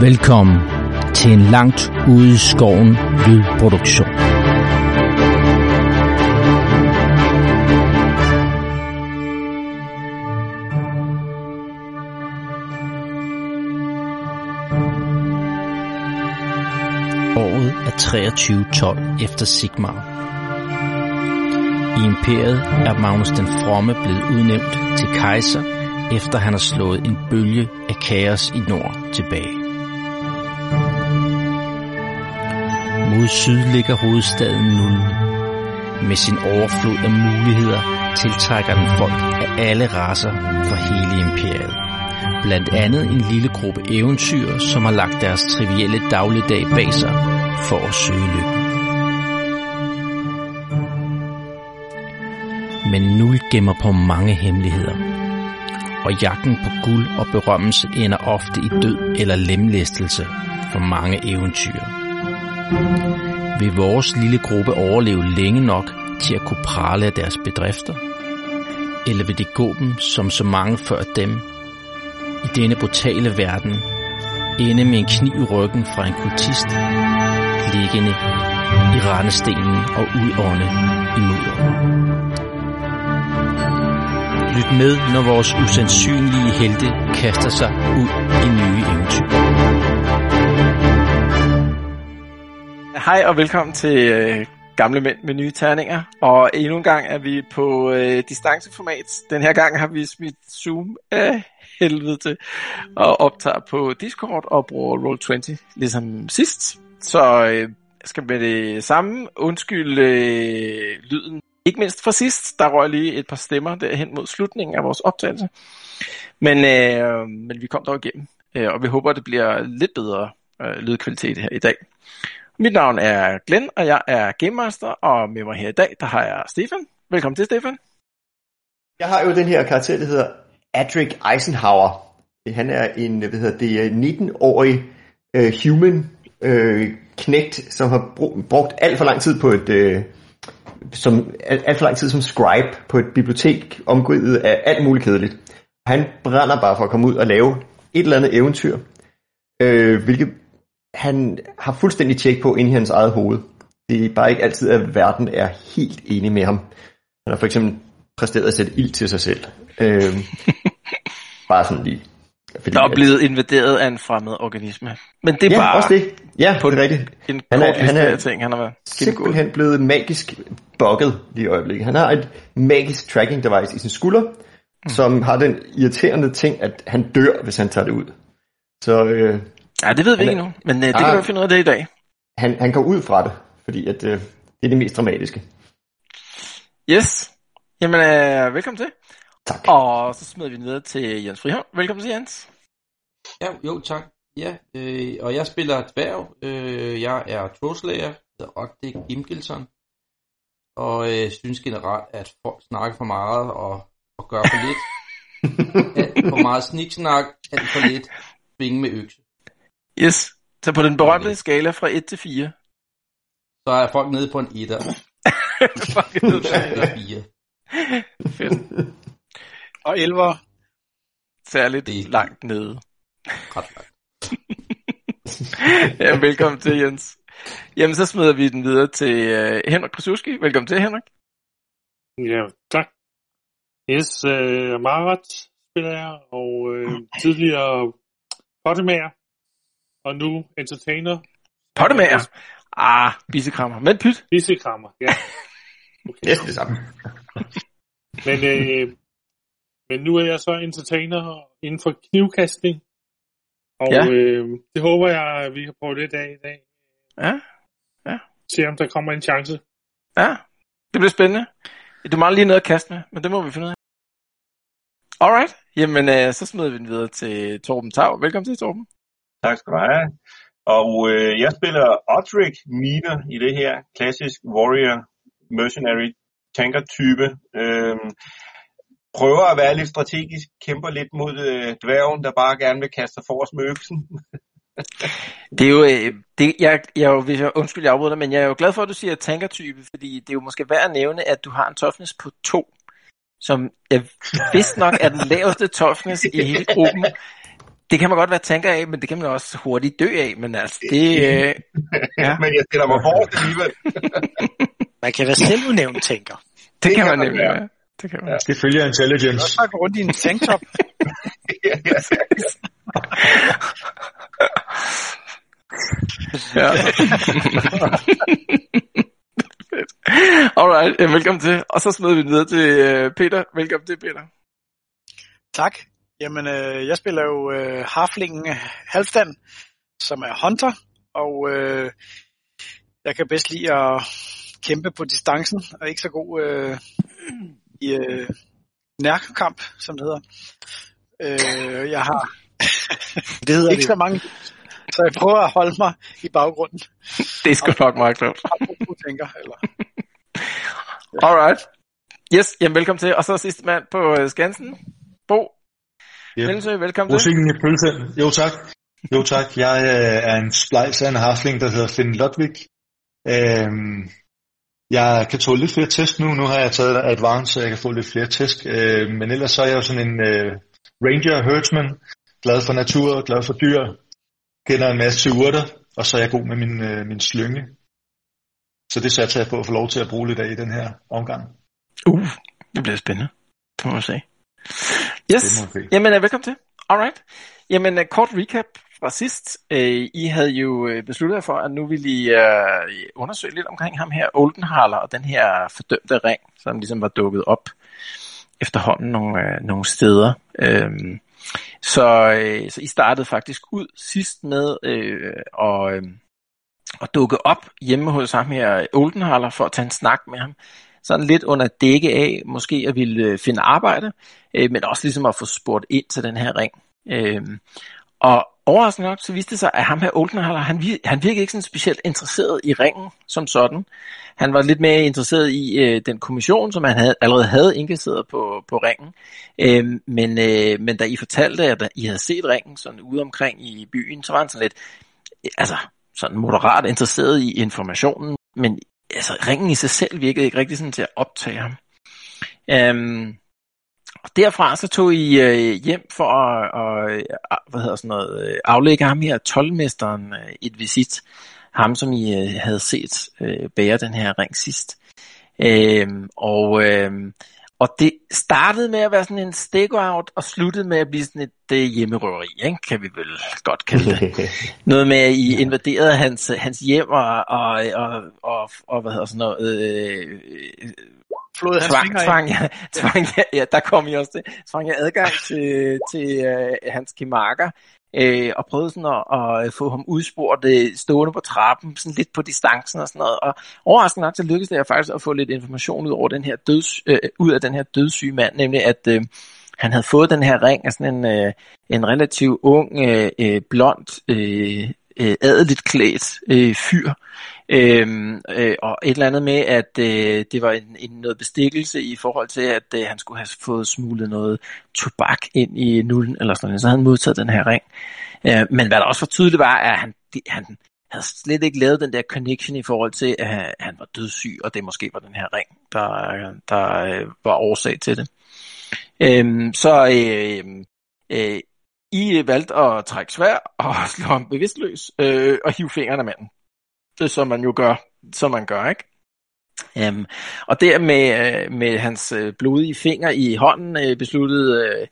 Velkommen til en langt ude i skoven lydproduktion. Året er 2312 efter Sigmar. I imperiet er Magnus den Fromme blevet udnævnt til kejser, efter han har slået en bølge af kaos i nord tilbage. Mod syd ligger hovedstaden Nuln. Med sin overflod af muligheder tiltrækker den folk af alle raser fra hele imperiet. Blandt andet en lille gruppe eventyr, som har lagt deres trivielle dagligdag bag sig for at søge lykken. Men Nul gemmer på mange hemmeligheder. Og jagten på guld og berømmelse ender ofte i død eller lemlæstelse for mange eventyr. Vil vores lille gruppe overleve længe nok til at kunne prale af deres bedrifter? Eller vil det gå dem, som så mange før dem, i denne brutale verden, ende med en kniv i ryggen fra en kultist, liggende i rendestenen og udånde i mudderet? Lyt med, når vores usandsynlige helte kaster sig ud i nye eventyr. Hej og velkommen til øh, Gamle Mænd med Nye Terninger. Og endnu en gang er vi på øh, distanceformat. Den her gang har vi smidt Zoom af helvede til og optager på Discord og bruger Roll20 ligesom sidst. Så øh, jeg skal med det samme undskylde øh, lyden. Ikke mindst fra sidst, der røg lige et par stemmer derhen mod slutningen af vores optagelse. Men, øh, men vi kom dog igennem, øh, og vi håber, det bliver lidt bedre øh, lydkvalitet her i dag. Mit navn er Glenn, og jeg er Game Master, og med mig her i dag, der har jeg Stefan. Velkommen til, Stefan. Jeg har jo den her karakter, der hedder Adric Eisenhower. Han er en, hvad hedder det, 19-årig uh, øh, human uh, knægt, som har brugt alt for lang tid på et, uh, som, alt for lang tid som scribe på et bibliotek, omgivet af alt muligt kedeligt. Han brænder bare for at komme ud og lave et eller andet eventyr, uh, hvilket han har fuldstændig tjek på ind i hans eget hoved. Det er bare ikke altid, at verden er helt enig med ham. Han har for eksempel præsteret at sætte ild til sig selv. Øhm, bare sådan lige. Fordi, der er blevet invaderet af en fremmed organisme. Men det er ja, bare også det. Ja, på det rigtigt. en han er, han er ting, han har været simpelthen blevet magisk bugget lige i øjeblikket. Han har et magisk tracking device i sin skulder, mm. som har den irriterende ting, at han dør, hvis han tager det ud. Så øh, Ja, det ved vi ikke nu, men uh, det kan vi finde ud af det i dag. Han, han går ud fra det, fordi at, uh, det er det mest dramatiske. Yes. Jamen, uh, velkommen til. Tak. Og så smider vi videre til Jens Frihånd. Velkommen til, Jens. Ja, jo, tak. Ja, øh, og jeg spiller dværg. Øh, jeg er troslayer, hedder Ogdik Imgilson. Og øh, synes generelt, at folk snakker for meget og, og gør for lidt. at for meget sniksnak, alt for lidt svinge med økse. Yes. Så på den berømte skala fra 1 til 4. Så er folk nede på en 1'er. Fuck, ned på 4. Fedt. Og 11. Særligt Det- langt nede. Ret langt. ja, velkommen til, Jens. Jamen, så smider vi den videre til uh, Henrik Krasuski. Velkommen til, Henrik. Ja, tak. Yes, uh, Marat spiller jeg, og uh, tidligere pottemager, og nu entertainer. Pottemager. Ah, bisekrammer. Men pyt. Bissekrammer, ja. Det er det samme. Men, øh, men nu er jeg så entertainer inden for knivkastning, og Ja. ja. øh, det håber jeg, at vi kan prøve lidt af i dag. Ja, Se om der kommer en chance. ja. Det bliver spændende. Du mangler lige noget at kaste med, men det må vi finde ud af. Alright. Jamen, uh, så smider vi den videre til Torben Tav. Velkommen til, Torben. Tak skal du have. Og øh, jeg spiller Odric Miner i det her klassisk warrior mercenary tanker type. Øhm, prøver at være lidt strategisk, kæmper lidt mod øh, dværgen, der bare gerne vil kaste sig for os med øksen. Det er jo, øh, det, jeg, jeg, jo- hvis jeg, undskyld, jeg afbryder dig, men jeg er jo glad for, at du siger tankertype, fordi det er jo måske værd at nævne, at du har en toughness på 2, som jeg vidst nok er den laveste toughness i hele gruppen det kan man godt være tænker af, men det kan man også hurtigt dø af. Men altså, det... Øh, ja. men jeg stiller mig forrest alligevel. Man kan være selvudnævnt tænker. det, det kan kan man nemlig være. være. Det kan man. Ja. Det følger intelligence. Også bare gå rundt i en tanktop. ja, ja. Ja. Alright, øh, velkommen til. Og så smider vi videre til øh, Peter. Velkommen til, Peter. Tak. Jamen, øh, jeg spiller jo øh, Harflingen Halvdan, som er hunter, og øh, jeg kan bedst lide at kæmpe på distancen, og ikke så god øh, i øh, nærkamp, som det hedder. Øh, jeg har Det hedder ikke det. så mange, så jeg prøver at holde mig i baggrunden. Det er sgu nok meget klogt. Tænker, eller... Alright. Yes, jamen velkommen til. Og så sidste mand på øh, Skansen. Bo. Ja. Melsø, velkommen til. Musikken i pølse. Jo tak. Jo tak. Jeg øh, er en splice af en harfling, der hedder Finn Ludwig. Øhm, jeg kan tåle lidt flere test nu. Nu har jeg taget advance, så jeg kan få lidt flere test. Øh, men ellers så er jeg jo sådan en øh, ranger herdsman. Glad for natur, glad for dyr. Kender en masse til urter. Og så er jeg god med min, øh, min slynge. Så det satser jeg på at få lov til at bruge lidt af i den her omgang. Uh, det bliver spændende. Det må man sige. Yes, jamen øh, velkommen til. Alright. Jamen øh, kort recap fra sidst. Øh, I havde jo øh, besluttet jer for, at nu ville I øh, undersøge lidt omkring ham her, Oldenhaler, og den her fordømte ring, som ligesom var dukket op efterhånden nogle, øh, nogle steder. Øhm, så, øh, så I startede faktisk ud sidst med øh, og, øh, at dukke op hjemme hos ham her, Oldenhaler, for at tage en snak med ham. Sådan lidt under dække af, måske at ville øh, finde arbejde, øh, men også ligesom at få spurgt ind til den her ring. Øh, og overraskende nok, så viste det sig, at ham her Oldenhaler, han, han virkede ikke sådan specielt interesseret i ringen som sådan. Han var lidt mere interesseret i øh, den kommission, som han havde, allerede havde indkasseret på, på ringen. Øh, men, øh, men da I fortalte, at I havde set ringen sådan ude omkring i byen, så var han sådan lidt, øh, altså sådan moderat interesseret i informationen, men altså, ringen i sig selv virkede ikke rigtig sådan til at optage ham. Øhm, og derfra så tog I øh, hjem for at, og, øh, hvad hedder sådan noget, øh, aflægge ham her, tolvmesteren, øh, et visit. Ham, som I øh, havde set øh, bære den her ring sidst. Øhm, og, øhm, og det startede med at være sådan en stakeout, og sluttede med at blive sådan et øh, hjemmerøveri, ikke? kan vi vel godt kalde det. Noget med, at I invaderede hans, hans hjem, og, og, og, og, og hvad hedder sådan noget, øh, Flåede hans tvang, ja, tvang, ja, ja, der kom I også til, tvang jeg adgang til, til øh, hans kimarker, øh, og prøvede sådan at, at øh, få ham udspurgt øh, stående på trappen, sådan lidt på distancen og sådan noget, og overraskende nok, så lykkedes det jeg faktisk at få lidt information ud, over den her døds, øh, ud af den her dødssyge mand, nemlig at øh, han havde fået den her ring af sådan en, øh, en relativt ung, øh, øh, blond, øh, øh, adeligt klædt øh, fyr, Øhm, øh, og et eller andet med, at øh, det var en, en noget bestikkelse i forhold til, at øh, han skulle have fået smuglet noget tobak ind i nullen, eller sådan noget, så havde han modtaget den her ring. Øh, men hvad der også var tydeligt var, at han, de, han havde slet ikke lavet den der connection i forhold til, at han, han var dødssyg, og det måske var den her ring, der, øh, der øh, var årsag til det. Øhm, så øh, øh, I valgte at trække svær og slå ham bevidstløs øh, og hive fingrene af manden. Det som man jo gør, som man gør, ikke? Um, og der med, øh, med hans øh, blodige finger i hånden øh, besluttede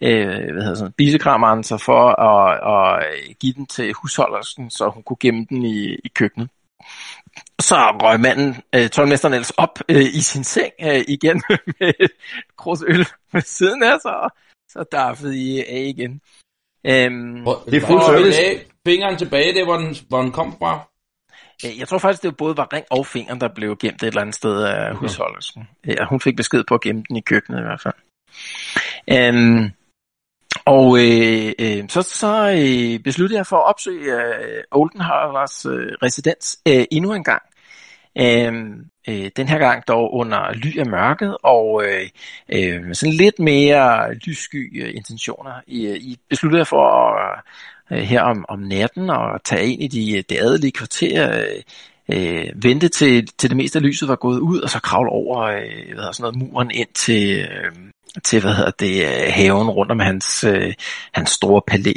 øh, hvad hedder sådan, bisekrammeren sig for at, at give den til husholdersken, så hun kunne gemme den i, i køkkenet. Så røg manden, øh, tolvmesteren ellers op øh, i sin seng øh, igen med et krus øl ved siden af sig, og så daffede I af igen. Um, Hvor, Det er fuld hvor- service. lagde Fingeren tilbage, det hvor den, hvor den kom fra. Øh, Jeg tror faktisk, det både var ring og fingeren, der blev gemt et eller andet sted af husholdelsen. Ja, hun fik besked på at gemme den i køkkenet i hvert fald. Um, og øh, øh, så, så øh, besluttede jeg for at opsøge øh, Oldenhalers øh, residens øh, endnu en gang. Øhm, øh, den her gang dog under ly af mørket og øh, øh, sådan lidt mere lyssky øh, intentioner. I, øh, I besluttede for at, øh, her om, om natten og tage ind i de, øh, de adelige kvarterer øh, øh, vente til, til det meste af lyset var gået ud, og så kravle over øh, hvad hedder, sådan noget, muren ind til, øh, til hvad hedder det, øh, haven rundt om hans, øh, hans store palæ.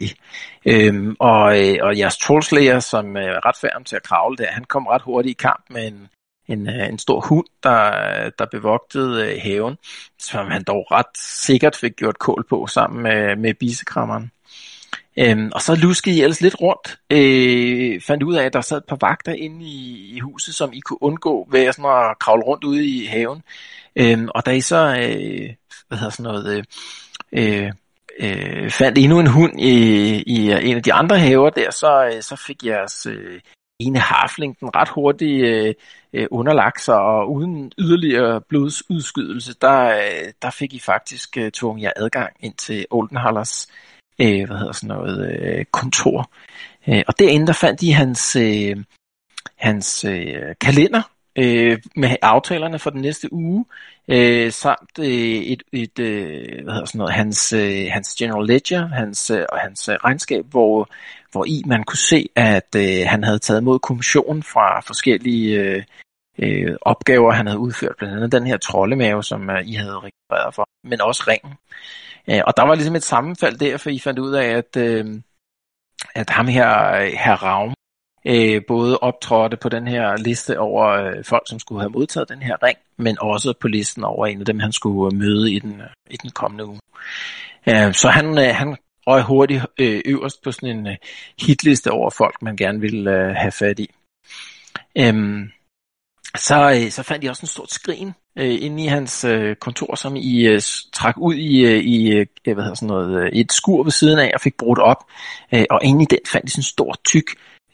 Øhm, og, øh, og jeres trollslayer, som øh, er ret færdig til at kravle der, han kom ret hurtigt i kamp med en, en, øh, en stor hund, der, der bevogtede øh, haven, som han dog ret sikkert fik gjort kål på sammen med, med bisekrammeren. Øhm, og så luskede I ellers lidt rundt, øh, fandt ud af, at der sad et par vagter inde i, i huset, som I kunne undgå ved at, sådan at kravle rundt ude i haven. Øhm, og da I så, øh, hvad hedder sådan noget, øh, øh, fandt endnu en hund i, i en af de andre haver der, så, øh, så fik jeres øh, ene harfling den ret hurtigt øh, øh, underlagt sig, og uden yderligere blodsudskydelse, der, øh, der fik I faktisk øh, tvunget jer adgang ind til Oldenhallers øh, Øh, hvad hedder sådan noget, øh, kontor. Øh, og derinde der fandt de hans, øh, hans øh, kalender øh, med aftalerne for den næste uge, øh, samt øh, et, et øh, hvad hedder sådan noget, hans, øh, hans general ledger, hans, øh, og hans øh, regnskab, hvor, hvor i man kunne se, at øh, han havde taget mod kommissionen fra forskellige øh, øh, opgaver, han havde udført, blandt andet den her troldemave, som øh, I havde registreret for, men også ringen. Øh, og der var ligesom et sammenfald der, for I fandt ud af, at, øh, at ham her, her Raum, øh, både optrådte på den her liste over øh, folk, som skulle have modtaget den her ring, men også på listen over en af dem, han skulle øh, møde i den, i den kommende uge. Øh, så han, øh, han røg hurtigt øh, øverst på sådan en øh, hitliste over folk, man gerne ville øh, have fat i. Øh, så, øh, så fandt de også en stort skrin øh, inde i hans øh, kontor, som I øh, trak ud i, øh, i øh, hvad hedder sådan noget, øh, et skur ved siden af og fik brudt op. Øh, og inde i den fandt de sådan en stor, tyk,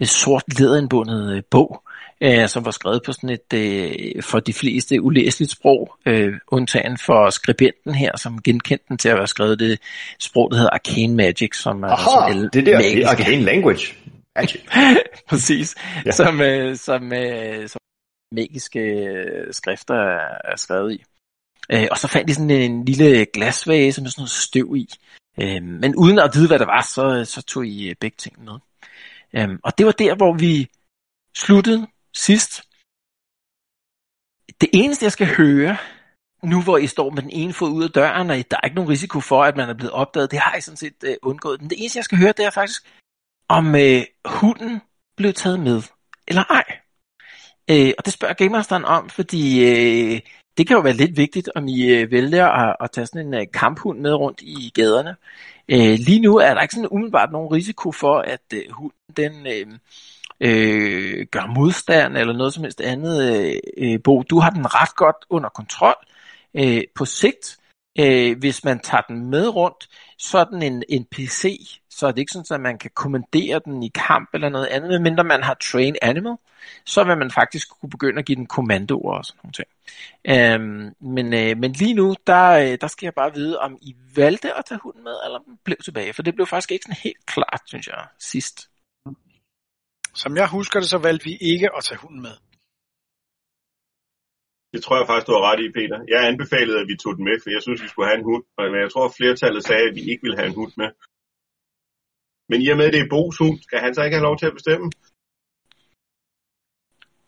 øh, sort læderindbundet øh, bog, øh, som var skrevet på sådan et øh, for de fleste ulæseligt sprog, øh, undtagen for skribenten her, som genkendte den til at være skrevet det sprog, der hedder Arcane Magic, som er Aha, sådan det der, det er Arcane Language. Præcis, ja. som, øh, som, øh, som magiske øh, skrifter er skrevet i. Øh, og så fandt de sådan en lille glasvase med sådan noget støv i. Øh, men uden at vide, hvad det var, så, så tog I øh, begge ting med. Øh, og det var der, hvor vi sluttede sidst. Det eneste, jeg skal høre, nu hvor I står med den ene fod ud af døren, og der er ikke nogen risiko for, at man er blevet opdaget, det har I sådan set undgået. Men det eneste, jeg skal høre, det er faktisk, om hunden blev taget med, eller ej. Øh, og det spørger Gamemasteren om, fordi øh, det kan jo være lidt vigtigt, om I øh, vælger at, at tage sådan en øh, kamphund med rundt i gaderne. Øh, lige nu er der ikke sådan umiddelbart nogen risiko for, at øh, hunden den øh, øh, gør modstand eller noget som helst andet. Øh, øh, Bo, du har den ret godt under kontrol. Øh, på sigt, øh, hvis man tager den med rundt, sådan en, en PC, så er det ikke sådan, at man kan kommandere den i kamp eller noget andet, medmindre man har train animal, så vil man faktisk kunne begynde at give den kommandoer og sådan nogle ting. Øhm, men, øh, men lige nu, der, øh, der skal jeg bare vide, om I valgte at tage hunden med, eller om den blev tilbage, for det blev faktisk ikke sådan helt klart, synes jeg, sidst. Som jeg husker det, så valgte vi ikke at tage hunden med. Det tror jeg faktisk, du har ret i, Peter. Jeg anbefalede, at vi tog den med, for jeg synes, vi skulle have en hund. Men jeg tror, at flertallet sagde, at vi ikke ville have en hund med. Men i og med, at det er Bo's hund, skal han så ikke have lov til at bestemme?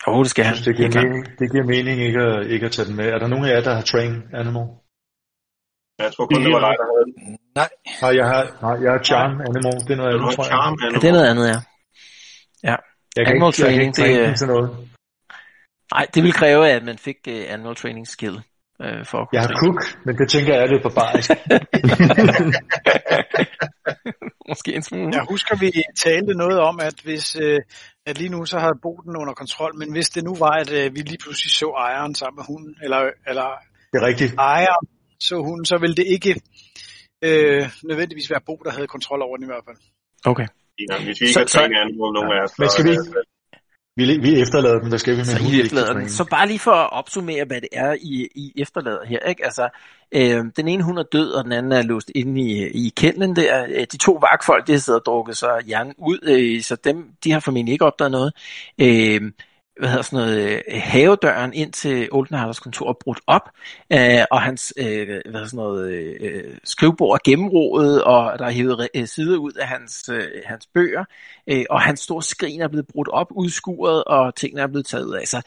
Jo, oh, det skal han. Det giver, mening, det giver mening ikke at, ikke at tage den med. Er der nogen af jer, der har train animal? Jeg tror kun, det var dig, der havde den. Nej. Nej, jeg har, nej, jeg har charm animal. Det er noget andet, tror jeg. Charm Ja, det er noget andet, ja. Ja. Jeg kan Animal ikke, jeg kan training, ikke træne det, til noget. Nej, det vil kræve, at man fik uh, animal training skill. Uh, for at kunne Jeg har cook, men det tænker jeg er lidt barbarisk. Måske en smule. Jeg husker, vi talte noget om, at hvis øh, at lige nu så havde Bo den under kontrol, men hvis det nu var, at øh, vi lige pludselig så ejeren sammen med hunden, eller, eller Det er rigtigt. ejeren så hunden, så ville det ikke øh, nødvendigvis være Bo, der havde kontrol over den i hvert fald. Okay. Hvis vi ikke Så- har så- trænet animal, nogen af os. Men så- skal vi ikke? Vi, vi efterlader dem, der skal vi med Så en I efterlader den. Så bare lige for at opsummere, hvad det er, I, I efterlader her. Ikke? Altså, øh, den ene hund er død, og den anden er låst inde i, i kældlen der. Øh, De to vagtfolk, de har siddet og drukket sig hjernen ud, øh, så dem, de har formentlig ikke opdaget noget. Øh, hvad hedder sådan noget, øh, havedøren ind til Oldenhallers kontor er brudt op, øh, og hans øh, hvad hedder sådan noget, øh, skrivebord er gennemrodet, og der er hævet øh, sider ud af hans, øh, hans bøger, øh, og hans store skrin er blevet brudt op, udskuret, og tingene er blevet taget ud af. Så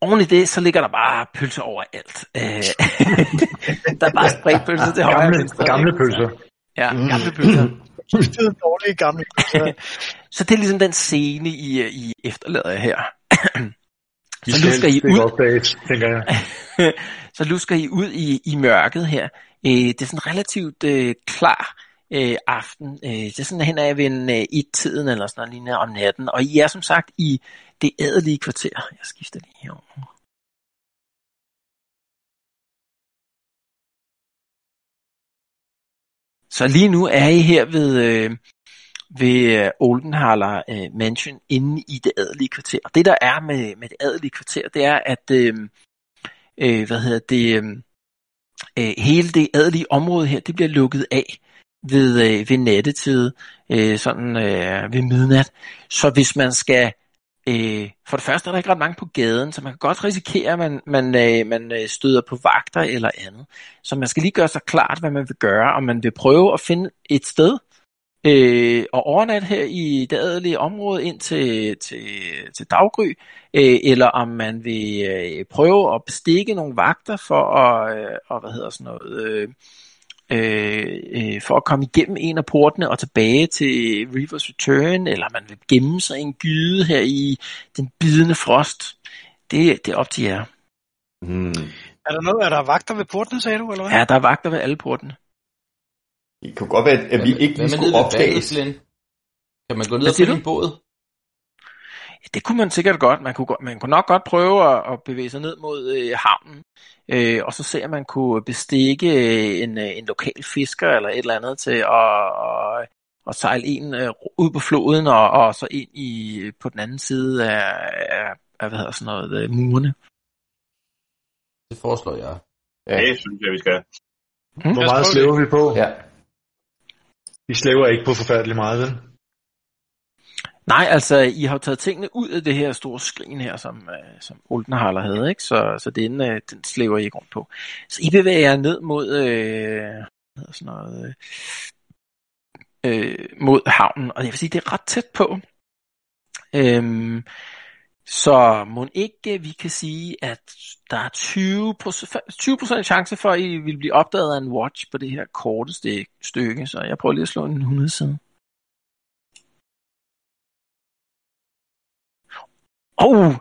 oven i det, så ligger der bare pølser overalt. Øh, der er bare spredt pølser til højre og Gamle, venstre. gamle pølser. Ja, gamle pølser. Det er dårlige gamle pølser. Så det er ligesom den scene, I, øh, I efterlader her. Så nu skal I ud. opdages, tænker jeg. så lusker I ud i, i mørket her. Øh, det er sådan relativt øh, klar øh, aften. Øh, det er sådan hen ad ved en øh, et-tiden eller sådan noget lignende om natten. Og I er som sagt i det ædelige kvarter. Jeg skifter lige herover. Så lige nu er I her ved, øh, ved Oldenhaler Oldenhaller øh, Mansion inde i det adelige kvarter. Og det der er med, med det adelige kvarter, det er, at øh, øh, hvad hedder det, øh, øh, hele det adelige område her, det bliver lukket af ved, øh, ved nattetid, øh, sådan øh, ved midnat. Så hvis man skal, øh, for det første er der ikke ret mange på gaden, så man kan godt risikere, at man, man, øh, man støder på vagter eller andet. Så man skal lige gøre sig klart, hvad man vil gøre, og man vil prøve at finde et sted, øh, og overnat her i det adelige område ind til, til, til daggry, øh, eller om man vil øh, prøve at bestikke nogle vagter for at, øh, og, hvad hedder sådan noget, øh, øh, øh, for at komme igennem en af portene og tilbage til Reavers Return, eller man vil gemme sig i en gyde her i den bidende frost. Det, det er op til jer. Hmm. Er der noget, er der vagter ved porten, sagde du, eller hvad? Ja, der er vagter ved alle portene. Det kunne godt være, at vi ikke Hvad lige med skulle opdages. Kan man gå ned og finde en båd? Det kunne man sikkert godt. Man kunne, godt- man kunne nok godt prøve at, at bevæge sig ned mod øh, havnen, øh, og så se, om man kunne bestikke øh, en, øh, en lokal fisker eller et eller andet til at, at, at sejle en øh, ud på floden og, og så ind i på den anden side af, af, af hvad hedder sådan noget, øh, murene. Det foreslår jeg. Ja. Det synes jeg, vi skal. Hmm? Hvor meget slæver vi på? Ja. Vi slæver ikke på forfærdeligt meget, vel? Nej, altså, I har jo taget tingene ud af det her store skrin her, som, øh, som Oldenhaler havde, ikke? Så, så den, øh, den slæver I ikke rundt på. Så I bevæger jer ned mod, øh, sådan noget, øh, øh, mod havnen, og jeg vil sige, det er ret tæt på. Øhm, så må ikke øh, vi kan sige, at der er 20%, 20% chance for, at I vil blive opdaget af en watch på det her korte stykke, så jeg prøver lige at slå en 100 side. Oh,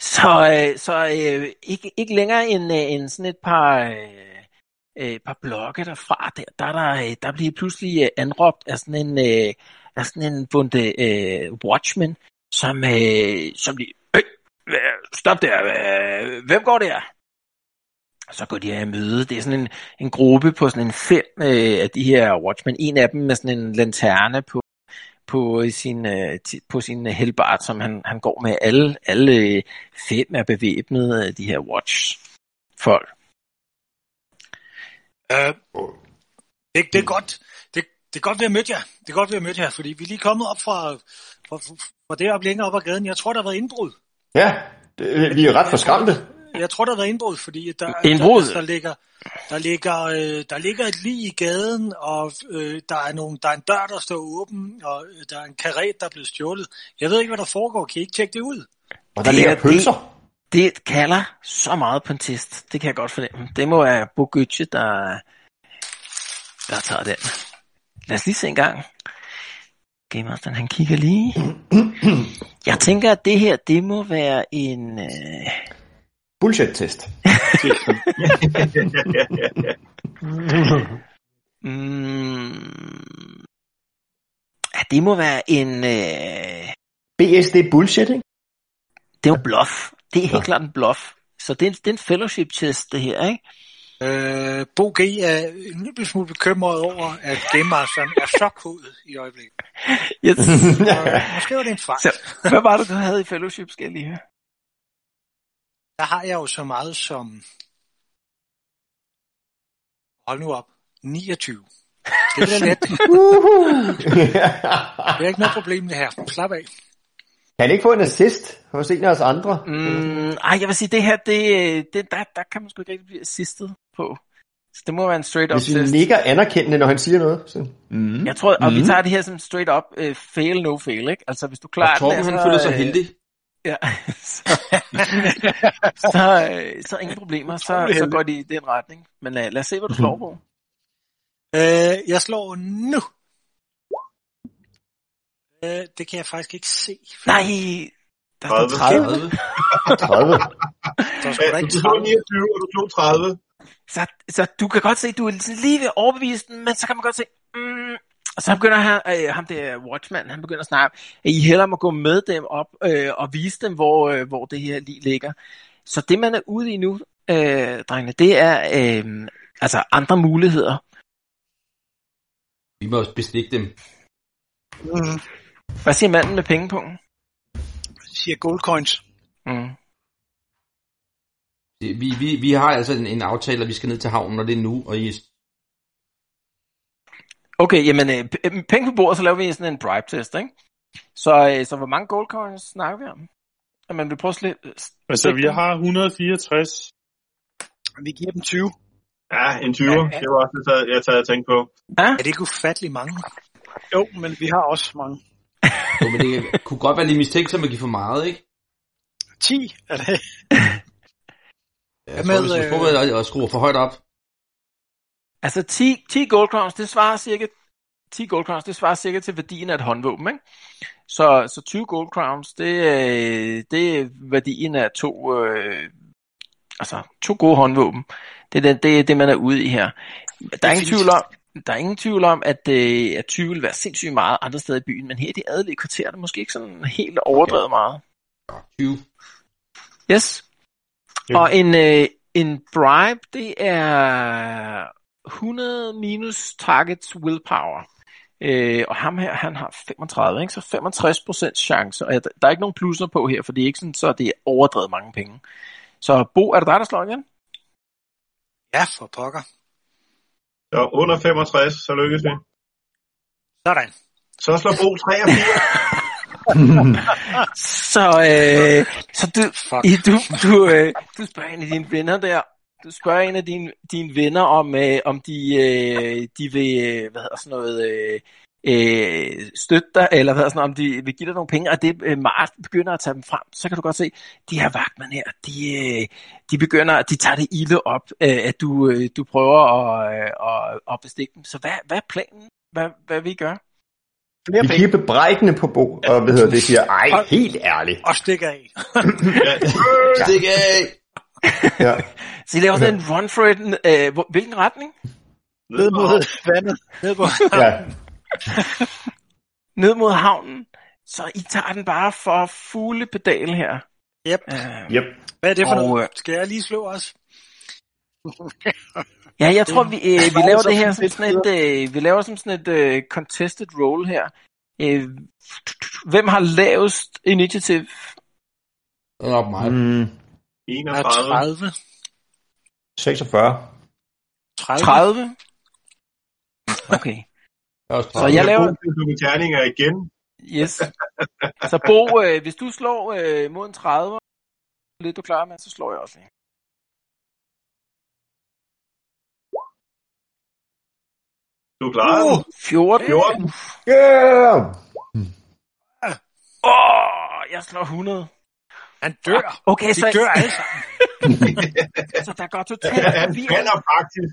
så, øh, så øh, ikke, ikke længere end, øh, end sådan et par, øh, øh par blokke derfra, der, der, der, der bliver pludselig øh, anråbt af sådan en, øh, af sådan en bunde øh, watchman, som, øh, som lige, stop der, hvem går der? Så går de her i møde. Det er sådan en, en gruppe på sådan en fem øh, af de her watchmen. En af dem med sådan en lanterne på på sin, øh, på sin helbart, som han, han går med. Alle, alle øh, fem er bevæbnet af de her watch folk. Øh, det, det er godt. Det, det er godt, vi har mødt jer. Det er godt, vi har mødt jer, fordi vi er lige kommet op fra, fra, fra det op længere op ad gaden. Jeg tror, der har været indbrud. Ja, det, vi er ret forskræmte. Jeg tror, der været indbrud, fordi der, Indbrud? der, der, ligger, der, ligger, øh, der ligger et lig i gaden, og øh, der, er nogle, der er en dør, der står åben, og øh, der er en karet, der er blevet stjålet. Jeg ved ikke, hvad der foregår. Kan I ikke tjekke det ud? Og der Det ligger er- pølser. Det kalder så meget på en test. Det kan jeg godt fornemme. Det må være Bogucci, der, der tager den. Lad os lige se en gang. Game Master, han kigger lige. Jeg tænker, at det her, det må være en... Øh, Bullshit-test. mm, ja, det må være en... Øh, BSD bullshit, ikke? det er jo bluff. Det er helt Nå. klart en bluff. Så det er, det er en fellowship test, det her, ikke? Øh, Bo G. er en lille smule bekymret over, at Game Masteren er så kodet i øjeblikket. Yes. Og måske var det en fejl. Så, hvad var det, du havde i fellowship, skal jeg lige høre? Der har jeg jo så meget som... Hold nu op. 29. Det er let. Det er ikke noget problem det her. Slap af. Kan han ikke få en assist hos en af os andre? Mm, ej, jeg vil sige, det her, det, det, der, der kan man sgu ikke rigtig blive assistet på. Så det må være en straight up Hvis vi assist. nikker anerkendende, når han siger noget. Så. Mm. Jeg tror, og vi Mm. tager det her som straight up uh, fail, no fail, ikke? Altså, hvis du klarer Og Torben, den, han så, føler sig øh, heldig. Ja, så, så, øh, så ingen problemer, så, så går de i den retning. Men uh, lad os se, hvad du slår på. Øh, jeg slår nu. Øh, det kan jeg faktisk ikke se. Nej, der står 30. 30. 30. Der er sgu da Du ikke slog 30. 29, og du slog 30. Så, så du kan godt se, du er lige ved overbevise den, men så kan man godt se, mm, og så begynder han, øh, ham der Watchman, han begynder at snakke, at I hellere må gå med dem op øh, og vise dem, hvor, øh, hvor det her lige ligger. Så det, man er ude i nu, øh, drengene, det er øh, altså andre muligheder. Vi må også bestikke dem. Mm, Hvad siger manden med pengepunkten? siger gold coins. Mm. Det- Vi, vi, vi har altså en, en aftale, at vi skal ned til havnen, og det er nu, og I Okay, jamen øh, øh, penge på bordet, så laver vi sådan en bribe test, ikke? Så, øh, så hvor mange gold coins snakker vi om? Jamen, vi prøver at slippe... Altså, vi har 164. Vi giver dem 20. Ja, en 20. Det var også det, jeg- at tænke på. Er det ikke ufattelig mange? Jo, men vi har også mange. Jo, men det kunne godt være lidt mistænksomt at give for meget, ikke? 10 er det. Ja, Hvad med, med, hvis vi øh, prøver at, at skrue for højt op. Altså 10, 10 gold crowns, det svarer cirka 10 gold crowns, det svarer cirka til værdien af et håndvåben, ikke? Så, så 20 gold crowns, det, er- det er værdien af to, øh, altså to gode håndvåben. Det er det, det, er det man er ude i her. Der er ingen tvivl om, der er ingen tvivl om, at, øh, at 20 vil være sindssygt meget andre steder i byen, men her i det adelige kvarter er det måske ikke sådan helt overdrevet meget. 20. Yes. Og en, øh, en bribe, det er 100 minus targets willpower. Øh, og ham her, han har 35, ikke? så 65% chance. Og der er ikke nogen plusser på her, for det er ikke sådan, så det er overdrevet mange penge. Så Bo, er det dig, der slår igen? Ja, for pokker. Så under 65, så lykkes vi. Sådan. Så slår Bo 83. Så, øh, så du. I, du, du, øh, du spørger en af dine venner der, du spørger en af dine, dine venner om, øh, om de, øh, de vil, øh, hvad hedder sådan noget, øh, øh, støtte dig, eller hvad sådan noget, om de vil give dig nogle penge, og det øh, Mart begynder at tage dem frem, så kan du godt se, de her vagtmænd her, de, øh, de begynder, de tager det ilde op, øh, at du, øh, du prøver at, øh, at, at bestikke dem. Så hvad, hvad er planen? Hvad, hvad vil I gøre? Flere Vi kigger bebrejdende på Bo, og hvad hedder det, siger, ej, helt ærligt. Og stikker af. Stik af! Ja. Så I laver sådan en run for it, øh, hvilken retning? Ned mod vandet. Ned mod ja. ned mod havnen, så I tager den bare for fugle pedal her. Yep. Uh, Yep. Hvad er det for Og, noget? øh, Skal jeg lige slå os? ja, jeg tror, vi, øh, vi laver det her som sådan et, øh, vi laver som sådan et øh, contested roll her. Øh, hvem har lavest initiativ? Det er nok mig. Mm, Jeg er 31. 30. 46. 30. 30? Okay, Jeg så 30. jeg laver, med terninger igen. yes. Så Bo, øh, hvis du slår øh, mod en 30, lidt du klar med, så slår jeg også lige. Du er klar. Uh, 14. 14. Yeah! Åh, oh, jeg slår 100. han dør. Okay, De så, dør alle sammen. Så der går totalt forvirring. faktisk.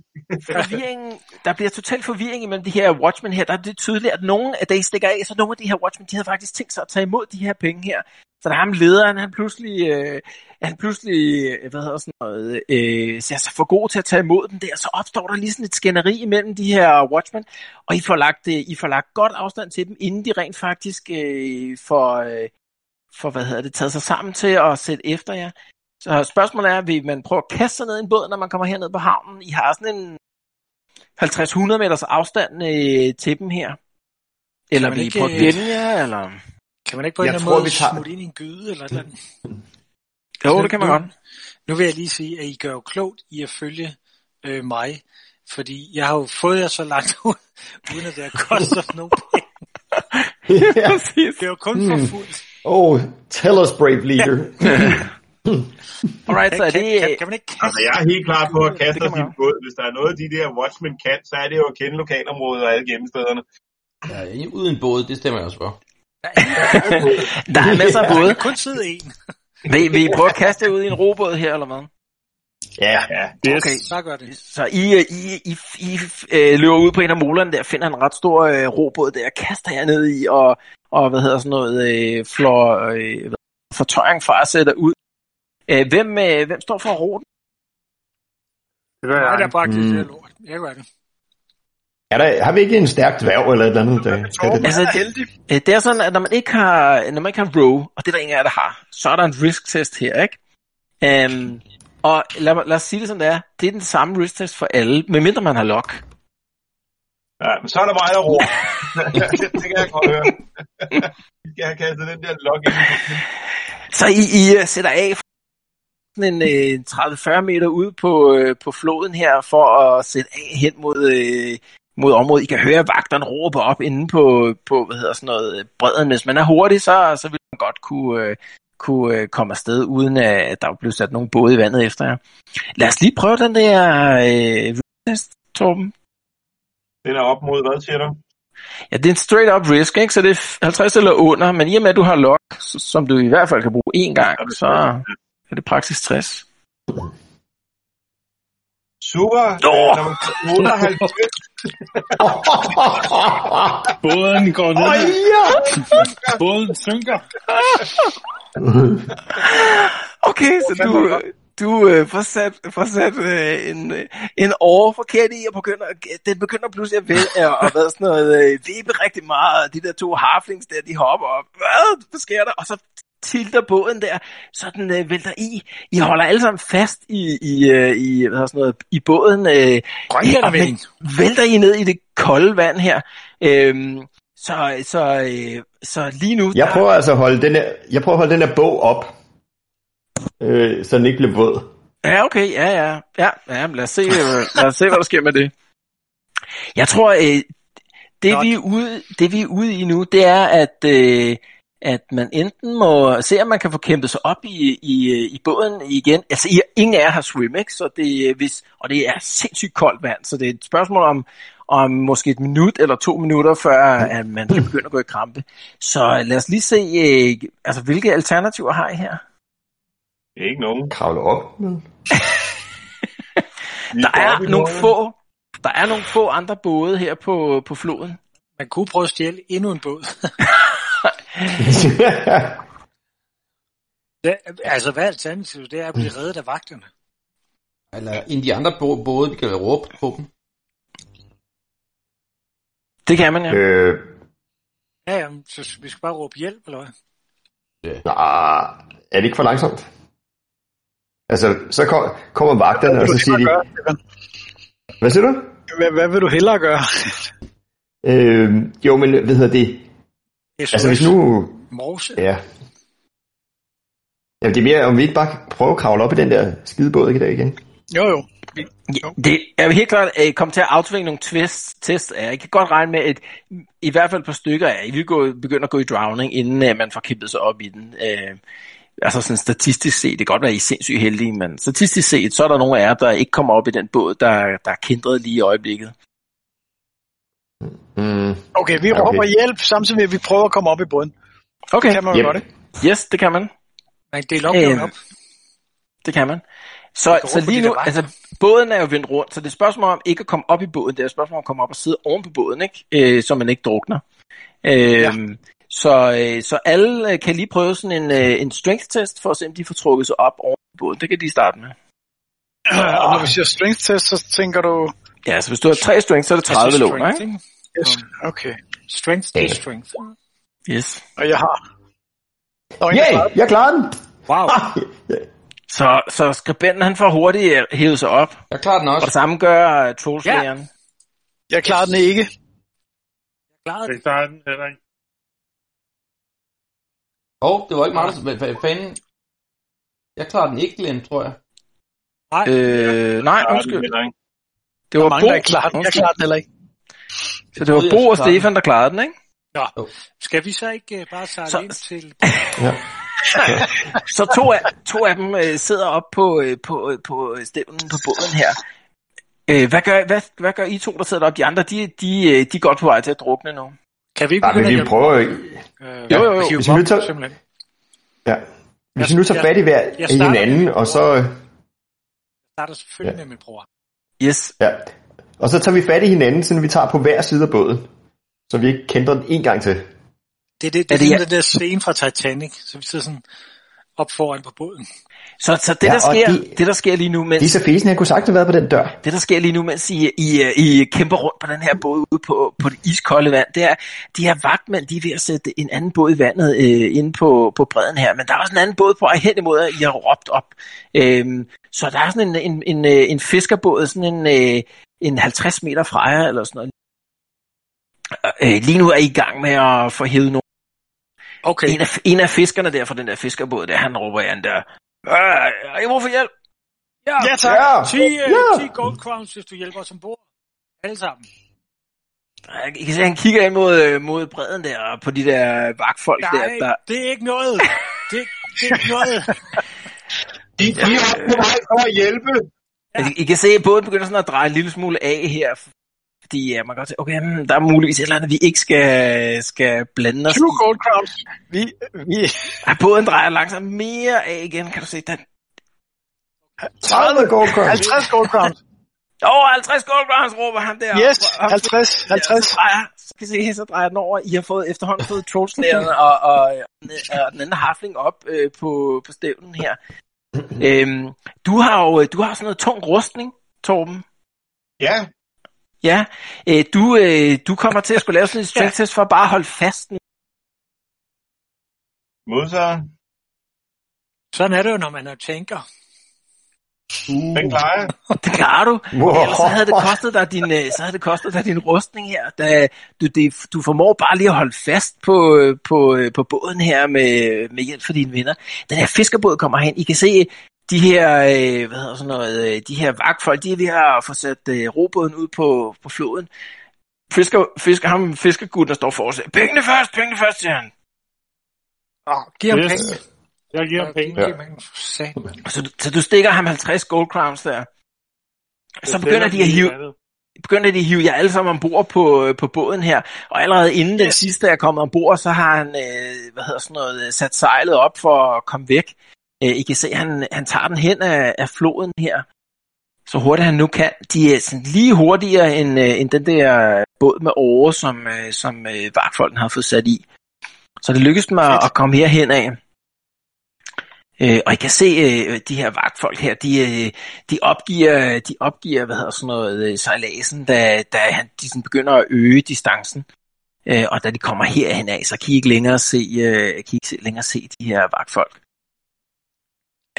forvirring, der bliver total forvirring imellem de her Watchmen her. Der er det tydeligt, at nogle af de stikker af, så nogle af de her Watchmen, de havde faktisk tænkt sig at tage imod de her penge her. Så der er ham lederen, han pludselig, øh, han pludselig øh, hvad hedder sådan noget, øh, ser sig for god til at tage imod dem der, så opstår der lige sådan et skænderi imellem de her Watchmen, og I får lagt, øh, I får lagt godt afstand til dem, inden de rent faktisk øh, får, øh, får, hvad hedder det, taget sig sammen til at sætte efter jer. Så spørgsmålet er, vil man prøve at kaste sig ned i en båd, når man kommer herned på havnen? I har sådan en 50-100 meters afstand øh, til dem her. Eller vil I prøve at øh, gemme jer, eller? Kan man ikke på en Jeg eller anden måde vi tager- smutte ind i en gyde eller et eller andet? Jo, det kan man nu, godt. Nu vil jeg lige sige, at I gør jo klogt i at følge øh, mig, fordi jeg har jo fået jer så langt ud, uden at det har kostet nogen penge. ja. Præcis. Det er jo kun for Mm. fuldt. Oh, tell us, brave leader. Alright, så er det... kan, kan man ikke kaste? Altså, jeg er helt klar på at kaste man din båd. Hvis der er noget, de der Watchmen kan, så er det jo at kende lokalområdet og alle gemmestederne. Ja, uden båd, det stemmer jeg også for. Der er masser af Der både. kun sidde en. Vil, vil I prøve at kaste ud i en robåd her, eller hvad? Ja, Ja, Yes. Okay. Så gør det. Så I, øh, I, I, I øh, løber ud på en af molerne der, finder en ret stor øh, robåd der, kaster jer ned i, og, og hvad hedder sådan noget, øh, flår øh, fortøjring fra at sætte ud. Øh, hvem, øh, hvem står for at ro den? Det gør Nej, der jeg. bragte det Mm. der lort. Jeg gør det. er der, har vi ikke en stærk dværg eller et eller andet? Der, kan det? Altså, heldig. Øh, det er sådan, at når man ikke har, når man ikke har row, og det er der ingen af jer, der har, så er der en risk test her, ikke? Um, og lad, lad os sige det som det er, det er den samme risk test for alle, medmindre man har lock. ja men så er der mig, der råber. det, det kan jeg godt høre. Skal have kastet den der log ind. Så I, I øh, sætter af en øh, 30-40 meter ud på, øh, på floden her, for at sætte af hen mod, øh, mod området. I kan høre vagterne råbe op inde på, på hvad hedder sådan noget, øh, bredden. Hvis man er hurtig, så, så vil man godt kunne, øh, kunne øh, komme afsted, uden at der bliver sat nogen både i vandet efter jer. Lad os lige prøve den der øh, test, Torben. Den er op mod, hvad siger du? Ja, det er en straight up risk, ikke? så det er 50 eller under, men i og med, at du har lock, som du i hvert fald kan bruge én gang, så er det praksis 60. Super. Nummer 98. Båden går ned. Åh, ja! Båden synker. Okay, så du, du øh, får sat, får sat øh, en, øh, en åre forkert i, og begynder, den begynder pludselig at vælge, og, og hvad sådan noget, øh, vibe rigtig meget, og de der to harflings der, de hopper op. Hvad, hvad sker der? Og så tilter båden der, så den øh, vælter i. I holder alle sammen fast i, i, øh, i, hvad sådan noget, i båden. Øh, Grønlændervending. og vælter I ned i det kolde vand her. Øhm, så, så, øh, så lige nu... Jeg der- prøver altså at holde den her, jeg prøver at holde den her bog op, øh, så den ikke bliver våd. Ja, okay, ja, ja. Ja, ja lad, os se, øh, lad os se, hvad der sker med det. Jeg tror, øh, det, Godt. vi er ude, det vi er ude i nu, det er, at, øh, at man enten må se, om man kan få kæmpet sig op i, i, i båden igen. Altså, I, ingen af jer har swim, ikke? Så det, hvis, og det er sindssygt koldt vand, så det er et spørgsmål om, om måske et minut eller to minutter, før at man kan begynde at gå i krampe. Så lad os lige se, øh, altså, hvilke alternativer har I her? Ikke nogen. Kravle op. Men... Der er nogle få, der er nogle få andre både her på, på floden. Man kunne prøve at stjæle endnu en båd. Det, altså, hvad er alternativet? Det er at blive reddet af vagterne. Eller en af de andre bå- både, vi kan råbe på dem. Det kan man ja. øh, Ja, ja, så vi skal bare råbe hjælp, eller hvad? nej, er det ikke for langsomt? Altså, så kom, kommer vagterne, og så siger de... Hvad siger du? Hvad, hvad vil du hellere gøre? Øh, jo, men hvad hedder det? Altså, hvis nu... Morse? Ja. Jamen, det er mere, om vi ikke bare kan prøve at kravle op i den der skidebåd i dag igen. Jo, jo. Ja, Det er jo helt klart, at I kommer til at afsvinge nogle twist, tests af jer. I kan godt regne med, at i hvert fald et par stykker af I vil gå, begynde at gå i drowning, inden uh, man får kæmpet sig op i den. Uh, altså sådan statistisk set, det kan godt være, at I er sindssygt heldige, men statistisk set, så er der nogle af jer, der ikke kommer op i den båd, der, der er kindret lige i øjeblikket. Mm, Okay, vi Okay. råber hjælp, samtidig med, at vi prøver at komme op i båden. Okay, Kan man Yep. godt, ikke? yes, det kan man. Man kan dele opgaven Øh, op. Det kan man. Så, kan så lige nu, altså båden er jo vendt rundt, så det er et spørgsmål om ikke at komme op i båden, det er et spørgsmål om at komme op og sidde oven på båden, ikke? Øh, så man ikke drukner. Øh, ja. så, øh, så alle øh, kan lige prøve sådan en, øh, en strength test, for at se om de får trukket sig op oven på båden. Det kan de starte med. Og når vi siger strength test, så tænker du... Ja, så hvis du har tre strength, så er det 30 Altså låner, strength, ikke? Yes, okay. Strength to strength. Yes. Og jeg har... Og jeg Yay! Jeg klarer den! Wow. Så, så skribenten han får hurtigt øh, hævet sig op, Jeg klarer den og det også. samme gør uh, trollslægeren. jeg klarer den ikke. Jeg klarer den heller ikke. Åh, oh, det var ikke mig, der... Hvad fanden? Jeg klarer den ikke, Glenn, tror jeg. Nej, Øh, nej, Ja, det undskyld. Ikke. Det var mange, Bo, der ikke klarer den. Jeg klarer den heller ikke. så det var Bo jeg og Stefan, der klarede den, ikke? Nå, Jo. skal vi så ikke øh, bare sejle Så- ind til... Ja. Så to af, to af dem øh, sidder op på, øh, på, øh, på stævnen på båden her. Øh, hvad, gør, hvad, hvad gør I to, der sidder op? De andre, de, de, øh, de er godt på vej til at drukne nu. Kan vi ikke Nej, men begynde at vi prøver Øh, Jo, jo, jo. Hvis vi nu tager- simpelthen. Ja. Hvis vi nu tager fat i hver jeg i starter hinanden, og så... Jeg starter selvfølgelig Ja. med min bror. Yes. Ja. Og så tager vi fat i hinanden, så vi tager på hver side af båden. Så vi ikke kender den en gang til. Det er, det, det, Er er det- sådan den der scene fra Titanic, så vi sidder sådan op foran på båden. Så, så det, Ja, der sker, de- det, der sker lige nu, mens, Disse fesen, han kunne sagtens have været på den dør. det, der sker lige nu, mens I, I, I kæmper rundt på den her båd ude på, på det iskolde vand, det er, de her vagtmænd, de er ved at sætte en anden båd i vandet øh, inde på, på bredden her, men der er også en anden båd på vej hen imod, at I har råbt op. Øhm, så der er sådan en, en, en, øh, en fiskerbåd, sådan en, øh, en 50 meter fra jer, eller sådan noget. Øh, lige nu er I i gang med at få hævet nogle Okay, en af, en af fiskerne der fra den der fiskerbåd, der, han råber an der, "Øh, I brug for hjælp? ja tak. Ja. 10, øh, Ja. 10 gold crowns, hvis du hjælper os ombord. Alle sammen. I kan se, han kigger ind mod, øh, mod bredden der, på de der vagtfolk Nej, der, der. det er ikke noget. Det, det er ikke noget. De, de er på vej for at hjælpe. Altså, I kan se, at båden begynder sådan at dreje en lille smule af her, fordi ja, man kan godt se, okay, hmm, der er muligvis et eller andet, vi ikke skal, skal blande os 20 i. gold crowns. Vi, vi, Ja, båden drejer langsomt mere af igen, kan du se. Den, 30 gold crowns. 50 gold crowns. Åh, oh, 50 gold crowns, råber han der. Yes, Og- 50, Ja, 50. så drejer, så kan I se, så drejer den over. I har fået efterhånden fået trollslagerne og, og, og, den anden harfling op øh, på, på stævnen her. øhm, du har jo du har sådan noget tung rustning, Torben. Ja, Ja, øh, du, øh, du kommer til at skulle lave sådan en strength test for at bare holde fast. modtager. Sådan er det jo, når man er tænker. Den klarer jeg. Det klarer du. Wow. Ellers så havde det kostet dig din, øh, så havde det kostet dig din rustning her. Da du, det, du formår bare lige at holde fast på, øh, på, øh, på båden her med, med hjælp fra dine venner. Den her fiskerbåd kommer hen. I kan se de her, øh, hvad hedder sådan noget, øh, de her vagtfolk, de er ved at få sat øh, robåden ud på, på floden. Fisker, fisker, ham fiskerguden, der står for os. Pengene først, pengene først, siger han. Oh, giv ham Yes. penge. Jeg giver ham penge. Satan, mand. Så, du- så du stikker ham 50 gold crowns der. Så begynder de at hive, begynder de at hive jer alle sammen ombord på, øh, på båden her, og allerede inden den sidste er kommet ombord, så har han øh, hvad hedder sådan noget, øh, sat sejlet op for at komme væk. Øh, I kan se, han, han tager den hen af, af floden her, så hurtigt han nu kan. De er sådan lige hurtigere end, øh, end den der båd med åre, som, øh, som øh, vagtfolken har fået sat i. Så det lykkedes mig at, at komme herhen af. Øh, og I kan se øh, de her vagtfolk her, de, øh, de opgiver, de opgiver hvad hedder sådan noget, øh, sejladsen, da, da han, de sådan begynder at øge distancen. Øh, og da de kommer herhen af, så kan I ikke længere se, øh, kan I ikke længere se de her vagtfolk.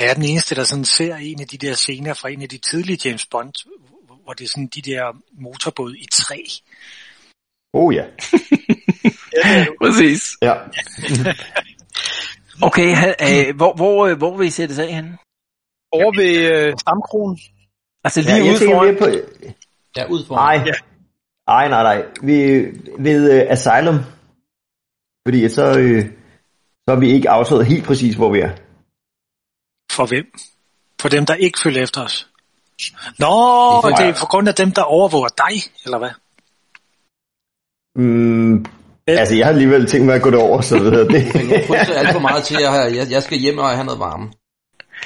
Er jeg den eneste, der sådan ser en af de der scener fra en af de tidlige James Bond, hvor- det er sådan de der motorbåde i træ. Oh ja. Præcis. Ja. Okay, øh, hvor, hvor, øh, hvor vil I sætte sig af henne? Over ved øh, stamkronen. Altså ja lige jeg ude foran. på... Ja, ud for Nej. Nej, nej, nej. Vi, ved uh, Asylum. Fordi så, øh, så har vi ikke afsløret helt præcis, hvor vi er. For hvem? For dem, der ikke følger efter os. Nå, Det er det er på grund af dem, der overvåger dig, eller hvad? Mm, altså, jeg har alligevel tænkt mig at gå derover, så ved jeg det. Men nu fryser alt for meget til, at jeg, jeg, jeg skal hjem og have noget varme.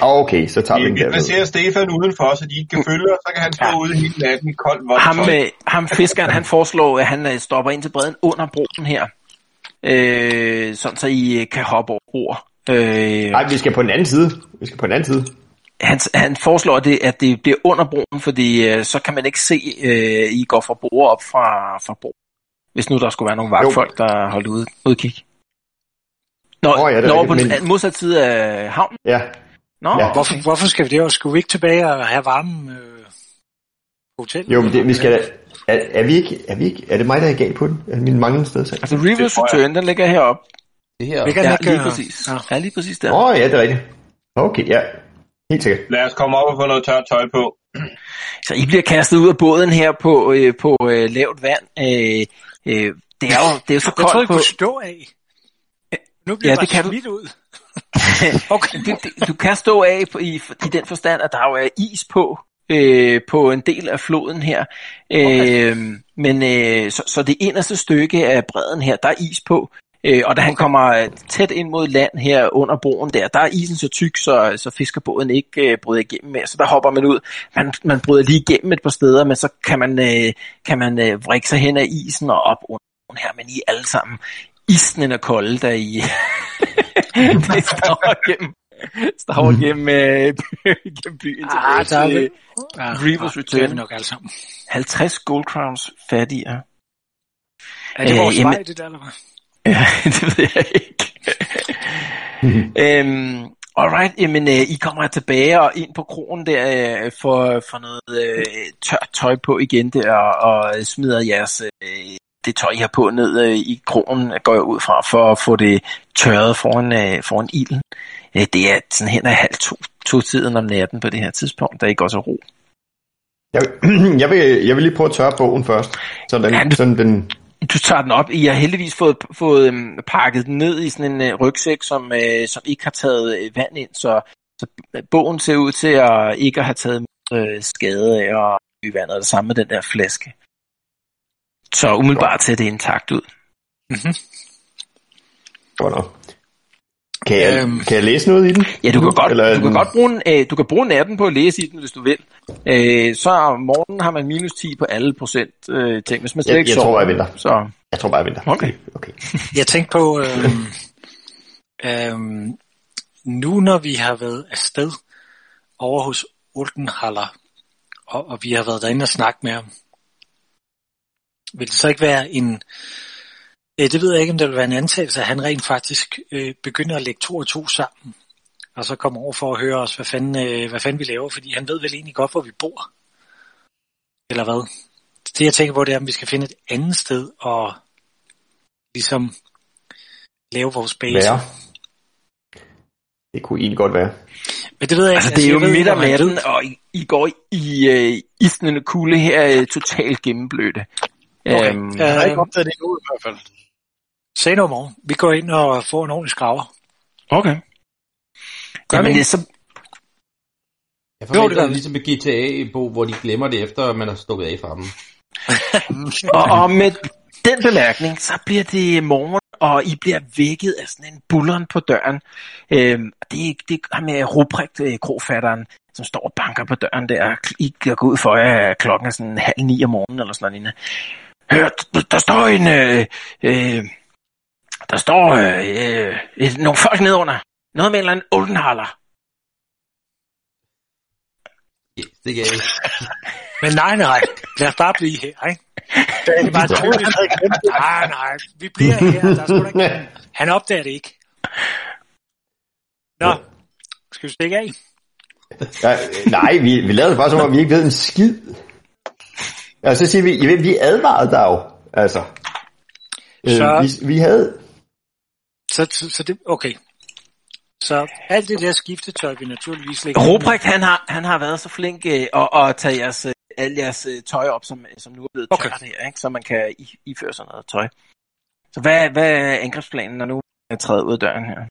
okay, så tager vi Vi, den vi der. placerer Stefan udenfor, så de ikke kan følge os, så kan han stå Ja. ude hele natten i koldt vold. Ham, øh, ham fiskeren, han foreslår, at han øh, stopper ind til bredden under broen her. Øh, sådan så I øh, kan hoppe over. Øh, Nej, vi skal på den anden side. Vi skal på den anden side. han, han foreslår, at det, at det bliver under broen, fordi øh, så kan man ikke se, øh, I går fra bord op fra, fra bro. Hvis nu der skulle være nogle vagtfolk, der holdt ude, udkig. Nå, Åh, ja, er når på men- den modsat side af havnen. Ja. Nå, Ja. Hvorfor, hvorfor skal vi det? Skulle vi ikke tilbage og have varme øh, på hotellet? Jo, men det, vi skal da... Er, er, vi ikke, er, vi ikke, er det mig, der er galt på den? Er det min manglende sted? Altså Reverse Return, den ligger heroppe. Det her, Vi kan Ja, ikke, lige præcis. ja. Ja, lige præcis der. Åh, oh, ja, det er rigtigt. Okay, ja. Helt sikkert. Lad os komme op og få noget tørt tøj på. Så I bliver kastet ud af båden her på, øh, på øh, lavt vand. Øh, øh, det er jo, det er jo så Jeg koldt jeg på... kunne stå af. Nu bliver Ja, ja, det kan du. smidt ud. okay. du, du kan stå af på, i, i den forstand, at der jo er is på, øh, på en del af floden her. Okay. Øh, men øh, så, så det inderste stykke af bredden her, der er is på. Øh, og da han kommer øh, tæt ind mod land her under broen der, der er isen så tyk, så, så fiskerbåden ikke øh, bryder igennem mere. Så der hopper man ud. Man, man bryder lige igennem et par steder, men så kan man, øh, kan man øh, vrikke sig hen ad isen og op under broen her. Men I er alle sammen isnende kolde, da I det står gennem, står gennem, øh, gennem byen tilbage Ah, der er til vel- Ja, Reavers ja, det er Return. nok alle sammen. 50 gold crowns fattigere. Er det Øh, vores jamen- vej, det der, eller hvad? Ja, det ved jeg ikke. øhm, alright, jamen øh, I kommer tilbage og ind på krogen der øh, for, for noget øh, tørt tøj på igen der og, og smider jeres øh, det tøj I har på ned øh, i krogen går jeg ud fra for at få det tørret foran, øh, foran ilden. Øh, det er sådan hen ad halv to, to tiden om natten på det her tidspunkt, der ikke går så ro. Jeg, vil- jeg, vil, jeg vil lige prøve at tørre bogen først. Så den, Ja, du- sådan den, du tager den op. I har heldigvis fået, fået øhm, pakket den ned i sådan en øh, rygsæk, som, øh, som ikke har taget øh, vand ind, så, så øh, bogen ser ud til at ikke at have taget øh, skade af at i vandet. Og det samme med den der flaske. Så umiddelbart ser det intakt ud. Mhm. godt nok. Kan jeg, Øhm. kan jeg læse noget i den? Ja, du kan godt, Eller er du kan godt bruge, en, øh, du kan bruge natten på at læse i den, hvis du vil. Øh, så om morgenen har man minus 10 på alle procent øh, ting, hvis man slet Jeg- ikke jeg tror, sover. jeg venter. Så Jeg tror bare, jeg venter. Okay. okay. Jeg tænkte på, øhm, øhm, nu når vi har været afsted over hos Oldenhaller, og, og vi har været derinde og snakket med ham, vil det så ikke være en, øh, det ved jeg ikke, om det vil være en antagelse, at han rent faktisk øh, begynder at lægge to og to sammen, og så kommer over for at høre os, hvad fanden, øh, hvad fanden vi laver, fordi han ved vel egentlig godt, hvor vi bor. Eller hvad? Det jeg tænker på, det er, om vi skal finde et andet sted og ligesom lave vores base. Være. Det kunne egentlig godt være. Men det ved jeg Altså, ikke. det er jo jeg ved midt om natten, og I, I går i øh, isnende kulde her øh, totalt gennemblødte. Okay. Øhm. Jeg har ikke opdaget det endnu i hvert fald. Say no more. Vi går ind og får en ordentlig skraver. okay. Gør Jamen, vi? det, så, Jeg Jo, det forventer gør ligesom med GTA, på, hvor de glemmer det efter, at man har stukket af fra dem. og, og med den bemærkning, så bliver det morgen, og I bliver vækket af sådan en bulleren på døren. Øhm, det, er- det er ham med Ruprecht, øh, krofatteren, som står og banker på døren der. I kan gå ud for jer, at klokken er sådan halv ni om morgenen, eller sådan noget. Hør, der, der står en... Øh, øh, der står øh, øh, nogle folk nedunder. Noget med en eller anden Oldenhaller. Yes, det kan jeg ikke. Men nej, nej. Lad os bare blive her, ikke? Det er bare tydeligt. Nej, nej. Vi bliver her. Der er sgu da ikke... Han opdager det ikke. Nå. Skal vi stikke af? Ja, nej, vi, vi lavede det bare som om, vi ikke ved en skid. Og så siger vi, ved, vi advarede dig jo. Altså, øh, Så- vi, vi havde... Så, så, så det... Okay. Så alt det der skiftetøj, vi naturligvis lægger... Ruprecht, han har, han har været så flink øh, at, at tage jeres, øh, al jeres øh, tøj op, som, som nu er blevet Okay. tørt her, ikke? så man kan i, iføre sådan noget tøj. Så hvad, hvad er angrebsplanen, når nu er træet ud af døren her?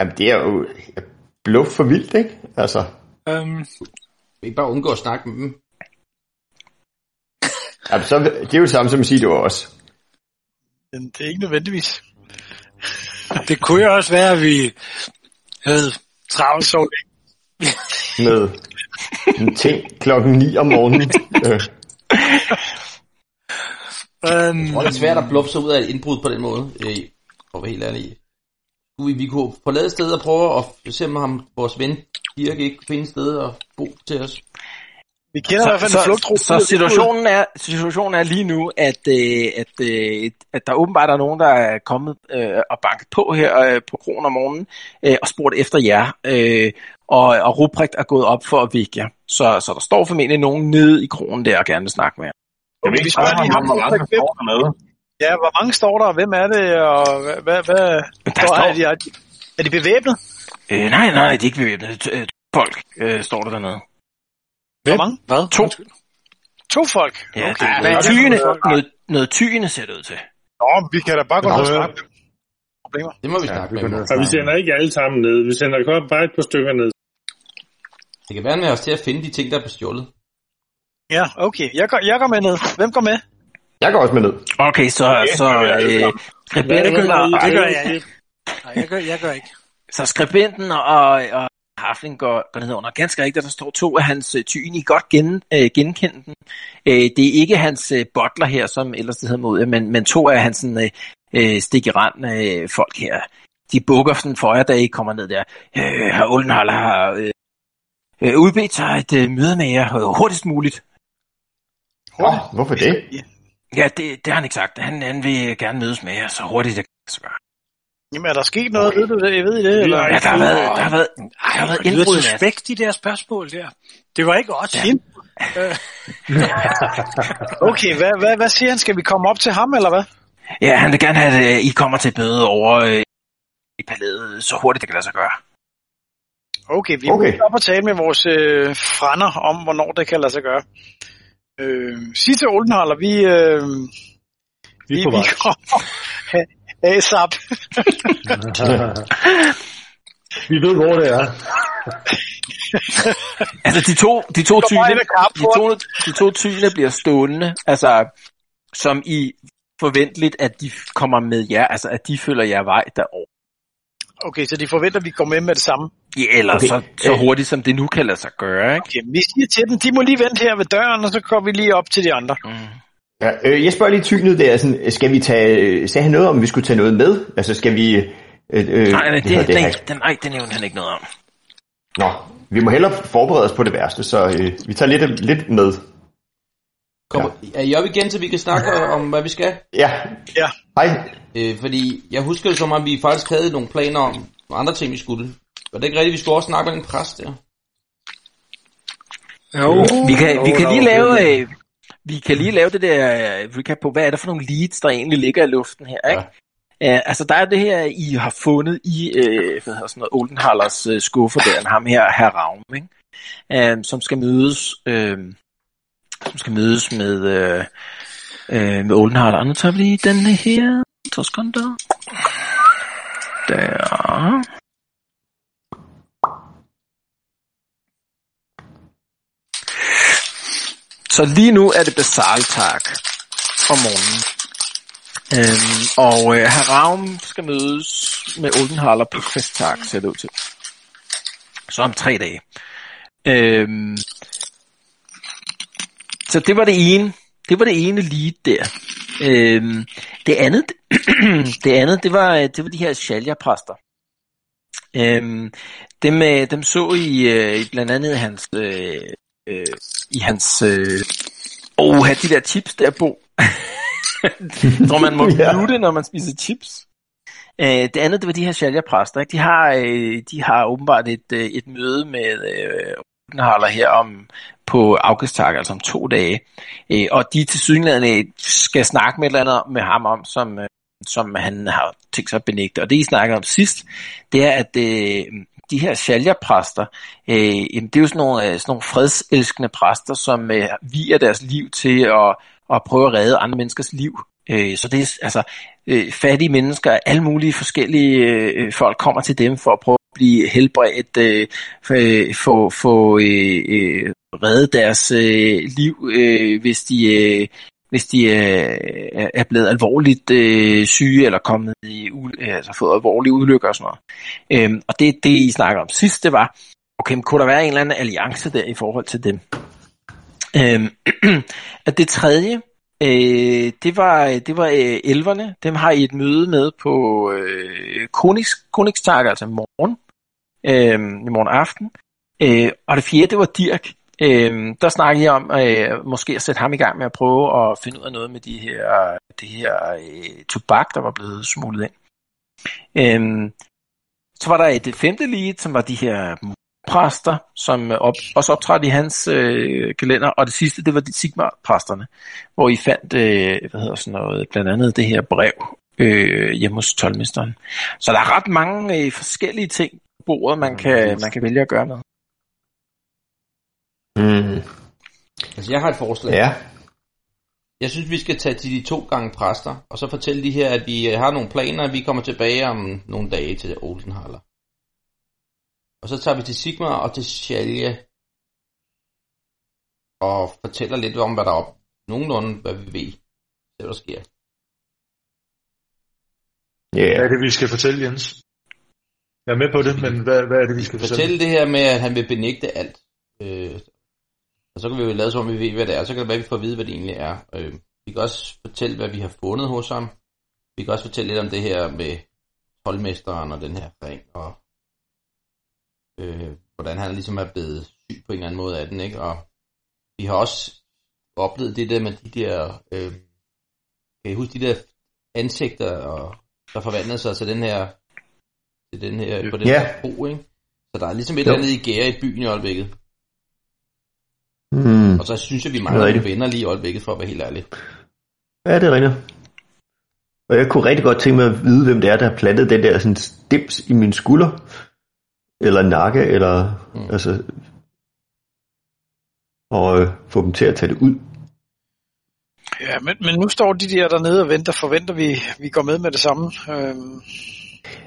Jamen, det er jo bluff for vildt, ikke? Altså, Øhm, Vi kan bare undgå at snakke med dem. Jamen, så, det er jo det samme som at sige, det var os. Men det er ikke nødvendigvis. det kunne jo også være, at vi havde travlt så Med en ting klokken 9 om morgenen. øh, Øhm, Det er svært at bluffe sig ud af et indbrud på den måde. Øh, at være helt ærlig. Skulle vi, vi kunne forlade et sted og prøve at se om ham, vores ven Dirk ikke kunne finde et sted at bo til os. Vi kender i hvert fald en så, så situationen, er, situationen er lige nu, at, øh, at, øh, at der åbenbart er nogen, der er kommet øh, og banket på her øh, på kronen om morgenen øh, og spurgt efter jer. Øh, og, og Ruprecht er gået op for at vække jer. Så, så der står formentlig nogen nede i kronen der og gerne vil snakke med jer. Jeg vil ikke Vi spørger spørge lige ham, hvor mange der står dernede. Ja, hvor mange står der, og hvem er det, og hvad, hvad, hvad Der står, står- er, de, er, de, de bevæbnet? Øh, nej, nej, det er ikke bevæbnet. Øh, Folk øh, står der dernede. Hvor mange? Hvad? To. Undskyld. To folk? Ja, okay. det er er nogle folk? noget, noget tygende ser det ud til. Nå, vi kan da bare gå og snakke. Problemer. Det må vi Ja, snakke vi med og vi sender ikke alle sammen ned. Vi sender kun bare et par stykker ned. Det kan være med os til at finde de ting, der er bestjålet. Ja, okay. Jeg går, jeg går med ned. Hvem går med? Jeg går også med ned. Okay, så, så øh, Det gør jeg ikke. Nej, jeg gør, jeg gør ikke. så skribenten og, og Hafling går, går ned under. Ganske rigtigt, der står to af hans øh, tygen. I godt gen, øh, genkende dem. Øh, det er ikke hans øh, butler her, som ellers det hedder mod, men, men to af hans sådan, øh, øh, stikkerand øh, folk her. De bukker sådan for jer, da I kommer ned der. Øh, herr Oldenhaller har øh, øh, udbedt sig et øh, møde med jer øh, hurtigst muligt. Nå, hvorfor det? Ja, det, det har han ikke sagt. Han, han vil gerne mødes med jer så hurtigt det kan. Jamen, er der sket noget? Ved du det? Jeg ved I det? Eller? Ja, der har været, der har været, der har været indbrud i nat. suspekt, de der spørgsmål der. Det var ikke os. Ja. Okay, hvad, hvad, hvad siger han? Skal vi komme op til ham, eller hvad? Ja, han vil gerne have, at øh, I kommer til et møde over øh, i palæet så hurtigt det kan lade sig gøre. Okay, vi Okay. okay. op og tale med vores øh, frænder om, hvornår det kan lade sig gøre. Øh, sig til Oldenhaller, vi, øh, Vi er på vi vej. kommer ASAP. Vi ved, hvor det er. Altså, de to, de to tyne, de to, de to tyne bliver stående, altså, som i forventeligt, at de kommer med jer, altså, at de følger jer vej derover. Okay, så de forventer, at vi går med med det samme. Ja, eller okay. så, så hurtigt, som det nu kan lade sig gøre, ikke? Okay, vi siger til dem, de må lige vente her ved døren, og så går vi lige op til de andre. Mm. Ja, øh, jeg spørger lige tynet der, sådan, skal vi tage, sagde han noget om, vi skulle tage noget med? Altså skal vi... Øh, øh, Nej, nej, det, det, det, den, nej, det nævnte han ikke noget om. Nå, vi må hellere forberede os på det værste, så øh, vi tager lidt, lidt med. Kom, Er I op igen, så vi kan snakke om, hvad vi skal? Ja. Ja. Hej. Øh, fordi jeg husker det som om, vi faktisk havde nogle planer om nogle andre ting, vi skulle. Var det ikke rigtigt, vi skulle også snakke med den præst der? Jo, Vi kan, vi jo, kan jo, lige lave, øh, vi kan lige lave det der øh, recap på, hvad er det for nogle leads, der egentlig ligger i luften her, ikke? Ja. altså, der er det her, I har fundet i, øh, hvad hedder sådan noget, Oldenhallers øh, skuffer der, ham her, herr Ravn, ikke? Øh, som skal mødes, øh, som skal mødes med, øh, øh, med Oldenhaller. Nu tager vi lige den her, to sekunder. Der. Så lige nu er det basaltak om morgenen. Øhm, og øh, herr Ravn skal mødes med Oldenhaler på festtag, ser det ud til. Så om tre dage. Øhm, så det var det ene. Det var det ene lead der. Øhm, det andet, det andet, det var, øh, det var de her shalja-præster. Øhm, dem, øh, dem så I øh, i blandt andet hans, øh, øh, i hans, øh, oh, de der chips der, Bo. Tror, man må Ja. mute, når man spiser chips. Øh, det andet, det var de her shalja-præster. De, har, øh, de har åbenbart et, øh, et møde med øh, Oldenhaller her om, på Augusttag, altså om to dage. Øh, og de til sydenlandet skal snakke med et eller andet med ham om, som, øh, som han har tænkt sig at benægte. Og det, I snakkede om sidst, det er, at øh, de her shalja-præster, øh, jamen, det er jo sådan nogle, øh, sådan nogle fredselskende præster, som øh, viger deres liv til at, at prøve at redde andre menneskers liv. Øh, så det er altså øh, fattige mennesker, alle mulige forskellige øh, folk kommer til dem for at prøve at blive helbredt, øh, øh, få, få øh, øh, redde deres øh, liv, øh, hvis de øh, hvis de øh, er- er blevet alvorligt øh, syge eller kommet i øh, altså fået alvorlige ulykker og sådan noget. Øhm, og det, det I snakker om sidst, det var, okay, men kunne der være en eller anden alliance der i forhold til dem? Øhm, at det tredje, øh, det var, det var øh, elverne. Dem har I et møde med på øh, Konings, Koningstag, altså i morgen, øh, i morgen aften. Øh, og det fjerde, det var Dirk. Øh, der snakkede jeg om øh, måske at sætte ham i gang med at prøve at finde ud af noget med de her, det her øh, tobak, der var blevet smuglet ind. Øh, så var der et femte lead, som var de her præster, som op, også optrådte i hans øh, kalender, og det sidste, det var de Sigmar-præsterne, hvor I fandt, øh, hvad hedder sådan noget, blandt andet det her brev øh, hjemme hos tolvmesteren. Så der er ret mange øh, forskellige ting på bordet, man kan, man kan vælge at gøre med. Mm. Altså, jeg har et forslag. Ja. Jeg synes, vi skal tage til de to gange præster, og så fortælle de her, at vi øh, har nogle planer, at vi kommer tilbage om nogle dage til Olsenhaller. Og så tager vi til Sigmar og til Shalje, og fortæller lidt om, hvad der er op. Nogenlunde, hvad vi ved, det der sker. Ja. Hvad er det, vi skal fortælle, Jens? Jeg er med på det, men hvad, hvad er det, vi skal fortælle? Fortælle det her med, at han vil benægte alt. Øh, og så kan vi jo lade som om, vi ved, hvad det er. Så kan det være, at vi får at vide, hvad det egentlig er. Øh, vi kan også fortælle, hvad vi har fundet hos ham. Vi kan også fortælle lidt om det her med holdmesteren og den her ring, og øh, hvordan han ligesom er blevet syg på en eller anden måde af den, ikke? Og vi har også oplevet det der med de der, øh, kan I huske de der ansigter, og, der forvandlede sig til den her, til den her, på den Ja. her bro, ikke? Så der er ligesom et eller andet i gære i byen i øjeblikket. Hmm. Og så synes jeg, vi er mangler nogle venner lige i øjeblikket, for at være helt ærlig. Ja, det er rigtigt. Og jeg kunne rigtig godt tænke mig at vide, hvem det er, der har plantet den der sådan stims i min skulder. Eller nakke, eller Mm. mm. altså... Og øh, få dem til at tage det ud. Ja, men, men nu står de der dernede og venter, forventer vi, vi går med med det samme. Øhm,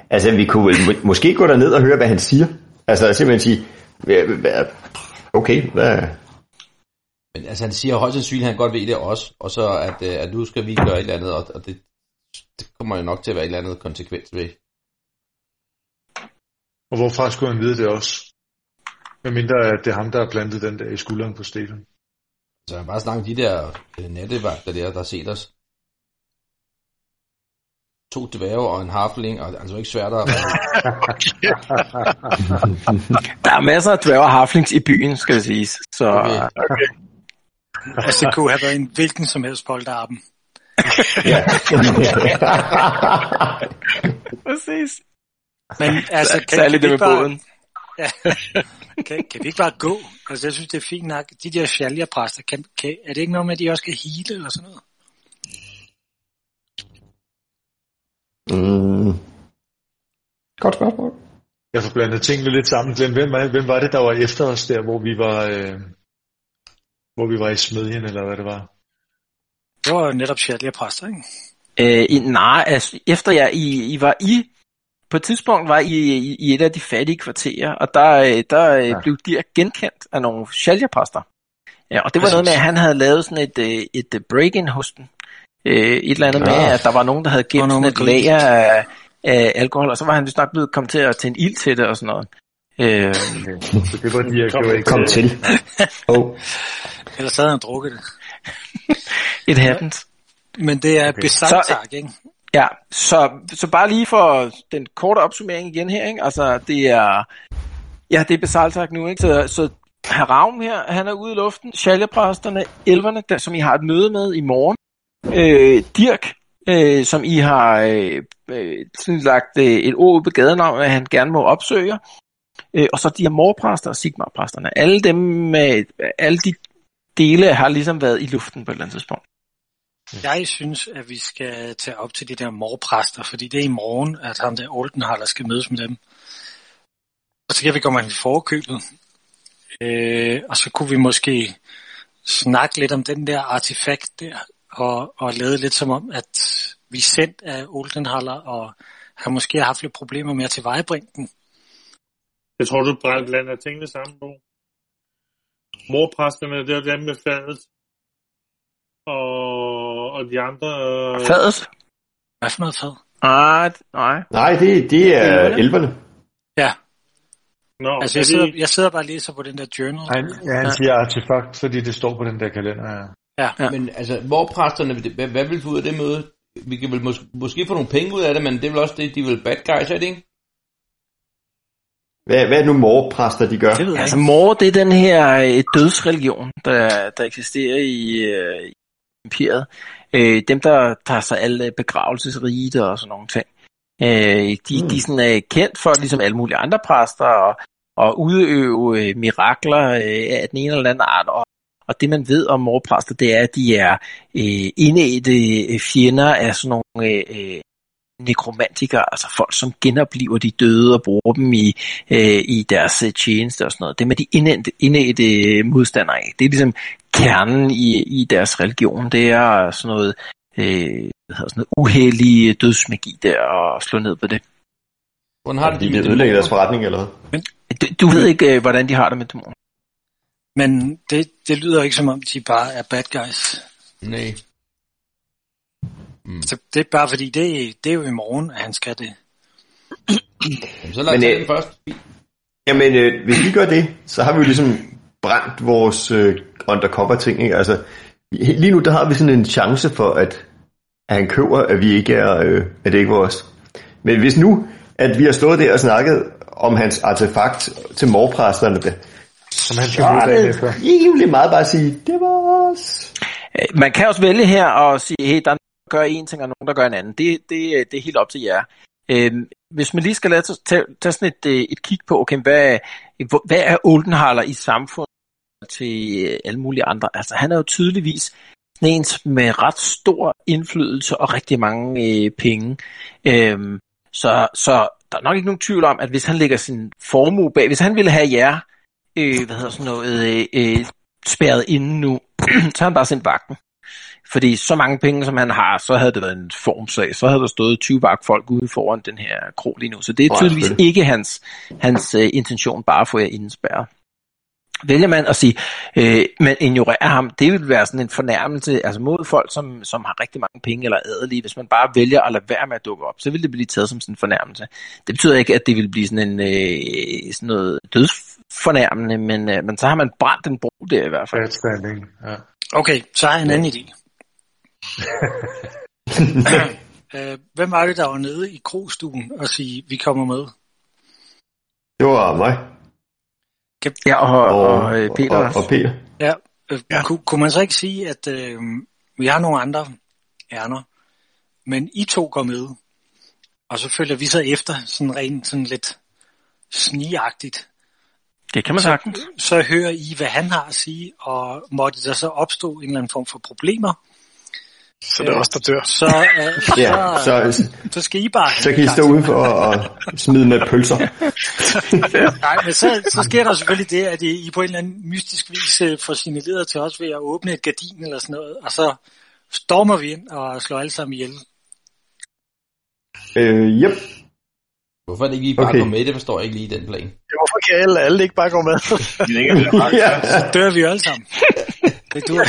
Altså, vi kunne vel må- måske gå derned og høre, hvad han siger. Altså, simpelthen sige, okay, hvad... Men altså, han siger højst sandsynligt, at han godt ved det også, og så at, øh, at nu skal vi gøre et eller andet, og, og det, det kommer jo nok til at være et eller andet konsekvens ved. Og hvorfra skulle han vide det også? Medmindre at det er ham, der har plantet den der i skulderen på Stefan. Så han bare snakke om de der øh, nattevagter der, der har set os. To dværge og en harfling, og det er altså ikke svært at... Der er masser af dværge og harflings i byen, skal det siges. Så Okay. Altså, det kunne have været en hvilken som helst polterappen. Ja. præcis. Men altså, kan, kan, Særligt vi det med bare, båden. kan, kan vi ikke bare gå? Altså, jeg synes, det er fint nok. De der shalja-præster, kan, kan, er det ikke noget med, at de også kan hele eller sådan noget? mm. Godt spørgsmål. Jeg får blandet tingene lidt sammen. Glem, hvem, var- hvem var det, der var efter os der, hvor vi var, øh, hvor vi var i smedjen, eller hvad det var? Det var jo netop shalja-præster, ikke? Øh, i, nej, altså, efter jeg, I, I var i, på et tidspunkt var I, i, i et af de fattige kvarterer, og der, øh, der ja. Ja. blev Dirk genkendt af nogle shalja-præster. Ja, og det var Præcis. noget med, at han havde lavet sådan et, øh, et øh, break-in hos den. Øh, et eller andet med, Ah. at der var nogen, der havde Og gemt sådan et med lager af, af alkohol, og så var han vist nok blevet kommet til at tænde ild til det og sådan noget. Øh, Så det var de, jeg Kom- gjorde ikke. Kom til. Oh. Ellers havde han drukket det. it happens. Men det er Okay. okay. besejtag, ikke? Ja, så, så bare lige for den korte opsummering igen her, ikke? Altså, det er, ja, det er Besaltak nu, ikke? Så, så Ravn her, han er ude i luften. Shalja-præsterne, elverne, der, som I har et møde med i morgen. Øh, Dirk, øh, som I har øh, øh, sådan lagt øh, et ord ud på gaden om, at han gerne må opsøge. Øh, og så de her morpræster og sigmarpræsterne. Alle dem, med, alle de dele har ligesom været i luften på et eller andet tidspunkt. Jeg synes, at vi skal tage op til de der morpræster, fordi det er i morgen, at ham der Oldenhaller skal mødes med dem. Og så kan vi komme ind i forkøbet. Øh, og så kunne vi måske snakke lidt om den der artefakt der, og, og lade lidt som om, at vi er sendt af Oldenhaller, og han måske har haft lidt problemer med at tilvejebringe den. Jeg tror, du blander tingene sammen på. Morpræsterne, det er dem med fadet. Og, og de andre... øh, Fadet? Hvad for noget fad? Nej, nej. Nej, det, det er Elverne? elverne. Nå, Altså, jeg sidder, det, jeg sidder bare og læser på den der journal. Han, ja, han siger artefakt, fordi det står på den der kalender. Ja. Ja. Ja. Men altså, hvor præsterne, hvad, hvad vil du ud af det møde? Vi kan vel mås- måske få nogle penge ud af det, men det er vel også det, de vel bad guys, er det ikke? Hvad, hvad er nu morpræster, de gør? Det ved jeg Altså mor, det er den her øh, dødsreligion, der, der eksisterer i øh, i imperiet. Øh, dem, der tager sig alle begravelsesrite og sådan nogle ting. Øh, de, Mm. de sådan, er kendt for, ligesom alle mulige andre præster, og, og udøve øh, mirakler øh, af den ene eller anden art. Og, og det, man ved om morpræster, det er, at de er øh, indædte øh, fjender af sådan nogle øh, øh, nekromantikere, altså folk, som genopliver de døde og bruger dem i, øh, i deres øh, tjeneste og sådan noget. Det med de indædte, indædte modstandere af. Det er ligesom kernen i, i deres religion. Det er sådan noget, øh, hvad sådan noget uheldig dødsmagi der, og slå ned på det. Hvordan har de de det med ødelægger deres forretning, eller hvad? Du, du ved ikke, øh, hvordan de har det med dæmoner. Men det, det lyder ikke som om, de bare er bad guys. Nej. Så det er bare fordi, det, det er jo i morgen, at han skal det. Jamen, så lad os Men, tage øh, den først. Jamen, øh, hvis vi gør det, så har vi jo ligesom brændt vores øh, undercover-ting. Ikke? Altså, lige nu, der har vi sådan en chance for, at, at han køber, at vi ikke er, øh, at det ikke er vores. Men hvis nu, at vi har stået der og snakket om hans artefakt til morpræsterne, der, Som han så skal modtage det efter. egentlig meget bare at sige, det var os. Øh, Man kan også vælge her og sige, hey, der er gør en ting, og nogen, der gør en anden. Det, det, det er helt op til jer. Øhm, hvis man lige skal lade tage, tage sådan et, øh, et kig på, okay, hvad, hvad er Oldenhaler i samfundet til øh, alle mulige andre? Altså, han er jo tydeligvis en med ret stor indflydelse og rigtig mange øh, penge. Øhm, så, så der er nok ikke nogen tvivl om, at hvis han lægger sin formue bag, hvis han ville have jer, øh, hvad hedder sådan noget, øh, øh, spærret inde nu, så har han bare sendt vagten. Fordi så mange penge, som han har, så havde det været en formsag. Så havde der stået 20 vagtfolk ude foran den her krog lige nu. Så det er tydeligvis ikke hans, hans uh, intention bare at få jer indespærret. Vælger man at sige, øh, man ignorerer ham, det vil være sådan en fornærmelse altså mod folk, som, som har rigtig mange penge eller adelige. Hvis man bare vælger at lade være med at dukke op, så vil det blive taget som sådan en fornærmelse. Det betyder ikke, at det vil blive sådan, en, øh, sådan noget dødsfornærmende, men, øh, men så har man brændt en bro der i hvert fald. Standing. Ja. Okay, så har jeg en anden idé. Øh, Hvem var det, der var nede i krogstuen og sige, vi kommer med? Det var mig. Ja, og, og, Og, og øh, Peter og, og Peter. Ja, øh, ja. Kunne, kunne man så ikke sige, at øh, vi har nogle andre ærner, men I to går med, og så følger vi så efter, sådan rent sådan lidt snigagtigt. Det kan man sagtens. Så hører I, hvad han har at sige, og måtte der så opstå en eller anden form for problemer, Så det er os, der dør. så, øh, Ja, så, så, så skal I bare... så kan I stå udenfor og, og smide med pølser. Nej, men så, så sker der selvfølgelig det, at I på en eller anden mystisk vis øh, får signaleret til os ved at åbne et gardin eller sådan noget, og så stormer vi ind og slår alle sammen ihjel. Øh, yep. Hvorfor er det ikke lige bare Okay. okay. med? Det forstår jeg ikke lige i den plan. Hvorfor kan alle, alle ikke bare gå med? Ja. Så dør vi alle sammen. Det dur.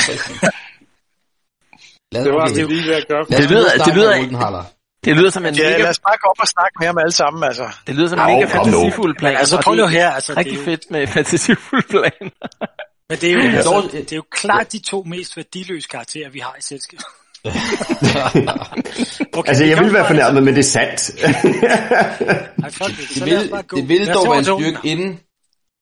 Lad Det var os vi lige ved at gøre. Det lyder- det lyder-. Det lyder som en Ja, mega, lad os bare gå op og snakke med ham alle sammen, altså. det lyder som en mega fantasifuld plan. Altså prøv det nu er her, altså det er, Rigtig fedt med fantasifuld plan. men det er, jo, Ja. altså, det er jo klart de to mest værdiløse karakterer, vi har i selskabet. Okay, Altså, jeg vil være fornærmet, men det er sandt. Ej, fuck det. Så vil, det vil dog være en styrke, inden,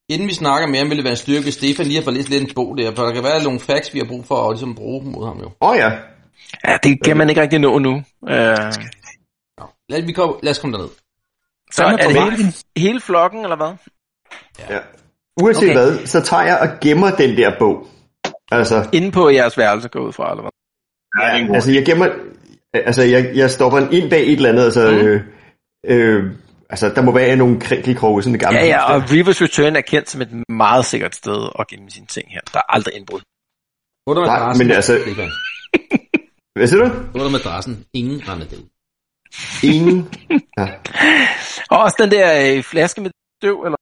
inden vi snakker mere, vil det være en styrke, hvis Stefan lige har fået læst lidt en bog der, for der kan være nogle facts, vi har brug for at ligesom bruge mod ham jo. Åh oh, ja. Ja, det kan man ikke rigtig nå nu. Uh, Nå, lad, vi kom, lad os komme derned. så er det på hele, hele flokken, eller hvad? ja. Uanset Okay. hvad, så tager jeg og gemmer den der bog. Altså, Inde på jeres værelse går ud fra, eller hvad? Ja, det altså jeg gemmer, altså jeg, jeg stopper den ind bag et eller andet, altså, Mm. øh, øh, altså der må være nogle krinkelkroge, sådan en gammel Ja, ja, og Reavers Return er kendt som et meget sikkert sted at gemme sine ting her. Der er aldrig indbrud. Hvor er der Nej, men altså-. Hvad siger du? Hvor er der madrassen? Ingen det. Ingen. Ja. Og også den der øh, flaske med støv, eller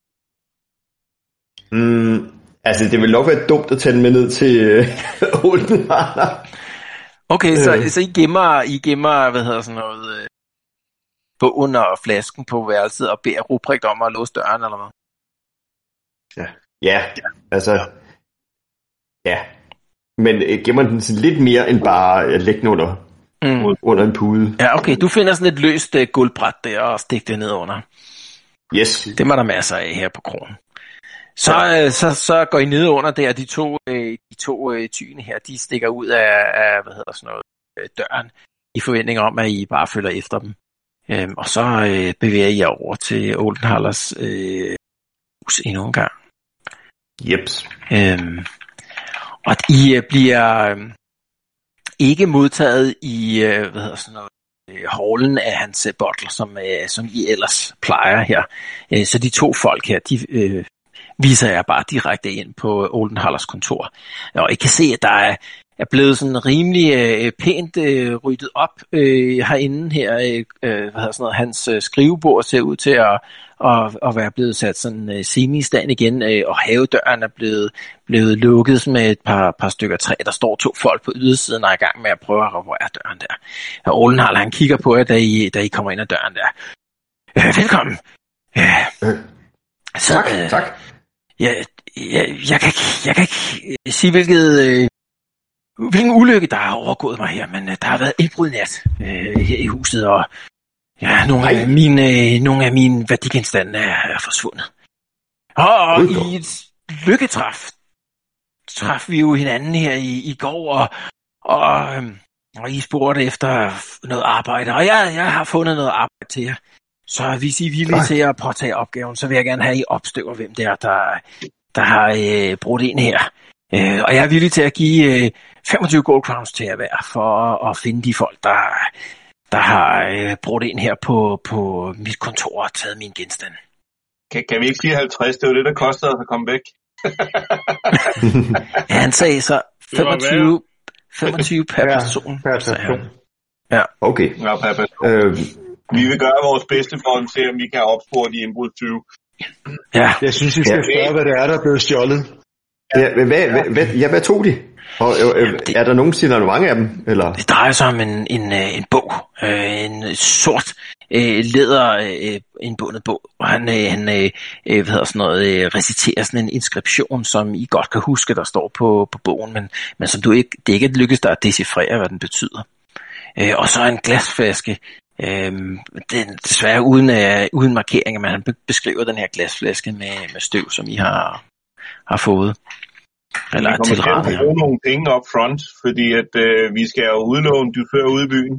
Mm, altså det vil nok være dumt at tage den med ned til øh. Okay, så, Øh. så I gemmer, I gemmer, hvad hedder sådan noget, øh, bogen og flasken på værelset og beder Ruprecht om at låse døren, eller hvad? Ja, altså, ja. Men øh, gemmer den sådan lidt mere end bare at lægge den under, Mm. under en pude. Ja, okay, du finder sådan et løst uh, guldbræt der og stik det ned under. Yes. Det var der masser af her på krogen. Så, øh, så, så går I ned under der, de to, øh, de to øh, tyne her, de stikker ud af, af hvad hedder sådan noget, øh, døren, i forventning om, at I bare følger efter dem. Øhm, og så øh, bevæger I jer over til Oldenhallers øh, hus endnu en gang. Jeps. Øhm, og I øh, bliver øhm, ikke modtaget i, øh, hvad hedder sådan noget, øh, hallen af hans bottle, bottler, som, som I ellers plejer her. Så de to folk her, de viser jeg bare direkte ind på Oldenhallers kontor. Og I kan se, at der er, er blevet sådan rimelig øh, pænt øh, ryddet op øh, herinde her. Øh, hvad hedder sådan noget, hans øh, skrivebord ser ud til at, at, at være blevet sat sådan øh, semi-stand igen, øh, og havedøren er blevet, blevet lukket med et par, par stykker træ. Der står to folk på ydersiden og er i gang med at prøve at reparere døren der. Og Olenhall, han kigger på jer, da I, da I kommer ind ad døren der. Øh, velkommen. Øh, Øh, så, tak, øh, tak. jeg, jeg, jeg, kan ikke, jeg kan ikke øh, sige, hvilket, øh, hvilken ulykke, der har overgået mig her, men øh, der har været indbrud nat øh, her i huset, og ja, nogle, af mine, øh, nogle af mine værdigenstande er, er forsvundet. Og, og i et lykketræf traf vi jo hinanden her i, i går, og, og, øhm, og I spurgte efter noget arbejde, og jeg, jeg har fundet noget arbejde til jer. Så hvis I er villige til at påtage opgaven, så vil jeg gerne have, at I opstøver, hvem det er, der, der har øh, brudt ind her. Øh, og jeg er villig til at give øh, 25 gold crowns til jer hver, for at, at finde de folk, der, der har øh, brudt ind her på, på mit kontor og taget min genstand. Kan, kan vi ikke sige 50? Det var det, der kostede os at komme væk. Ja, han sagde så Det var 25, 25 per Ja, person. per person. Okay. Ja, per person. Øh, Vi vil gøre vores bedste for at se, om vi kan opspore de indbrudstyve. Ja, Jeg synes, I skal Ja. spørge, hvad det er, der er blevet stjålet. Ja, hvad, hvad, hvad, ja, hvad tog de? Og, øh, øh, det- er der nogen signalement af dem? Eller? det drejer sig om en, en, øh, en bog. Øh, en sort øh, læder øh, indbundet bog. Og han, øh, han øh, øh, hvad hedder sådan noget, øh, reciterer sådan en inskription, som I godt kan huske, der står på, på bogen, men, men som du ikke, det ikke lykkes dig at decifrere, hvad den betyder. Øh, og så en glasflaske, øh, den, desværre uden, øh, uden markeringer, men han be- beskriver den her glasflaske med, med støv, som I har, har fået. Eller vi kommer til at bruge nogle penge up front, fordi at øh, vi skal jo udlåne de før ude i byen.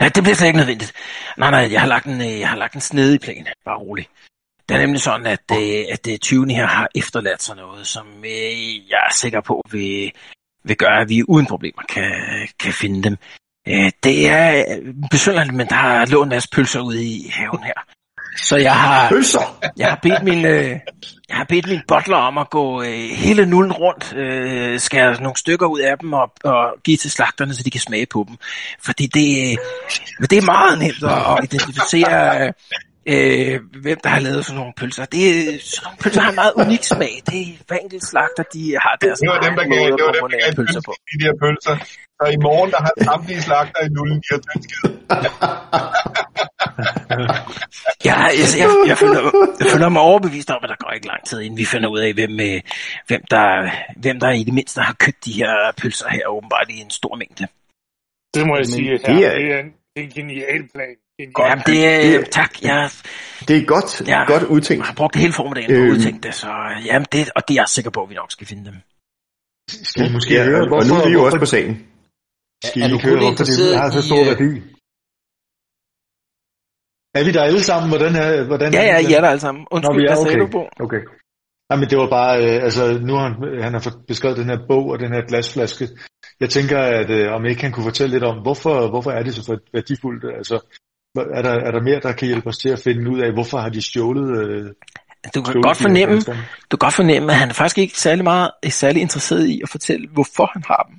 Ja, det bliver slet ikke nødvendigt. Nej, nej, jeg har lagt en, øh, jeg har lagt en snedig plan. Bare rolig. Det er nemlig sådan, at, øh, at øh, 20. her har efterladt sig noget, som øh, jeg er sikker på vil, vil gøre, at vi uden problemer kan, kan finde dem. Øh, det er øh, besynderligt, men der har lå en masse pølser ude i haven her. Så jeg har, Pølser! jeg har bedt min, øh, jeg har bedt min butler om at gå øh, hele nullen rundt, øh, skære nogle stykker ud af dem og, og give til slagterne, så de kan smage på dem. Fordi det, øh, det er meget nemt at, identificere, øh, hvem der har lavet sådan nogle pølser. Det, er- sådan nogle pølser har en meget unik smag. Det er hver enkelt slagter, de har deres Det var dem, der gav, det var dem, der gav pølser på. de der pølser. Så i morgen, der har samtlige slagter i nullen, de har tyndskid. Ja, altså, jeg, jeg, føler, jeg føler mig overbevist om, at der går ikke lang tid, inden vi finder ud af, hvem, øh, hvem, der, hvem der i det mindste har købt de her pølser her, åbenbart i en stor mængde. Det må jeg sige, her. det er- det er en, det er en genial plan. Godt. Jamen, det er, det- tak, jeg Det er godt, Ja. godt udtænkt. har brugt hele formiddagen på at Øhm. udtænke det, så øh, jamen, det, og det er jeg sikker på, at vi nok skal finde dem. Skal I måske Ja, høre, og, hvorfor, og nu er vi jo også på sagen. skal Er I ikke høre, hvorfor det har så stor øh, værdi? Er vi der alle sammen? Hvordan er, hvordan Ja, ja, er I er der alle sammen. Nå, Undskyld, vi er hvad sagde okay. du på? Okay. Jamen, det var bare, øh, altså, nu har han, han har beskrevet den her bog og den her glasflaske. Jeg tænker, at øh, om ikke han kunne fortælle lidt om, hvorfor, hvorfor er det så værdifuldt? Altså, er der, er der mere, der kan hjælpe os til at finde ud af, hvorfor har de stjålet? Øh, Du kan stjålet godt fornemme, du kan godt fornemme, at han er faktisk ikke særlig meget er særlig interesseret i at fortælle, hvorfor han har dem.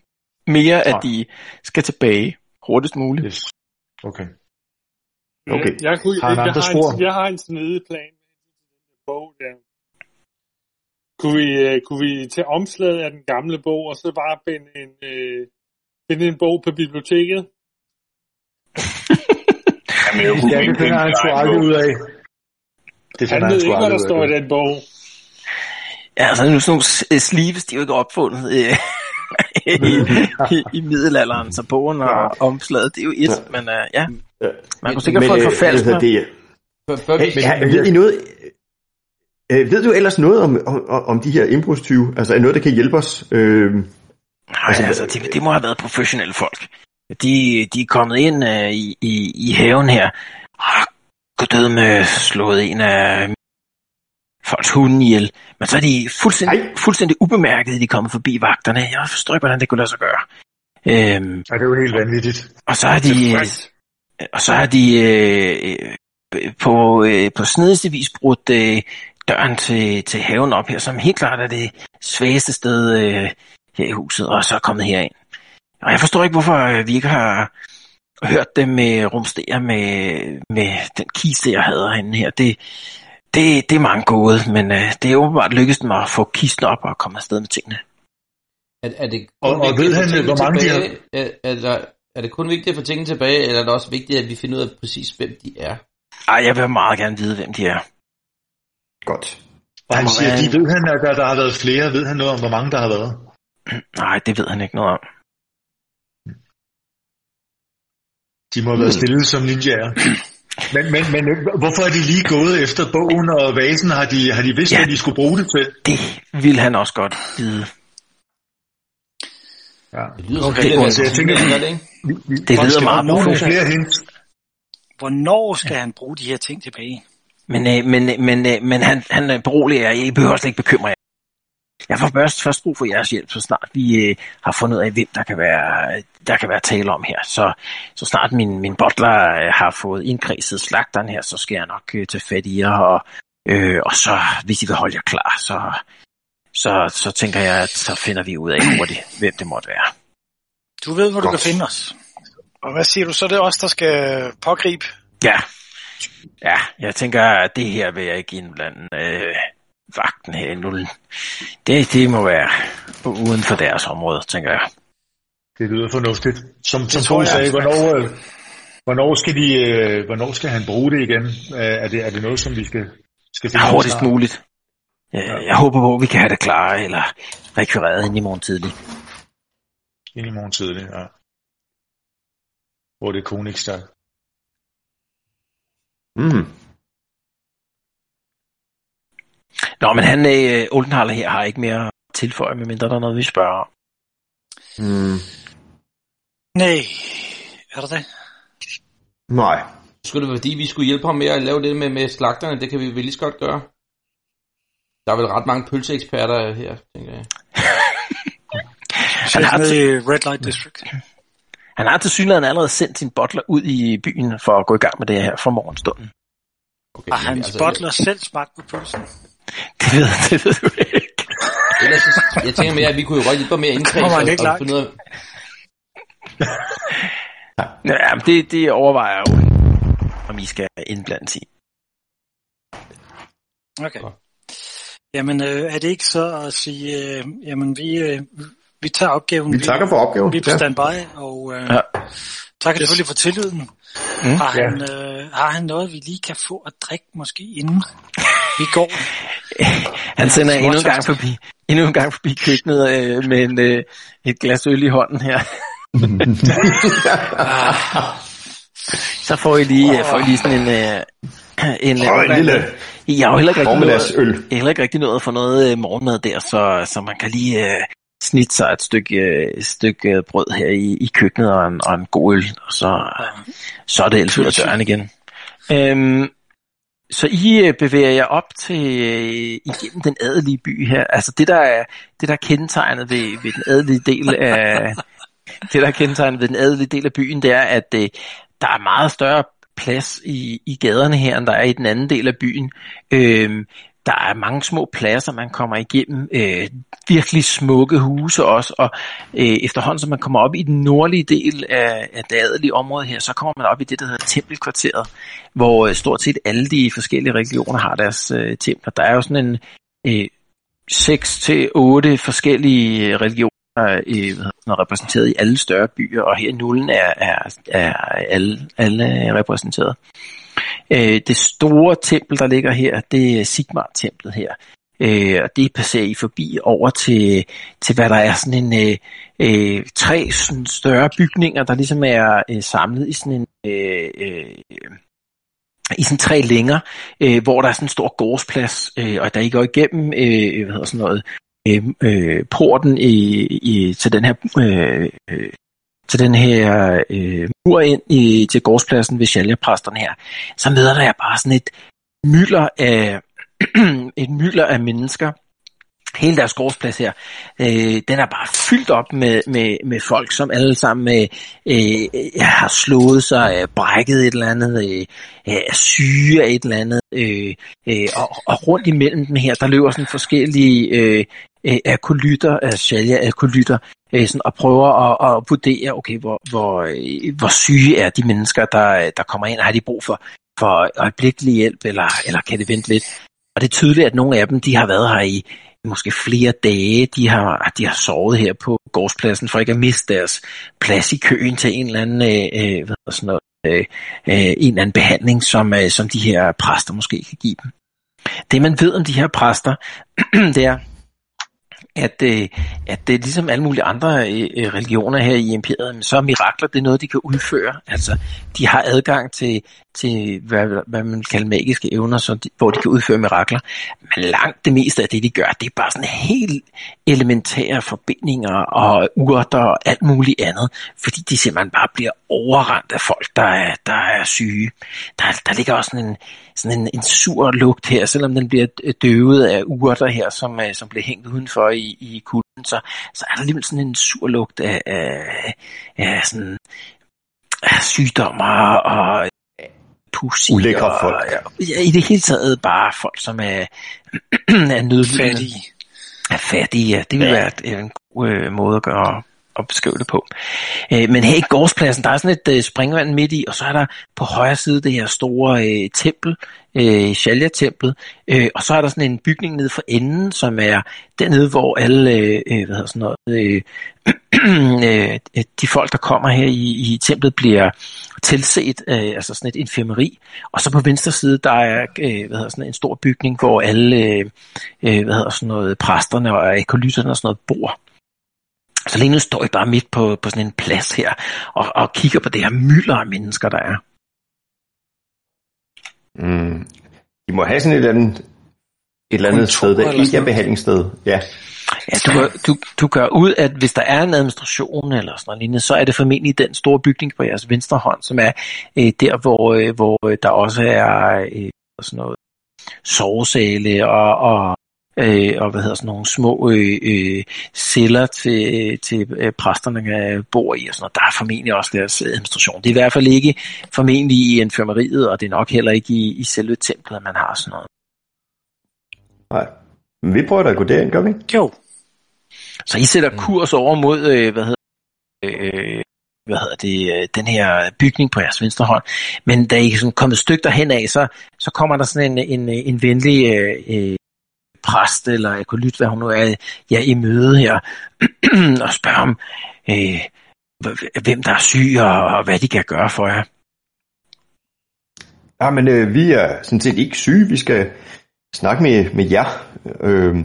Mere, at Nej. de skal tilbage hurtigst muligt. Yes. Okay. Okay. Jeg, kunne, Har han jeg, andre har spor? en, jeg har en snedig plan. Bog der. Kunne vi, øh, kunne vi tage omslaget af den gamle bog, og så bare binde en, øh, binde en bog på biblioteket? Jamen, jeg kunne Ja, det finder finde han sgu aldrig ud af. Det Han ved ikke, hvad der står i den bog. Ja, altså nu sådan nogle øh, sleeves, de er jo ikke opfundet øh, i, i, i middelalderen, så bogen og omslaget, det er jo et, men uh, ja, man kunne sikkert få en øh, hvad hedder det, vi, Hey, ja, ved I noget? Øh, ved du ellers noget om, om, om de her indbrudstyve? Altså er noget, der kan hjælpe os? Øh, Nej, Altså, altså, det, det må have været professionelle folk. De, de er kommet ind uh, i, i, i haven her, gået død med slået en af folks hunde ihjel. Men så er de fuldstændig, Ej. fuldstændig ubemærket, de er kommet forbi vagterne. Jeg forstår ikke, hvordan det kunne lade sig gøre. Øhm, Ja, det er jo helt vanvittigt. og så har de, Tilfreds. og så har de øh, øh, på, øh, på snedigste vis brudt øh, døren til, til haven op her, som helt klart er det svageste sted øh, her i huset, og så er kommet herind. Og jeg forstår ikke, hvorfor øh, vi ikke har hørt det med rumstere med, med den kiste, jeg havde herinde her. Det, det, det er mange gode, men øh, det er åbenbart lykkedes mig at få kisten op og komme afsted med tingene. Er, er det Og- kun og vigtigt ved at han, få tingene hvor mange de tilbage? Er, er, der, er det kun vigtigt at få tingene tilbage, eller er det også vigtigt, at vi finder ud af præcis, hvem de er? Ej, jeg vil meget gerne vide, hvem de er. Godt. Og han siger, de ved han, at der, der har været flere. Ved han noget om, hvor mange der har været? Nej, det ved han ikke noget om. De må have været stillet som ninjaer. Men, men, men hvorfor er de lige gået efter bogen og vasen? Har de, har de vidst, Ja. hvad de skulle bruge det til? Det vil han også godt vide. Ja. Det lyder Okay, som altså, jeg tænker- det, ikke? Det Man lyder meget nogle flere hint. Hvornår skal han bruge de her ting tilbage? Men, øh, men, øh, men, øh, men han, han øh, beroliger. I behøver slet ikke bekymre jer. Jeg får først, først brug for jeres hjælp, så snart vi øh, har fundet ud af, hvem der kan være, der kan være tale om her. Så, så snart min, min butler øh, har fået indkredset slagteren her, så skal jeg nok øh, tage fat i jer. Og, øh, og så, hvis I vil holde jer klar, så, så, så tænker jeg, at så finder vi ud af hurtigt, hvem det måtte være. Du ved, hvor du Godt. kan finde os. Og hvad siger du, så er det os, der skal pågribe? Ja, ja jeg tænker, at det her vil jeg ikke indblande øh, vagten her i nullen. Det, det må være uden for deres område, tænker jeg. Det lyder fornuftigt. Som, som jeg. sagde, hvornår, øh, hvornår, skal de, øh, hvornår skal han bruge det igen? Øh, Er det, er det noget, som vi skal, skal finde af Hurtigst muligt. Jeg, jeg håber på, at vi kan have det klar, eller rekvireret ind i morgen tidlig. Ind i morgen tidlig, ja. Hvor det er Koenigsdag. Mm. Nå, men han, øh, Oldenhaler her, har ikke mere at tilføje, medmindre der er noget, vi spørger om. Mm. Nej, er der det? Nej. Skulle det være, fordi vi skulle hjælpe ham med at lave det med, med slagterne? Det kan vi vel lige så godt gøre. Der er vel ret mange pølseeksperter her, tænker jeg. Han har, til, Red Light District. han har til synligheden allerede sendt sin butler ud i byen for at gå i gang med det her for morgenstunden. Okay, Har hans butler selv smagt på pølsen? Det ved, det ved du ikke. Ellers, jeg tænker mere, at vi kunne jo godt hjælpe at indkredse Kommer og, ikke og langt? finde ud af, Ja, det, det overvejer jeg jo, om I skal indblandes i. Okay. Jamen, øh, er det ikke så at sige, øh, jamen vi, øh, vi tager opgaven. Vi takker for opgaven. Vi er på Ja. standby, og øh, Ja. ja. takker selvfølgelig for tilliden. Mm. Har, han, øh, har han noget, vi lige kan få at drikke, måske inden vi går? Han sender endnu en gang forbi, endnu en gang forbi køkkenet øh, med en, øh, et glas øl i hånden her. Så får I lige, oh. får I lige sådan en... Øh, en, Og en lille Jeg har jo heller ikke rigtig noget, formiddagsøl. jeg heller ikke rigtig noget for noget øh, morgenmad der, så, så man kan lige øh, snitte sig et stykke, øh, et stykke øh, brød her i, i køkkenet og en, og en god øl, og så, så er det ellers ud af døren igen. Øhm, så I øh, bevæger jer op til øh, igennem den adelige by her. Altså det der er, det der er kendetegnet ved, ved den adelige del af det der er kendetegnet ved den adelige del af byen, det er at øh, der er meget større plads i, i gaderne her, end der er i den anden del af byen. Øh, der er mange små pladser, man kommer igennem. Øh, virkelig smukke huse også, og øh, efterhånden, som man kommer op i den nordlige del af, af det adelige område her, så kommer man op i det, der hedder tempelkvarteret, hvor øh, stort set alle de forskellige religioner har deres øh, templer. Der er jo sådan en øh, 6 til otte forskellige religioner øh, hvad hedder repræsenteret i alle større byer, og her i nullen er, er, er alle, alle repræsenteret. Øh, Øh, det store tempel, der ligger her, det er Sigmar-templet her. Øh, og det passerer I forbi over til, til hvad der er sådan en øh, øh, tre sådan større bygninger, der ligesom er øh, samlet i sådan en øh, øh, i sådan tre længer, øh, hvor der er sådan en stor gårdsplads, øh, og der I går igennem øh, øh, hvad hedder sådan noget, øh, øh, porten i, i, til den her øh, øh til den her øh, mur ind i, til gårdspladsen ved Shalja-præsterne her, så møder der jeg bare sådan et mylder af, et mylder af mennesker. Hele deres gårdsplads her, øh, den er bare fyldt op med, med, med folk, som alle sammen øh, øh, har slået sig, øh, brækket et eller andet, øh, er syge af et eller andet, øh, øh, og, og rundt imellem dem her, der løber sådan forskellige øh, øh, akolytter, øh, altså akolytter, øh, sådan, og prøver at, at vurdere, okay, hvor, hvor, øh, hvor syge er de mennesker, der, der kommer ind, har de brug for, for øjeblikkelig hjælp, eller, eller kan det vente lidt? Og det er tydeligt, at nogle af dem, de har været her i måske flere dage. De har, de har sovet her på gårdspladsen for ikke at miste deres plads i køen til en eller anden, øh, øh hvad sådan noget, øh, øh, en eller anden behandling, som, øh, som de her præster måske kan give dem. Det man ved om de her præster, det er, at, øh, at det er ligesom alle mulige andre øh, øh, religioner her i imperiet, så er mirakler det er noget, de kan udføre. Altså, de har adgang til, til hvad, hvad man kalder magiske evner, så de, hvor de kan udføre mirakler. Men langt det meste af det, de gør, det er bare sådan helt elementære forbindinger og urter og alt muligt andet, fordi de simpelthen bare bliver overrendt af folk, der er, der er syge. Der, der ligger også sådan en, sådan en, en sur lugt her, selvom den bliver døvet af urter her, som, øh, som bliver hængt udenfor i, i kulden, så, så er der alligevel sådan en sur lugt af, af, af sådan af sygdommer og pussy. Ulækre folk. Og, ja, I det hele taget bare folk, som er, er nødlidende. Fattige. Er fattige, ja. Det vil ja. være en god øh, måde at gøre at beskrive det på. Øh, men her i gårdspladsen, der er sådan et øh, springvand midt i, og så er der på højre side det her store øh, tempel, øh, Shalya-templet, øh, og så er der sådan en bygning nede for enden, som er dernede, hvor alle, øh, øh hvad hedder sådan noget, øh, øh, øh, de folk, der kommer her i, i templet, bliver tilset, øh, altså sådan et infirmeri, og så på venstre side, der er øh, hvad hedder sådan en stor bygning, hvor alle, øh, øh hvad hedder sådan noget, præsterne og akolyterne og sådan noget bor. Så lige nu står I bare midt på, på sådan en plads her, og, og kigger på det her mylder af mennesker, der er. Mm. I må have sådan et eller andet, et eller andet sted, der ikke er behandlingssted. Ja. Ja, du, gør, du, du gør ud, at hvis der er en administration eller sådan noget lignende, så er det formentlig den store bygning på jeres venstre hånd, som er øh, der, hvor, øh, hvor der også er øh, sådan noget sovesale og, og øh, og hvad hedder sådan nogle små øh, øh, celler til, til øh, præsterne øh, bor i og sådan noget. Der er formentlig også deres administration. Det er i hvert fald ikke formentlig i infirmeriet, og det er nok heller ikke i, i selve templet, at man har sådan noget. Nej. Men vi prøver da at gå derind, gør vi? Jo. Så I sætter kurs over mod, øh, hvad hedder øh, hvad hedder det, øh, den her bygning på jeres venstre hånd. Men da I sådan kommet et stykke derhen af, så, så kommer der sådan en, en, en venlig øh, præst, eller jeg kunne lytte, hvad hun nu er, ja, i møde her, og spørge om, øh, hvem der er syg, og, og hvad de kan gøre for jer. Ja, men øh, vi er sådan set ikke syge. Vi skal snakke med, med jer. Øh,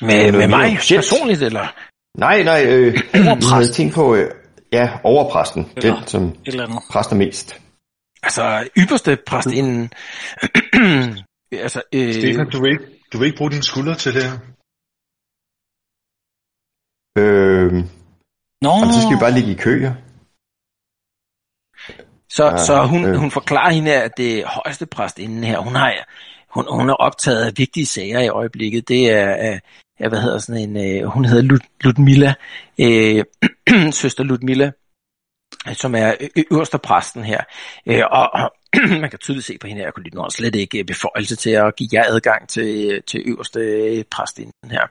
med, med mig shit. personligt, eller? Nej, nej. Øh, havde tænkt på, øh, ja, overpræsten. Eller, den, som præster mest. Altså, ypperste præst inden... altså, øh, Stefan, du vil ikke du vil ikke bruge dine skuldre til det her? Øh, Nå. Og så skal vi bare ligge i kø, ja. Så, ja, så hun, øh. hun forklarer hende, at det højeste præst inden her, hun har, hun, hun er optaget af vigtige sager i øjeblikket. Det er, er hvad hedder sådan en, øh, hun hedder Lud, Ludmilla, øh, søster Ludmilla, som er øverste præsten her. Øh, og, og man kan tydeligt se på hende her, at hun slet ikke beføjelse til at give jer adgang til, til øverste præstinden her.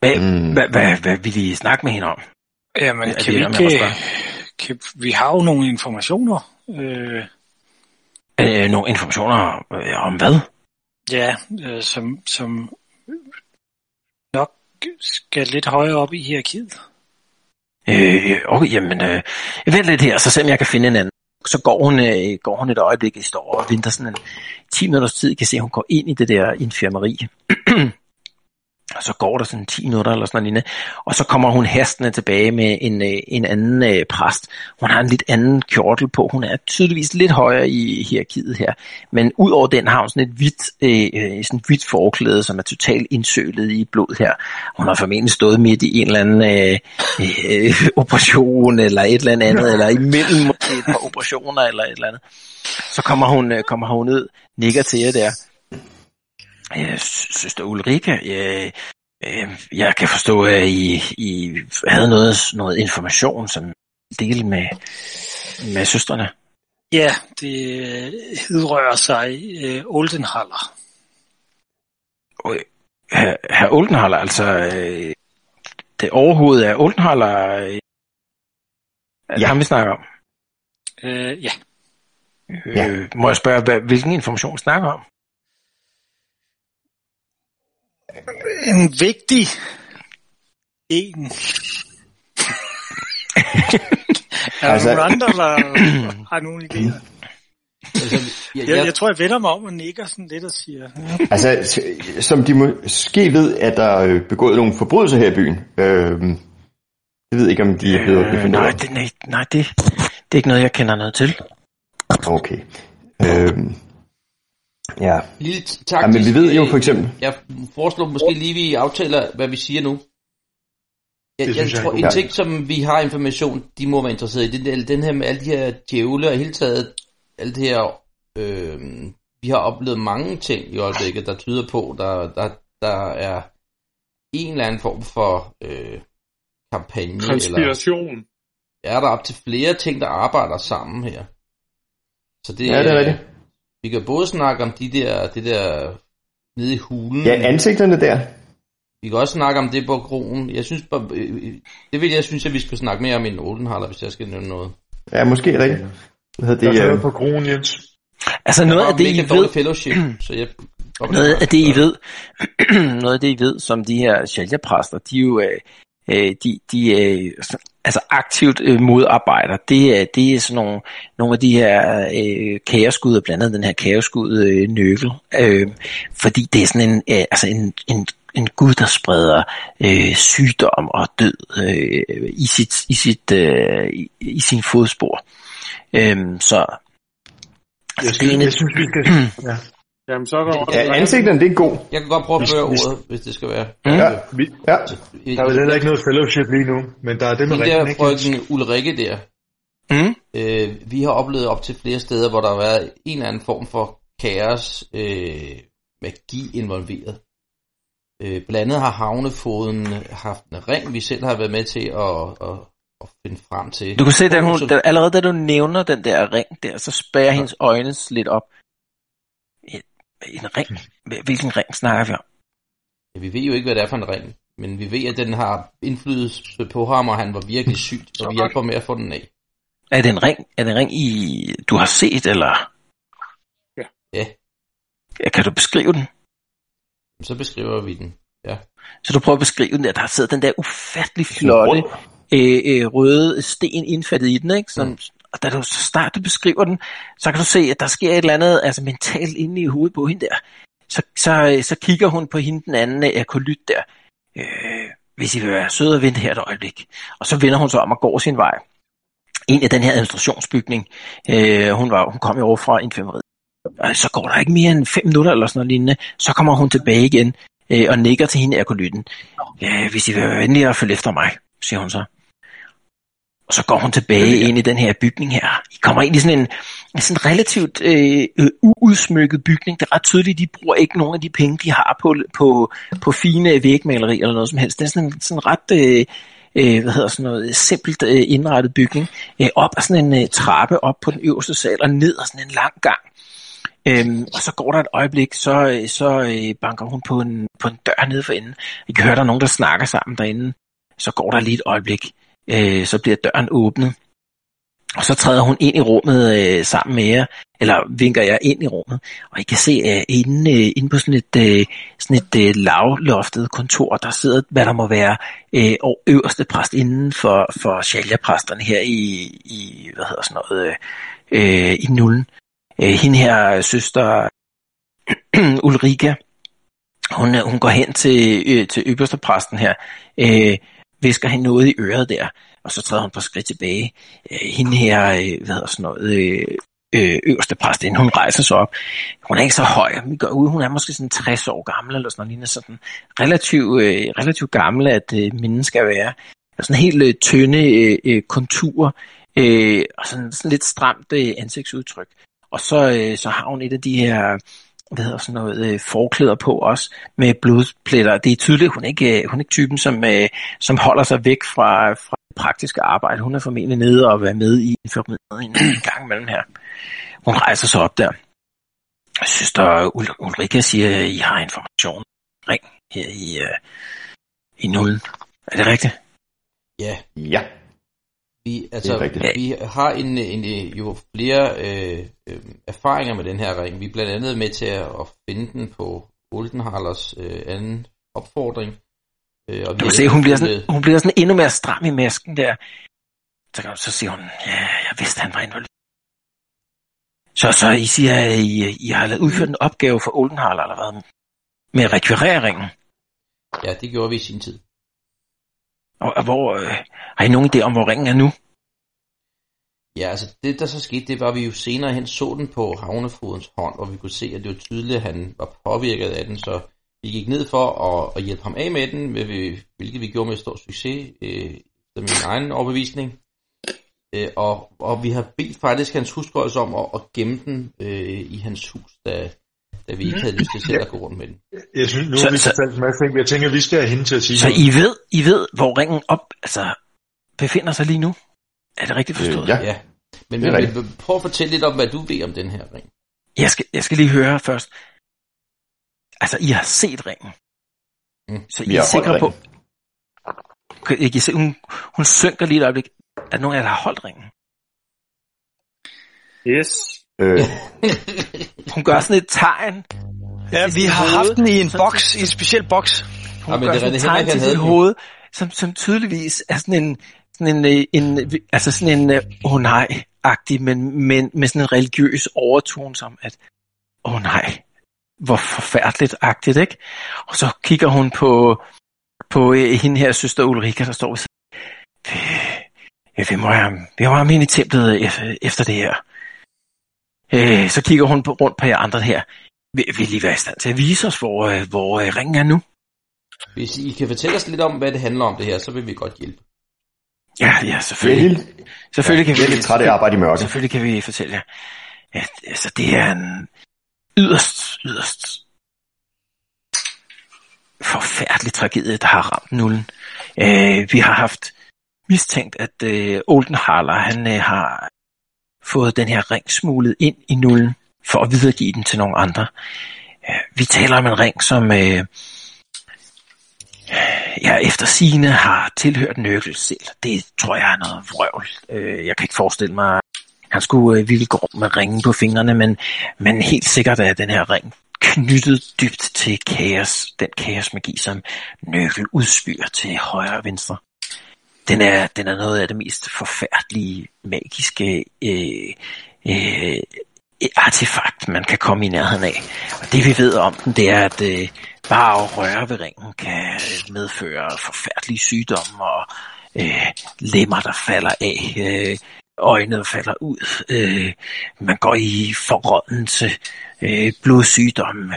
Hvad, mm. hvad, hvad, hvad vil I snakke med hende om? Jamen, kan vi ikke... Kan, vi har jo nogle informationer. Øh... Øh, nogle informationer øh, om hvad? Ja, øh, som, som nok skal lidt højere op i hierarkiet. Øh, okay, jamen, øh, vent lidt her, så se om jeg kan finde en anden. Så går hun, øh, går hun et øjeblik, i står og venter sådan en 10 minutters tid, kan se, at hun går ind i det der infirmeri. Og så går der sådan 10 minutter eller sådan noget og så kommer hun hastende tilbage med en, øh, en anden øh, præst. Hun har en lidt anden kjortel på. Hun er tydeligvis lidt højere i hierarkiet her. Men ud over den har hun sådan et hvidt, øh, øh sådan hvidt forklæde, som er totalt indsølet i blod her. Hun har formentlig stået midt i en eller anden øh, øh, operation eller et eller andet, eller imellem et par operationer eller et eller andet. Så kommer hun, øh, kommer hun ned, nikker til jer der. Øh, søster Ulrike, øh, øh, jeg kan forstå, at I, I havde noget, noget information, som del med, med søstrene. Ja, det øh, hidrører sig øh, Oldenhaller. Og, Herr, herr Oldenhaller, altså øh, det overhovedet er Oldenhaller, øh, er Ja. ham, vi snakker om? Øh, ja, Ja. Øh, må jeg spørge, hvad, hvilken information snakker om? En vigtig en. er der Altså- nogle andre, der har nogle idéer? Altså, jeg, Jeg, jeg, tror, jeg vender mig om og nikker sådan lidt og siger, "Ja, Altså, som de måske ved, at der er begået nogle forbrydelser her i byen. Øhm, jeg ved ikke, om de er blevet Øh, nej, det, nej, nej det, det er ikke noget, jeg kender noget til. Okay. Øhm, ja. lille taktisk, ja, men vi ved jo for eksempel... Jeg foreslår måske lige, vi aftaler, hvad vi siger nu. Jeg, jeg jeg er tror, en ting, som vi har information, de må være interesseret i, det er den her med alle de her djævle, og hele taget, alt det her, øh, vi har oplevet mange ting i øjeblikket, der tyder på, der, der, der er en eller anden form for øh, kampagne, eller Konspiration. er der op til flere ting, der arbejder sammen her. Så det, Ja, det er rigtigt. Vi kan både snakke om de der, det der nede i hulen. Ja, ansigterne der. Vi kan også snakke om det på krogen. Jeg synes bare, øh, øh, det vil jeg synes, at vi skal snakke mere om i en Oldenhaller, hvis jeg skal nævne noget. Ja, måske rigtigt. Hvad hedder Der det? er Øh, på kronen, Jens. Altså noget af det, I ved, fellowship, så jeg... noget af det, I ved, noget af det, I ved, som de her shalja-præster, de er jo, øh, øh, de, de øh, så- altså aktivt øh, modarbejder, det er, det er sådan nogle, nogle af de her øh, kaosgud, blandt andet den her kaosgud øh, Nøkel, øh, fordi det er sådan en, øh, altså en, en, en gud, der spreder øh, sygdom og død øh, i, sit, i, sit, øh, i, i sin fodspor. Øh, så Jeg en synes, jeg synes vi skal... Ja. Jamen, så er der også... ja, ansigterne, det er god. Jeg kan godt prøve at føre hvis- ordet, hvis det skal være. Ja, Vi, ja. der er vel heller ikke noget fellowship lige nu, men der er det med Den ringen, der frøken Ulrikke der, mm, øh, vi har oplevet op til flere steder, hvor der har været en eller anden form for kaos, øh, magi involveret. Øh, blandt andet har havnefoden haft en ring, vi selv har været med til at, at, at finde frem til. Du kan se, da hun, da, allerede da du nævner den der ring der, så spærer hendes øjne lidt op. En, ring? Hvil- Hvilken ring snakker vi om? Ja, vi ved jo ikke, hvad det er for en ring, men vi ved, at den har indflydelse på ham, og han var virkelig syg, så vi hjælper med at få den af. Er det en ring, er det en ring i, du har set, eller Ja, ja, kan du beskrive den? så beskriver vi den. Ja. Så du prøver at beskrive den der, der sidder den der ufattelig flotte øh, øh, røde sten indfattet i den, ikke? Som, Mm. Og da du så starter beskriver den, så kan du se, at der sker et eller andet altså mentalt inde i hovedet på hende der. Så, så, øh, så kigger hun på hende, den anden akolyt der. Øh, hvis I vil være søde og vente her et øjeblik. Og så vender hun sig om og går sin vej. Ind i den her administrationsbygning. Øh, hun, var, hun kom jo over fra infirmeriet. Og så går der ikke mere end fem minutter eller sådan noget lignende. Så kommer hun tilbage igen øh, og nikker til hende akolytten. Øh, hvis I vil være venlige og følge efter mig, siger hun så. Og så går hun tilbage ind i den her bygning her. I kommer ind i sådan en, en sådan relativt øh, uudsmykket bygning. Det er ret tydeligt, de bruger ikke nogen af de penge, de har på, på, på fine vægmalerier eller noget som helst. Det er sådan en sådan ret... Øh, øh, hvad hedder sådan noget, simpelt øh, indrettet bygning, øh, op ad sådan en øh, trappe op på den øverste sal, og ned ad sådan en lang gang. Øhm, og så går der et øjeblik, så, øh, så øh, banker hun på en, på en dør nede for enden. I kan høre, der er nogen, der snakker sammen derinde. Så går der lige et øjeblik, øh, så bliver døren åbnet. Og så træder hun ind i rummet øh, sammen med jer, eller vinker jeg ind i rummet. Og I kan se, at inde, øh, inde på sådan et, øh, sådan et øh, lavloftet kontor, der sidder, hvad der må være øh, og øverste præst inden for, for Shalja-præsterne her i, i, hvad hedder sådan noget, øh, øh i nullen. Øh, hende her søster Ulrika, hun, øh, hun går hen til, øh, til øverste præsten her, øh, visker han noget i øret der, og så træder hun på skridt tilbage. Øh, hende her, øh, hvad hedder sådan noget, øh, øh, øverste præst, inden hun rejser sig op. Hun er ikke så høj, vi går ud, hun er måske sådan 60 år gammel, eller sådan noget, sådan relativt, øh, relativt gammel, at øh, mennesker skal være. Og sådan helt øh, tynde øh, øh, konturer, øh, og sådan, sådan lidt stramt øh, ansigtsudtryk. Og så, øh, så har hun et af de her hvad hedder sådan noget, øh, forklæder på også, med blodpletter. Det er tydeligt, hun er ikke, øh, hun er ikke typen, som, øh, som holder sig væk fra, fra det praktiske arbejde. Hun er formentlig nede og være med i en, en gang imellem her. Hun rejser sig op der. Søster Ul- Ulrika siger, at I har information. Ring her i, uh, i nullen. Er det rigtigt? Ja, Ja, vi, altså, vi har en, en, jo flere øh, øh, erfaringer med den her ring. Vi er blandt andet med til at, finde den på Oldenhalers øh, anden opfordring. Øh, og vi Du kan se, hun bliver, sådan, hun bliver sådan endnu mere stram i masken der. Så, kan- så siger hun, ja, jeg vidste, han var involveret. Så, så I siger, at I, I har lavet udført en opgave for Oldenhal, eller hvad? Med at rekvirere ringen. Ja, det gjorde vi i sin tid. Og, og hvor, øh, har I nogen idé om, hvor ringen er nu? Ja, altså det der så skete, det var, at vi jo senere hen så den på havnefodens hånd, og vi kunne se, at det var tydeligt, at han var påvirket af den, så vi gik ned for at, at hjælpe ham af med den, med- hvilket vi gjorde med stor succes, øh, efter min egen overbevisning. Øh, og, og vi har bedt faktisk hans hustru om at, at gemme den øh, i hans hus, da, da vi ikke havde lyst til selv at gå rundt med den. Jeg synes, nu Så- har vi så- fortalt en masse ting, men jeg tænker, at vi skal have hende til at sige Så noget. I ved, I ved, hvor ringen op, altså, befinder sig lige nu? Er det rigtigt forstået? Øh, ja. Ja. Men, er men, rigtigt. men prøv at fortælle lidt om, hvad du ved om den her ring. Jeg skal, jeg skal lige høre først. Altså, I har set ringen. Mm. Så I Vi er sikre på... Jeg kan se, hun, hun synker lige et øjeblik. Er der nogen af jer, der har holdt ringen? Yes. Øh, Hun gør sådan et tegn. Ja, vi har haft den i en boks, i en speciel boks. Hun Ja, men gør det er sådan et tegn til sit hoved, som, som tydeligvis er sådan en, sådan en, øh, en altså sådan en, øh, åh oh nej-agtig, men, men med sådan en religiøs overtone som, at, åh oh nej, hvor forfærdeligt-agtigt, ikke? Og så kigger hun på, på øh, hende her, søster Ulrika, der står ved siden. Ja, vi må have, vi må have ham ind i templet efter det her. Øh, så kigger hun på, rundt på jer andre her. Vil, vil I være i stand til at vise os, hvor, øh, hvor øh, ringen er nu? Hvis I kan fortælle os lidt om, hvad det handler om det her, så vil vi godt hjælpe. Ja, ja, selvfølgelig. Selvfølgelig kan jeg er vi, lidt træt af at arbejde i mørke. selvfølgelig kan vi fortælle jer. Ja, altså, det er en yderst, yderst forfærdelig tragedie, der har ramt nullen. Øh, vi har haft mistænkt, at øh, Oldenhaler, han øh, har fået den her ring smuglet ind i nullen, for at videregive den til nogle andre. Vi taler om en ring, som øh, ja, efter sine har tilhørt Nøgle selv. Det tror jeg er noget vrøvl. Øh, jeg kan ikke forestille mig, at han skulle øh, ville gå rundt med ringen på fingrene, men, men helt sikkert er den her ring knyttet dybt til kaos, den kaosmagi, som Nøgle udspyr til højre og venstre. Den er, den er noget af det mest forfærdelige magiske øh, øh, artefakt, man kan komme i nærheden af. Og det vi ved om den, det er, at øh, bare at røre ved ringen kan medføre forfærdelige sygdomme og øh, lemmer, der falder af, øh, øjne, der falder ud. Øh, man går i forrådnelse, øh, blodsygdomme.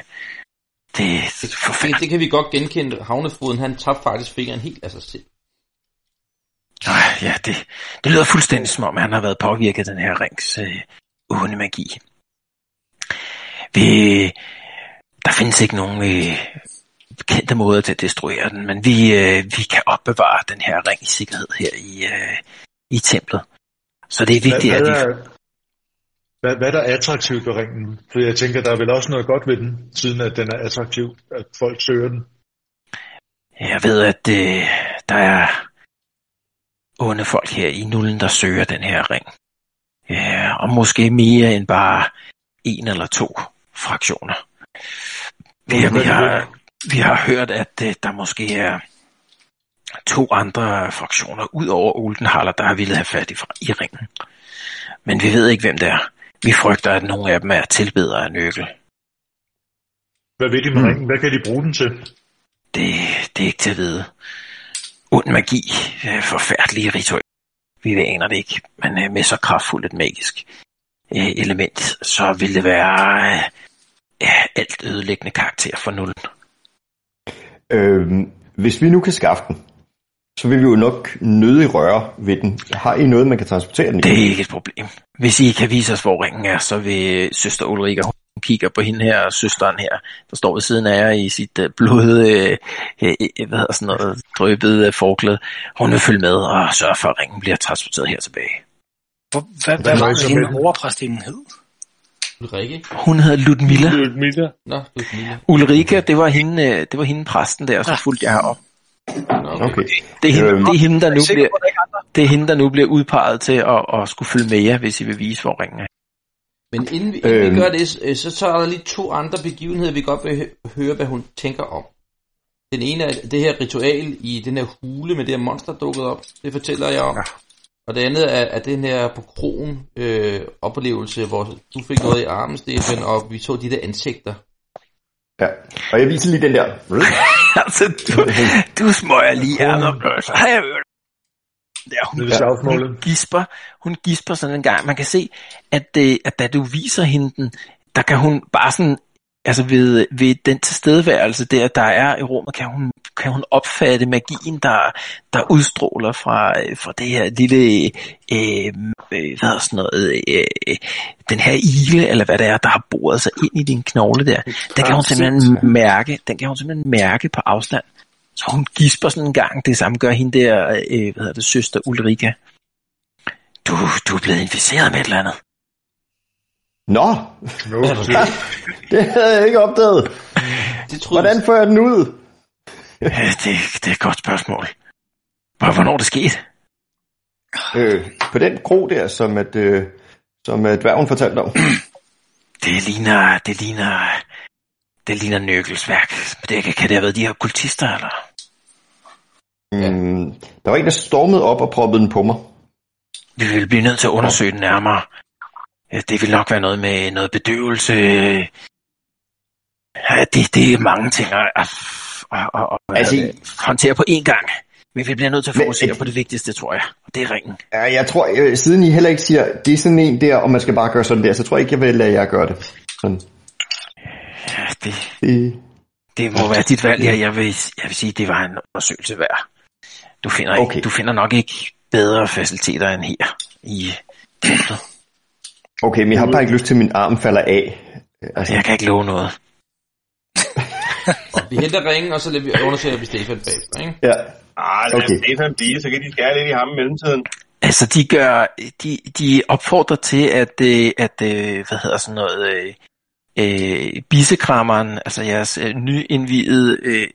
Det Det, det kan vi godt genkende. Havnefoden, han tabte faktisk fingeren helt af sig selv. Ej, ja, det, det lyder fuldstændig som om, han har været påvirket af den her rings øh, onde magi. Vi, der findes ikke nogen øh, kendte måder til at destruere den, men vi, øh, vi kan opbevare den her ring i sikkerhed her i, øh, i templet. Så det er vigtigt, hvad, at hvad, vi... er, hvad, hvad er der attraktivt ved ringen? For jeg tænker, der er vel også noget godt ved den, siden at den er attraktiv, at folk søger den. Jeg ved, at øh, der er onde folk her i nullen, der søger den her ring. Ja, og måske mere end bare en eller to fraktioner. Vi, vi, har, vi har hørt, at øh, der måske er to andre fraktioner ud over Oldenhaller, der har ville have fat i, i ringen. Men vi ved ikke, hvem det er. Vi frygter, at nogle af dem er tilbedere af nøkkel. Hvad ved de med Hmm. ringen? Hvad kan de bruge den til? Det, det er ikke til at vide. Ond magi, øh, forfærdelige ritualer. Vi aner det ikke, men øh, med så kraftfuldt et magisk øh, element, så vil det være øh, ja, alt ødelæggende karakter for nullen. Øhm, hvis vi nu kan skaffe den, så vil vi jo nok nødig røre ved den. Har I noget, man kan transportere den i? Det er ikke et problem. Hvis I kan vise os, hvor ringen er, så vil søster Ulrika kigger på hende her, søsteren her, der står ved siden af jer i sit øh, blod, øh, øh, hvad hedder sådan noget, drøbet øh, forklæde. Hun vil følge med og sørge for, at ringen bliver transporteret her tilbage. Hvor, hvad, hvad var det, hende overpræstinden hed? Ulrike? Hun hedder Ludmilla. Ludmilla. Nå, Ludmilla. Ulrike, det var hende, det var hende præsten der, så fulgte jeg her op. Okay. Det er hende, det er hende, der nu bliver, er det er hende, der nu bliver udpeget til at, at skulle følge med jer, hvis I vil vise, hvor ringen er. Men inden, vi, inden Øhm. vi gør det, øh, så, så er der lige to andre begivenheder, vi godt vil hø- høre, hvad hun tænker om. Den ene er det her ritual i den her hule med det her monster dukket op. Det fortæller jeg om. Ja. Og det andet er, er den her på krogen øh, oplevelse, hvor du fik noget i armen, Stefan, og vi så de der ansigter. Ja. Og jeg viser lige den der. altså, du, du smøger lige ærmet, så har jeg hørt. Ja, hun, Lille slagsmålet. hun gisper, hun gisper sådan en gang. Man kan se, at, øh, at da du viser hende den, der kan hun bare sådan, altså ved, ved den tilstedeværelse der, der er i rummet, kan hun, kan hun opfatte magien, der, der udstråler fra, øh, fra det her lille, øh, øh, hvad er sådan noget, øh, den her ile, eller hvad det er, der har boret sig ind i din knogle der. Den kan hun simpelthen mærke, den kan hun simpelthen mærke på afstand. Så hun gisper sådan en gang, det samme gør hende der, øh, hvad hedder det, søster Ulrika. Du, du er blevet inficeret med et eller andet. Nå, No, det havde jeg ikke opdaget. Det troede Hvordan får jeg den ud? Det, det er et godt spørgsmål. Hvor- Hvornår er det sket? Øh, på den kro der, som at, øh, som at dværgen fortalte om. Det ligner, det ligner, det ligner nøkkelsværk. Det kan, kan det have været de her kultister, eller? Mm, der var en, der stormede op og proppede den på mig. Vi vil blive nødt til at undersøge den nærmere. Ja, Det vil nok være noget med noget bedøvelse. Ja, det, det er mange ting at, at, at, at, at Altså, altså, håndtere på én gang. Men vi bliver nødt til at Men- fokusere på det vigtigste, tror jeg. Og det er ringen. Ja, jeg tror, øh, siden I heller ikke siger, det er sådan en der, og man skal bare gøre sådan der, så tror jeg ikke, jeg vil lade jer gøre det. Sådan. Ja, det, Det, det må være dit valg. Jeg, jeg, vil, jeg vil sige, det var en undersøgelse værd. Du finder, ikke, Okay. du finder nok ikke bedre faciliteter end her i templet. okay, men jeg har bare ikke lyst til, at min arm falder af. Altså, Jeg kan ikke love noget. Vi henter ringen, og så vi- undersøger vi Stefan bagefter, ikke? ja. Ah, lad Okay. Stefan blive, så kan de skære lidt i ham i mellemtiden. Altså, de gør, de, de opfordrer til, at, øh, at øh, hvad hedder sådan noget, øh, bisekrammeren, altså jeres øh, nyindvidede øh,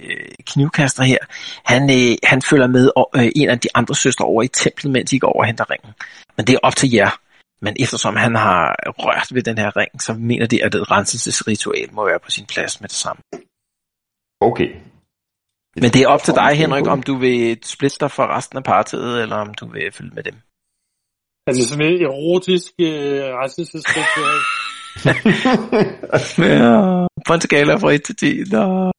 knivkaster her, han, øh, han følger med øh, en af de andre søstre over i templet, mens I går over og henter ringen. Men det er op til jer. Men eftersom han har rørt ved den her ring, så mener de, at et renselsesritual må være på sin plads med det samme. Okay. Men det er op til dig, Henrik, om du vil splitte dig fra resten af partiet, eller om du vil følge med dem. Altså sådan en erotisk øh, retselsesritual. Ja, på en skala fra 1 til 10, der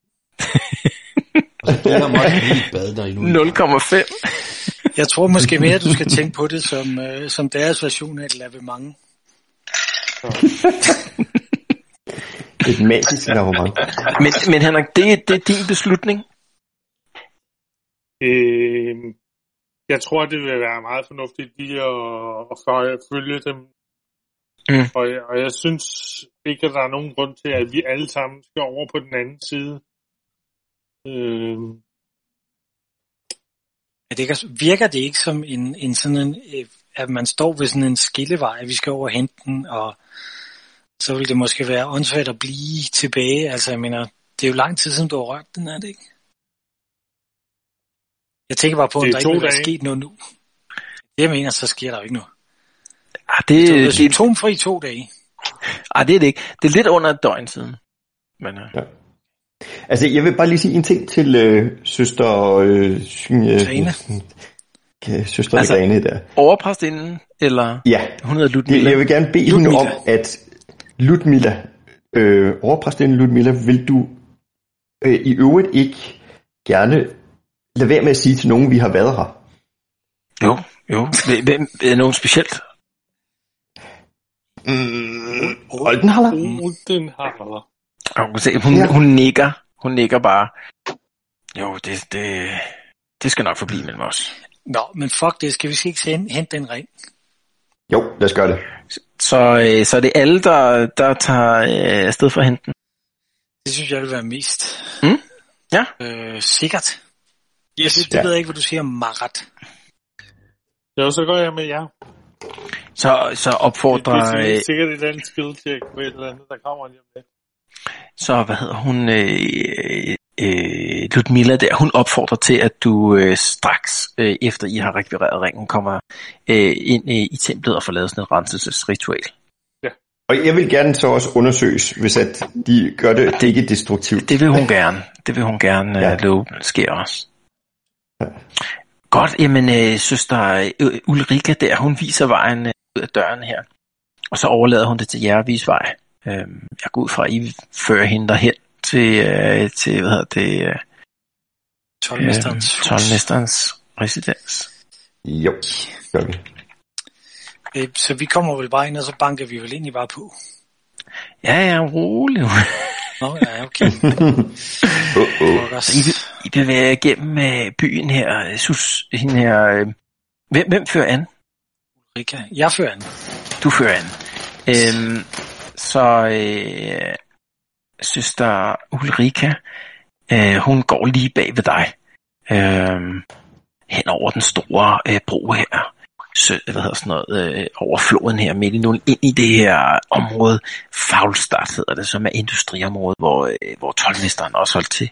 Det er meget lige et bad, der er nu. 0,5. Jeg tror måske mere, at du skal tænke på det som, øh, som deres version af et lavement. Et magisk lavement. Men, men Henrik, det, det er din beslutning. Øh, jeg tror, det vil være meget fornuftigt lige at, at følge dem. Mm. Og, jeg- og jeg synes ikke, at der er nogen grund til, at vi alle sammen skal over på den anden side. Øh, Er det ikke, virker det ikke som en, en sådan en, øh, at man står ved sådan en skillevej, at vi skal over hente den, og så vil det måske være åndssvagt at blive tilbage. Altså, jeg mener, det er jo lang tid siden, du har rørt den, er det ikke? Jeg tænker bare på, om er der ikke vil være sket noget nu. Det jeg mener, så sker der jo ikke noget. Ah, Det det, er symptomfri to dage. ah, det er det ikke. Det er lidt under et døgn siden. Men, øh, Altså, jeg vil bare lige sige en ting til øh, søster... Øh, øh, Trine. øh, søster Altså- Irene der. overpræstinden, eller Ja, hun hedder jeg, Ludmilla. jeg vil gerne bede hende Ludmilla. om, at Ludmilla, øh, overpræstinde Ludmilla, vil du øh, i øvrigt ikke gerne lade være med at sige til nogen, vi har været her? Jo, jo. Hvem, er nogen specielt? Mm, Oldenhaller? den har Og Hun, se, hun, Ja. hun nikker. Hun nikker bare. Jo, det, det, det skal nok forblive mellem os. Nå, men fuck det, skal vi ikke hente, hente den ring? Jo, lad os gøre det. Så, øh, så er det alle, der, der tager øh, afsted for at hente den? Det synes jeg vil være mest Mm? Ja. øh, sikkert. Yes. Det, det Ja. ved jeg ikke, hvad du siger, Marat. Jo, så går jeg med jer. Så, så Det opfordrer... er Øh, sikkert- et eller andet skill check på et eller andet, der kommer lige om lidt. så hvad hedder hun? Øh, øh, Ludmilla der, hun opfordrer til, at du øh, straks øh, efter I har rekvireret ringen, kommer øh, ind øh, i templet og får lavet sådan et renselsesritual. Og jeg vil gerne så også undersøges, hvis at de gør det ikke destruktivt. Det vil hun gerne. Det vil hun gerne Ja. ja. love sker også. Ja. Godt, jamen øh, søster øh, Ulrika der, hun viser vejen øh, ud af døren her. Og så overlader hun det til jer at vise vej. Øh, jeg går ud fra, at I fører hende derhen til, øh, til hvad hedder det, øh, 12-mesterens hus. tolvmesterens residens. Jo, gør vi. Øh, Så vi kommer vel bare ind, og så banker vi vel egentlig bare på. Ja, ja, rolig. Nå, ja, okay. Uh-oh. Pokkers. I, be- I bevæger jer igennem øh, byen her. øh, Sus, hende her øh, hvem, hvem fører an? Ulrika. Jeg fører an. Du fører an. Øhm, så øh, søster Ulrika, øh, hun går lige bag ved dig. Øh, hen over den store øh, bro her. Sø, hvad hedder sådan noget, øh, over floden her midt i nu, ind i det her område, Faglstad hedder det, som er industriområdet, hvor, øh, hvor tolvmesteren også holdt til.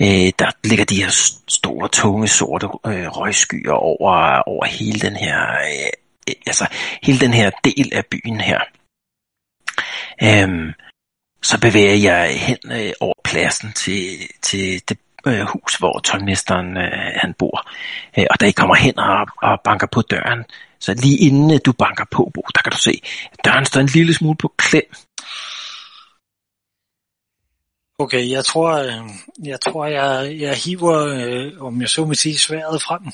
Øh, der ligger de her store, tunge, sorte øh, røgskyer over, over hele den her øh, øh altså hele den her del af byen her. Øh, så bevæger jeg hen øh, over pladsen til, til det øh, hus, hvor tolvmesteren øh, han bor. Øh, og da I kommer hen og, og banker på døren, så lige inden øh, du banker på, Bo, der kan du se, at døren står en lille smule på klem. Okay, jeg tror, øh, jeg, tror jeg, jeg hiver, øh, om jeg så må sige, sværet frem.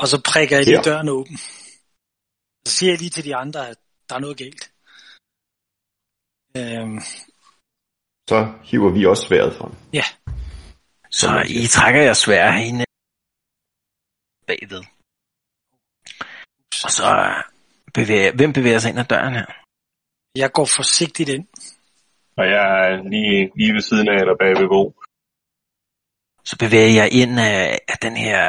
Og så prikker jeg lige Ja. døren åben. Så siger jeg lige til de andre, at der er noget galt. Øhm, Så hiver vi også sværet frem. Så I trækker jer svær hende bagved. Og så bevæger, hvem bevæger sig ind ad døren her? jeg går forsigtigt ind. Og jeg er lige, lige ved siden af, eller bag ved Bo. så bevæger jeg ind af, af den, her,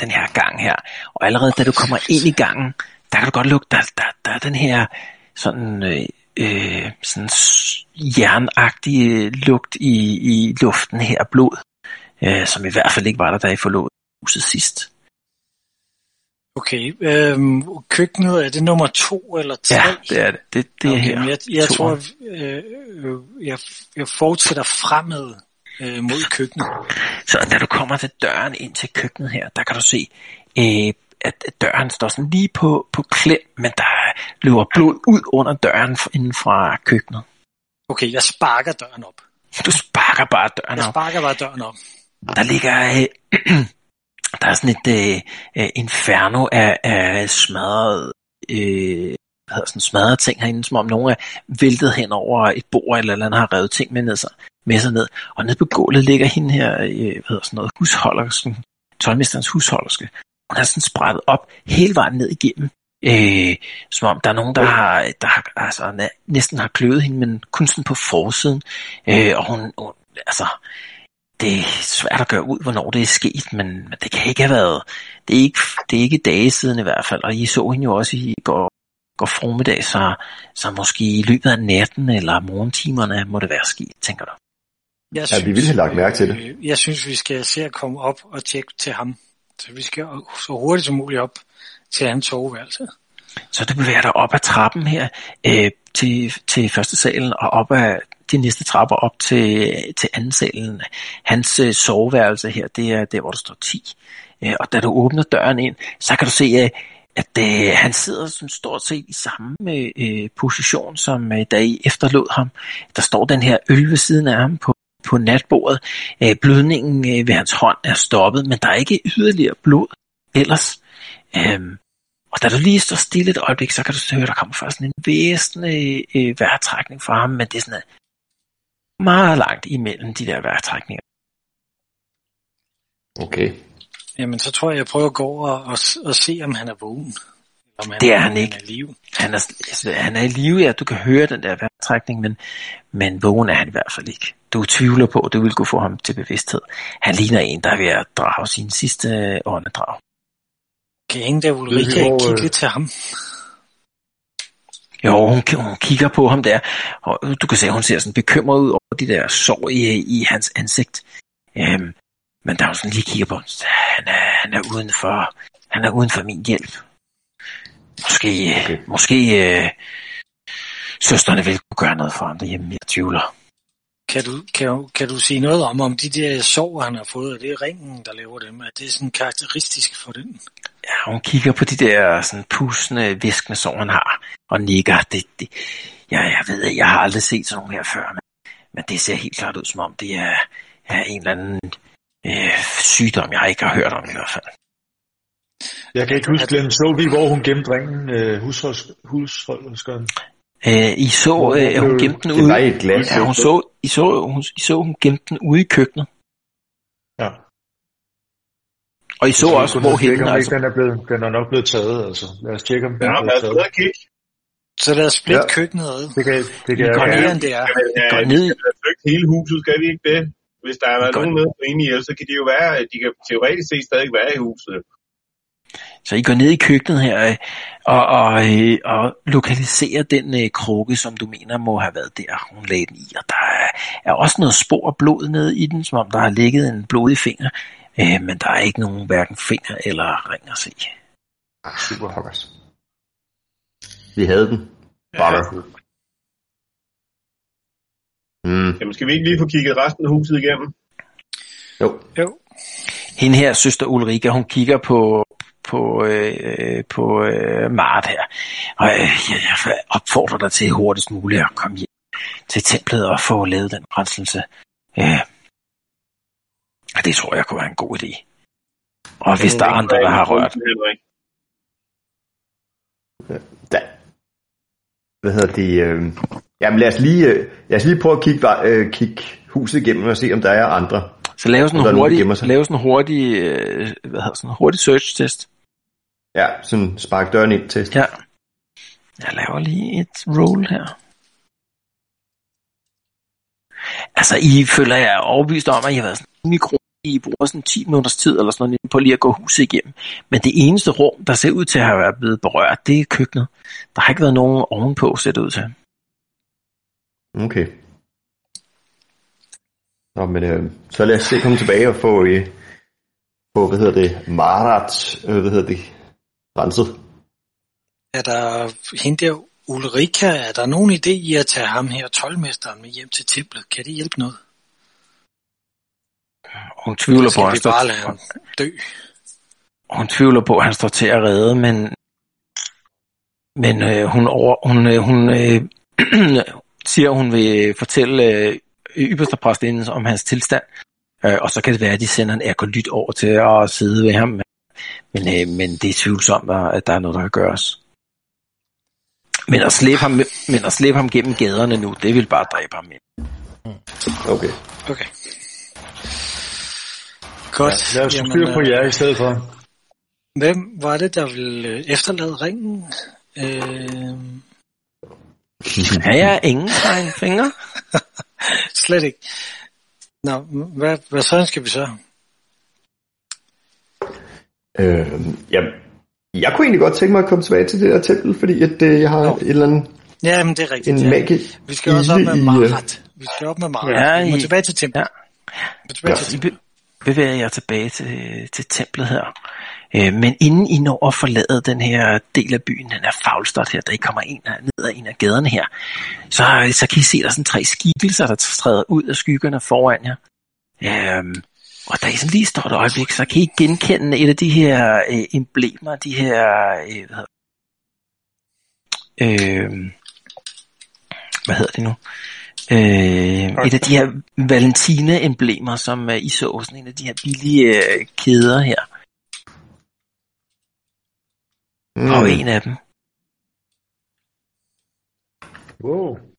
den her gang her. Og allerede da du kommer ind i gangen, der kan du godt lugte, der, der, der er den her sådan, øh, øh, sådan s- jernagtige lugt i, i luften her af blod, øh, som i hvert fald ikke var der, da I forlod huset sidst. Okay, øhm, køkkenet, er det nummer to eller tre? Ja, det er det. Det, det er okay, her. men Jeg, jeg To. tror, øh, øh, jeg, jeg fortsætter fremad øh, mod køkkenet. Så da du kommer til døren ind til køkkenet her, der kan du se, øh, at døren står sådan lige på, på klem, men der løber blod ud under døren inden fra køkkenet. Okay, jeg sparker døren op. Du sparker bare døren Jeg op. sparker bare døren op. Der ligger øh, der er sådan et øh, øh, inferno af, af smadret, øh, hvad hedder sådan, smadret ting herinde, som om nogen er væltet hen over et bord, eller, eller andet har revet ting med, ned, sig, med sig ned. Og nede på gulvet ligger hende her, øh, hvad hedder sådan noget, husholdersken, tøjmesterens husholderske. Hun er sådan sprættet op hele vejen ned igennem. Øh, som om der er nogen, der har, der har altså, næ- næsten har kløvet hende, men kun sådan på forsiden. Øh, og hun, hun, altså, det er svært at gøre ud, hvornår det er sket, men, men det kan ikke have været, det er ikke, det er ikke dage siden i hvert fald, og I så hende jo også i går, går formiddag, så, så måske i løbet af natten eller morgentimerne må det være sket, tænker du. Jeg Ja, vi ville have lagt mærke til det. øh, Jeg synes, vi skal se at komme op og tjekke til ham. Så vi skal så hurtigt som muligt op til hans soveværelse. Så du bevæger dig op ad trappen her øh, til, til første salen, og op ad de næste trapper op til, til anden salen. Hans øh, soveværelse her, det er der, hvor der står 10. Øh, og da du åbner døren ind, så kan du se, øh, at øh, han sidder som stort set i samme øh, position, som øh, da I efterlod ham. Der står den her øl ved siden af ham på, på natbordet. Øh, blødningen øh, ved hans hånd er stoppet, men der er ikke yderligere blod ellers. Øhm, og da du lige står stille et øjeblik, så kan du høre, der kommer først en væsentlig øh, vejrtrækning fra ham, men det er sådan øh, meget langt imellem de der vejrtrækninger. Okay. Jamen, så tror jeg, jeg prøver at gå over og, og, og se, om han er vågen. Om han, Det er han ikke. er i live. Han er, altså, han er i live, ja, du kan høre den der vejrtrækning, men, men vågen er han i hvert fald ikke. Du tvivler på, at det vil kunne få ham til bevidsthed. Han ligner en, der er ved at drage sin sidste øh, åndedrag. Kan ingen der Ulrike hvor, kigge øh, lidt til ham? Jo, hun, hun kigger på ham der, og du kan se, at hun ser sådan bekymret ud over de der sår i, i hans ansigt. Øhm, men da hun sådan lige kigger på ham, så han er, han er uden for, han er uden for min hjælp. Måske, okay. måske øh, søsterne vil kunne gøre noget for ham derhjemme, jeg tvivler. Kan du, kan, du- kan du sige noget om, om de der sår, han har fået, er det ringen, der laver dem? Er det sådan karakteristisk for den? Ja, hun kigger på de der sådan pusende, viskende sår, han har, og nikker. Det, det, ja, jeg ved, jeg har aldrig set sådan nogle her før, men, men det ser helt klart ud, som om det er, er en eller anden øh, sygdom, jeg ikke har hørt om i hvert fald. Jeg kan ikke huske, Glenn, så vi, hvor hun gemte ringen, øh, husholds, husholdskeren. Øh, I så, Hvor- øh, hun gemte den Det ude. var i et glas. Ja, hun så, I så, hun, I så, hun gemte den ude i køkkenet. Ja. Og I så Måske også, hvor hende, altså, den er, blevet, den er nok blevet taget, altså. Lad os tjekke, om den Ja, er blevet taget. at kigge. Så lad os splitte Ja. køkkenet ad. Det kan, det kan Vi går jeg Mere ned. end det er. Men, går øh, ned. vi hele huset, skal vi ikke det? Hvis der er Vi går- nogen med på inde i så kan de jo være, de kan teoretisk set stadig være i huset. Så I går ned i køkkenet her øh, og, og, øh, og lokaliserer den øh, krukke, som du mener må have været der, hun lagde den i. Og der er, er også noget spor af blod nede i den, som om der har ligget en blodig finger. Øh, men der er ikke nogen hverken finger eller ring at se. Ah, super hokkers. Vi havde den. Bare. Mm. Jamen, skal vi ikke lige få kigget resten af huset igennem? Jo. Jo. Hende her, søster Ulrika, hun kigger på, på, øh, på øh, Mart her. Og øh, jeg, jeg opfordrer dig til hurtigst muligt at komme hjem til templet og få lavet den renselse. Øh, det tror jeg kunne være en god idé. Og hvis der er andre, der har rørt. Da. Hvad hedder det? Øh... Jamen lad os, lige, øh, lad os lige prøve at kigge, øh, kigge huset igennem og se, om der er andre. Så lave sådan en hurtig, lave sådan en hurtig, øh, hvad hedder sådan en hurtig search test. Ja, sådan spark døren ind til. Ja. Jeg laver lige et roll her. Altså, I føler jeg er overbevist om, at I har været sådan mikro. I bruger sådan 10 minutters tid eller sådan noget på lige at gå huset igennem. Men det eneste rum, der ser ud til at have været blevet berørt, det er køkkenet. Der har ikke været nogen ovenpå, ser det ud til. Okay. Nå, men øh, så lad os se komme tilbage og få, øh, få hvad hedder det, Marat, øh, hvad hedder det, renset. Er der hende der Ulrika, er der nogen idé i at tage ham her, tolvmesteren, med hjem til templet? Kan det hjælpe noget? Hun tvivler på, at han står, bare lade ham dø? hun tvivler på, at han står til at redde, men, men øh, hun, over, hun, øh, hun øh, siger, at hun vil fortælle øh, ypperste præstinden om hans tilstand, øh, og så kan det være, at de sender en ergolyt over til at sidde ved ham. Men, øh, men det er tvivlsomt, at der er noget, der kan gøres. Men at slæbe ham, men at slæbe ham gennem gaderne nu, det vil bare dræbe ham. Okay. Okay. Godt. Ja, lad os få styr på øh, jer i stedet for. Hvem var det, der ville øh, efterlade ringen? Øh, Er jeg ingen fingre? slet ikke. Nå, hvad, hvad sådan skal vi så? Øh, ja, jeg kunne egentlig godt tænke mig at komme tilbage til det der tempel, fordi at, øh, jeg har Nå. et eller andet, Ja, men det er rigtigt. en ja. magi. Vi skal også op med i, øh, Marat. Vi skal op med Marat. Ja, vi må tilbage til templet. ja. Tilbage Ja. til templet. be- bevæger jer tilbage til, til templet her. Øh, men inden I når at forlade den her del af byen, den her Faulstad her, der I kommer ind af, ned ad en af gaderne her, så, så kan I se, der er sådan tre skikkelser, der træder ud af skyggerne foran jer. Øhm, og da I sådan lige står et øjeblik, så kan I genkende et af de her øh, emblemer, de her, øh, hvad hedder øh, hvad hedder det nu? Øh, et af de her Valentina-emblemer, som øh, I så, sådan en af de her billige øh, kæder her, mm. og en af dem. Wow.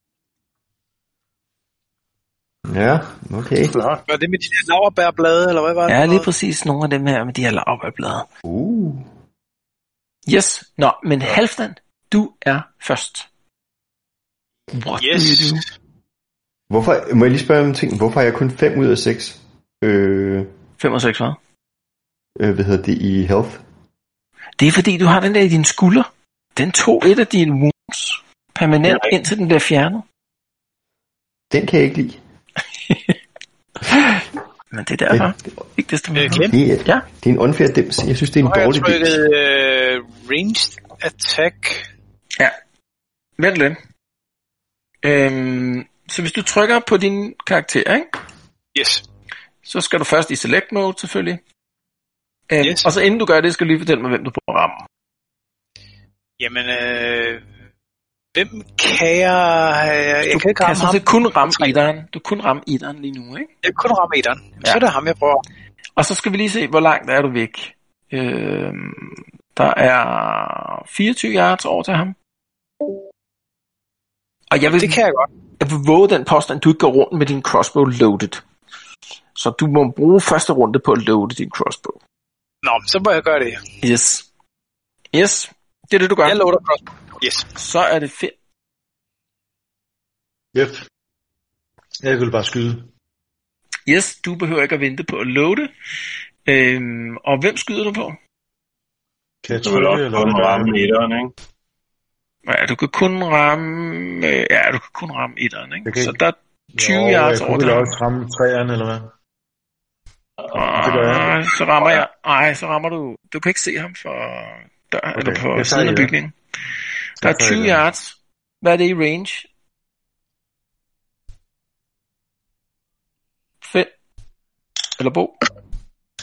Ja, okay. Flot. Var det med de der laverbærblade, eller hvad var det? Ja, lige præcis nogle af dem her med de her lavbærblade. Uh. Yes. Nå, men Halfdan, du er først. What Yes. do you do? Hvorfor, må jeg lige spørge om en ting? Hvorfor har jeg kun 5 ud af 6? Øh, 5 og 6, hvad? øh, hvad hedder det i health? Det er fordi, du har den der i din skulder. Den tog et af dine wounds permanent, Ja, indtil den bliver fjernet. Den kan jeg ikke lide. Men det er derfor. Ikke desto Øh, mindre. Klem, Det er, Ja. det er en unfair dims. Jeg synes, det er nu en har jeg dårlig dims. trykket øh, ranged attack. Vent lidt. Øhm, så hvis du trykker på din karakter, ikke? Yes. så skal du først i select mode selvfølgelig. Øhm, Yes. Og så inden du gør det, skal du lige fortælle mig, hvem du prøver at ramme. Jamen, øh, hvem kan jeg... Jeg Du kan ikke kan ramme sådan ham. kun ramme etteren. Du kan kun ramme etteren lige nu, ikke? Jeg kan kun ramme. Jamen, Ja. Så er det ham, jeg prøver. Og så skal vi lige se, hvor langt er du væk. Øhm, der er 24 yards over til ham. Og jeg vil, Det kan jeg godt. jeg vil våge den påstand, du ikke går rundt med din crossbow loaded. Så du må bruge første runde på at loade din crossbow. Nå, så må jeg gøre det. Yes. Yes, det er det, du gør. Jeg loader crossbow. Yes. Så er det fedt. Yep. Jeg ville bare skyde. Yes, du behøver ikke at vente på at loade. Øhm, og hvem skyder du på? Kan jeg Du vil trykke, også eller kun ramme etteren, ikke? Ja, du kan kun ramme... Øh, ja, du kan kun ramme etteren, ikke? Jeg kan Så der er 20 Jo, yards jeg over kunne der. vel også ramme træerne, eller hvad? det gør jeg. Ej, så rammer jeg... Ej, så rammer du... Du kan ikke se ham for dør, okay. eller på jeg siden af bygningen. Der er tager 20 et. yards. Hvad er det i range? 5. Eller Bo?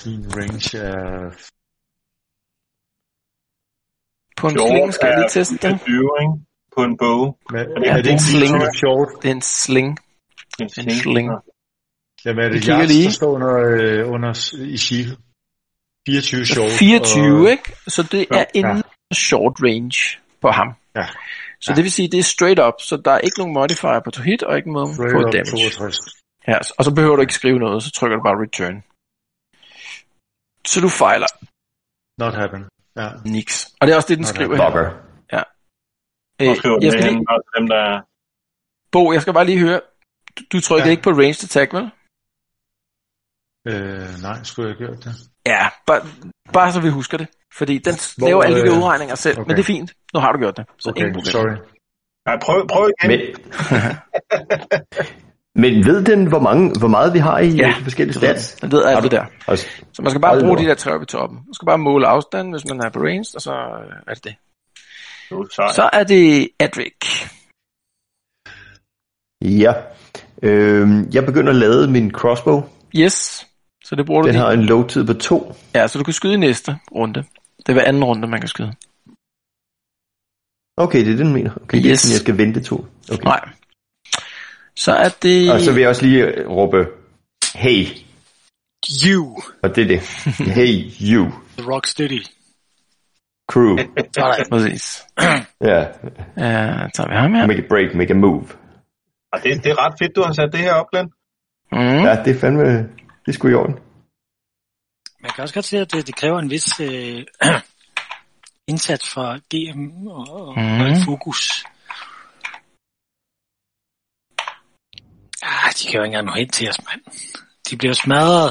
Min range er... På en sling skal jeg lige er teste. 24, ikke? På en bog. Men, Ja, er det det er ikke sling. Det er en sling. En En sling. Jamen er Vi det lige. der står under, øh, under i shield? 24 short. 24, og, ikke? Så det er en short range på ham. Ja. Så det vil sige, det er straight up, så der er ikke nogen modifier på to hit, og ikke nogen Straight på damage. 62. Ja, og så behøver du ikke skrive noget, så trykker du bare return. Så du fejler Not happen. Ja. niks. Og det er også det, den Okay. skriver her. Bugger. Øh, skriver jeg skal lige, dem, der... Bo, jeg skal bare lige høre. Du, du trykker Ja. ikke på ranged attack, vel? Øh, nej, skulle jeg have gjort det? Ja, bare, bare så vi husker det. Fordi den Hvor, laver alle de der øh, udregninger selv, okay. men det er fint. Nu har du gjort det. Så Okay, ingen problem. sorry. Nej, prøv, prøv igen. Men, men ved den, hvor, mange, hvor meget vi har i Ja, de forskellige Det ved stats? den. Den ved alt det der. Så man skal bare bruge de der tre i toppen. Man skal bare måle afstanden, hvis man er på ranged, og så øh, er det det. Så er det Adric. ja. Øhm, jeg begynder at lade min crossbow. Yes. Så det bruger du Den lige. har en low-tid på to. Ja, så du kan skyde i næste runde. Det er hver anden runde, man kan skyde. Okay, det er det, den mener. Okay, yes. det er Yes. sådan, jeg skal vente to. Okay. Nej. Så er det... Og så vil jeg også lige øh, råbe, hey, You, og det er det. Hey, you, the rock steady. crew. Præcis. Ja, Ja, tager vi ham her. make a break, make a move. Og det, det er ret fedt, du har sat det her op, Glenn. Mm. Ja, det er fandme, det er sgu i orden. Man kan også godt se, at det, det kræver en vis øh, indsats fra GM og, og, Mhm. mm. og fokus. Ah, de kan jo ikke engang nå hen til os, mand. De bliver smadret.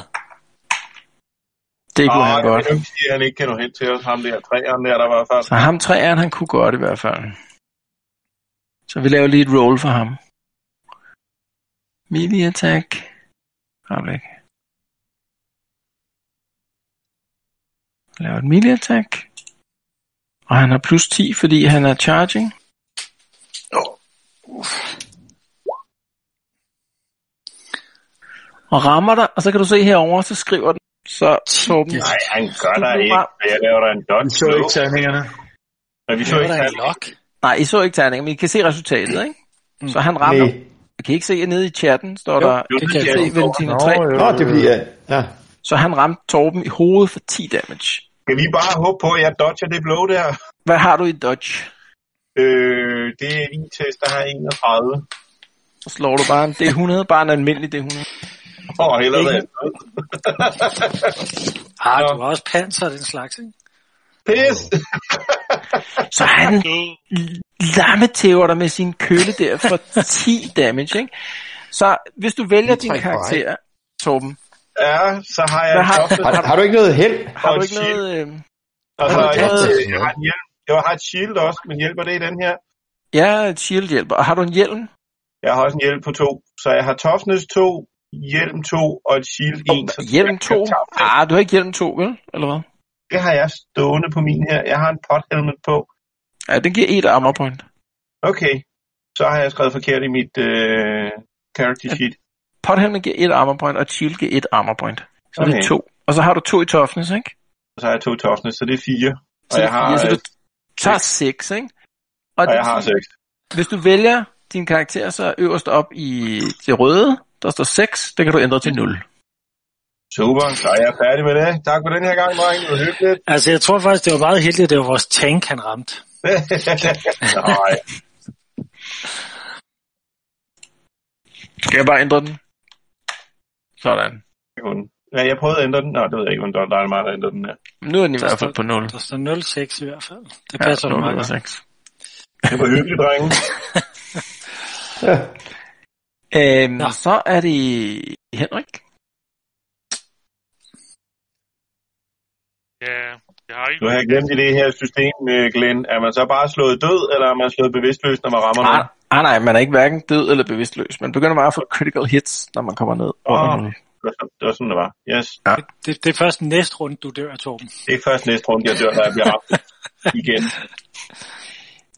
Det kunne Ej, han godt. Jeg sige, at han ikke kan nå hen til os. Ham der træeren der, der var først. Så ham træeren, han kunne godt i hvert fald. Så vi laver lige et roll for ham. Melee attack. Øjeblik. Laver et melee attack. Og han har plus 10, fordi han er charging. Og rammer dig, og så kan du se herover, så skriver den, så Torben. Nej, han gør blev ikke. Jeg laver der en dot. Vi så ikke terningerne. Men vi så ikke er terningerne. Nej, I så ikke terningen, men I kan se resultatet, ikke? Så han rammer. Nej. Jeg kan ikke se, at nede i chatten står Jo, der, Jo, det kan se jeg se. Valentina Nå, 3. jo, Nå, det er jeg... Ja. Så han ramte Torben i hovedet for 10 damage. Skal vi bare håbe på, at jeg dodger det blow der? Hvad har du i dodge? Øh, det er en test, der har 31. Så slår du bare en D100, bare en almindelig D100. Åh, oh, hellere det. Ah, du har også panser og den slags, ikke? Pis! Så han lammetæver dig med sin køle der for 10 damage, ikke? Så hvis du vælger er din karakter, Torben, Ja, så har jeg har- Har, har du ikke noget held? har og du ikke shield. noget... Øh... Og så har du jeg, noget- jeg har en hjelm. Jeg har et shield også, men hjælper det i den her? Ja, et shield hjælper. Og har du en hjelm? Jeg har også en hjelm på to. Så jeg har toughness 2, hjelm 2 og et shield 1. Så Hjelm jeg 2? kan tage- Ah, du har ikke hjelm 2, vel? Eller hvad? Det har jeg stående på min her. Jeg har en pot helmet på. Ja, den giver et armor point. Okay. Så har jeg skrevet forkert i mit øh, character sheet. Pothelmet giver et armor point, og shield giver et armor point. Så det er Okay. to. Og så har du to i toughness, ikke? Og så har jeg to toughness, så det er fire. Og Så, jeg har, så øh, du tager 6, ikke? Og, og jeg har seks. hvis du vælger din karakter, så øverst op i det røde, der står 6, det kan du ændre til 0. Super, så er jeg færdig med det. Tak for den her gang, drenge. Det var hyggeligt. Altså, jeg tror faktisk, det var meget heldigt, at det var vores tank, han ramte. Nej, Skal jeg bare ændre den? Sådan. Ja, jeg prøvede at ændre den. Nå, det ved jeg ikke, om der der er meget, der ændrer den her. Nu er den i Der hvert fald på 0. Der står 0,6 i hvert fald. Det passer ja, 0 meget eller godt. 6. Det var hyggeligt, drenge. Ja. Øhm, Nå. så er det Henrik. Ja, jeg har ikke Nu har jeg glemt i det her system, øh, Glenn. Er man så bare slået død, eller er man slået bevidstløs, når man rammer Ah, noget? Ah, nej, man er ikke hverken død eller bevidstløs. Man begynder bare at få critical hits, når man kommer ned. 0. Det var sådan, det var sådan, det var. Yes. Det, det er først næste runde, du dør, Torben. Det er først næste runde, jeg dør, når jeg bliver ramt igen.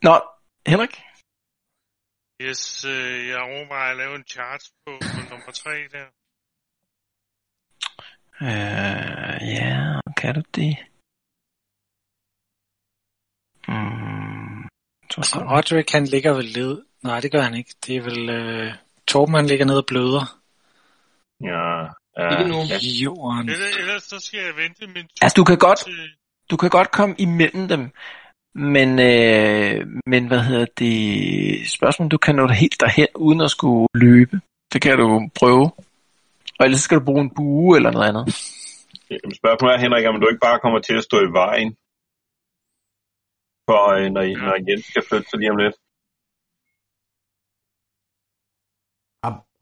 Nå, Henrik? Yes, øh, jeg overvejer at lave en charge på, på nummer 3 der. Øh, ja, kan du det? Hmm. Så Så Odrik, han ligger vel led. Nej, det gør han ikke. Det er vel... Øh, Torben, han ligger nede og bløder Ja, ja, Ikke nu. ja. i jorden. Ellers, ellers så skal jeg vente min tur Altså, du kan godt, du kan godt komme imellem dem, men, øh, men hvad hedder det, spørgsmålet, du kan nå det helt derhen, uden at skulle løbe. Det kan du prøve. Og ellers skal du bruge en bue eller noget andet. Jamen, Spørgsmålet er, Henrik, om du ikke bare kommer til at stå i vejen, for øh, når, når Jens skal flytte sig lige om lidt.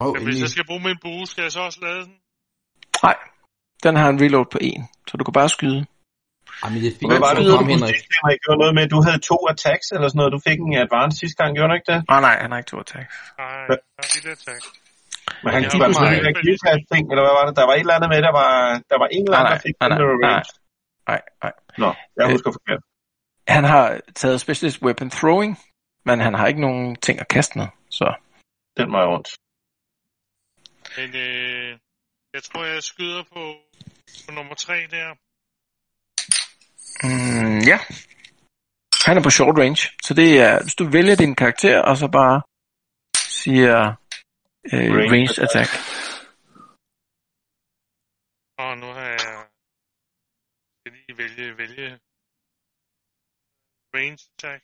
Ah, prøv Men hvis jeg skal bruge min bue, skal jeg så også lade den? Nej, den har en reload på en, så du kan bare skyde. Ah, men det er fint, Hvad var det, du kom, kunne Henrik. Henrik? Det noget med, at du havde to attacks eller sådan noget. Du fik en advance sidste gang, gjorde du ikke det? Ah, nej, han har ikke to attacks. Nej, nej, det er tak. Men han har sådan meget- en ting, eller hvad var det? Der var et eller andet med, der var, der var en eller Nej, anden, nej, der fik nej, nej, nej, nej, nej. Nå, jeg Øh, husker forkert. Han har taget specialist weapon throwing, men han har ikke nogen ting at kaste med, så... Den var rundt. Men øh, jeg tror, jeg skyder på, på nummer 3 der. Mm, ja. Han er på short range, så det er, hvis du vælger din karakter, og så bare siger øh, Range attack. Og nu har jeg... Jeg lige vælge, vælge range attack.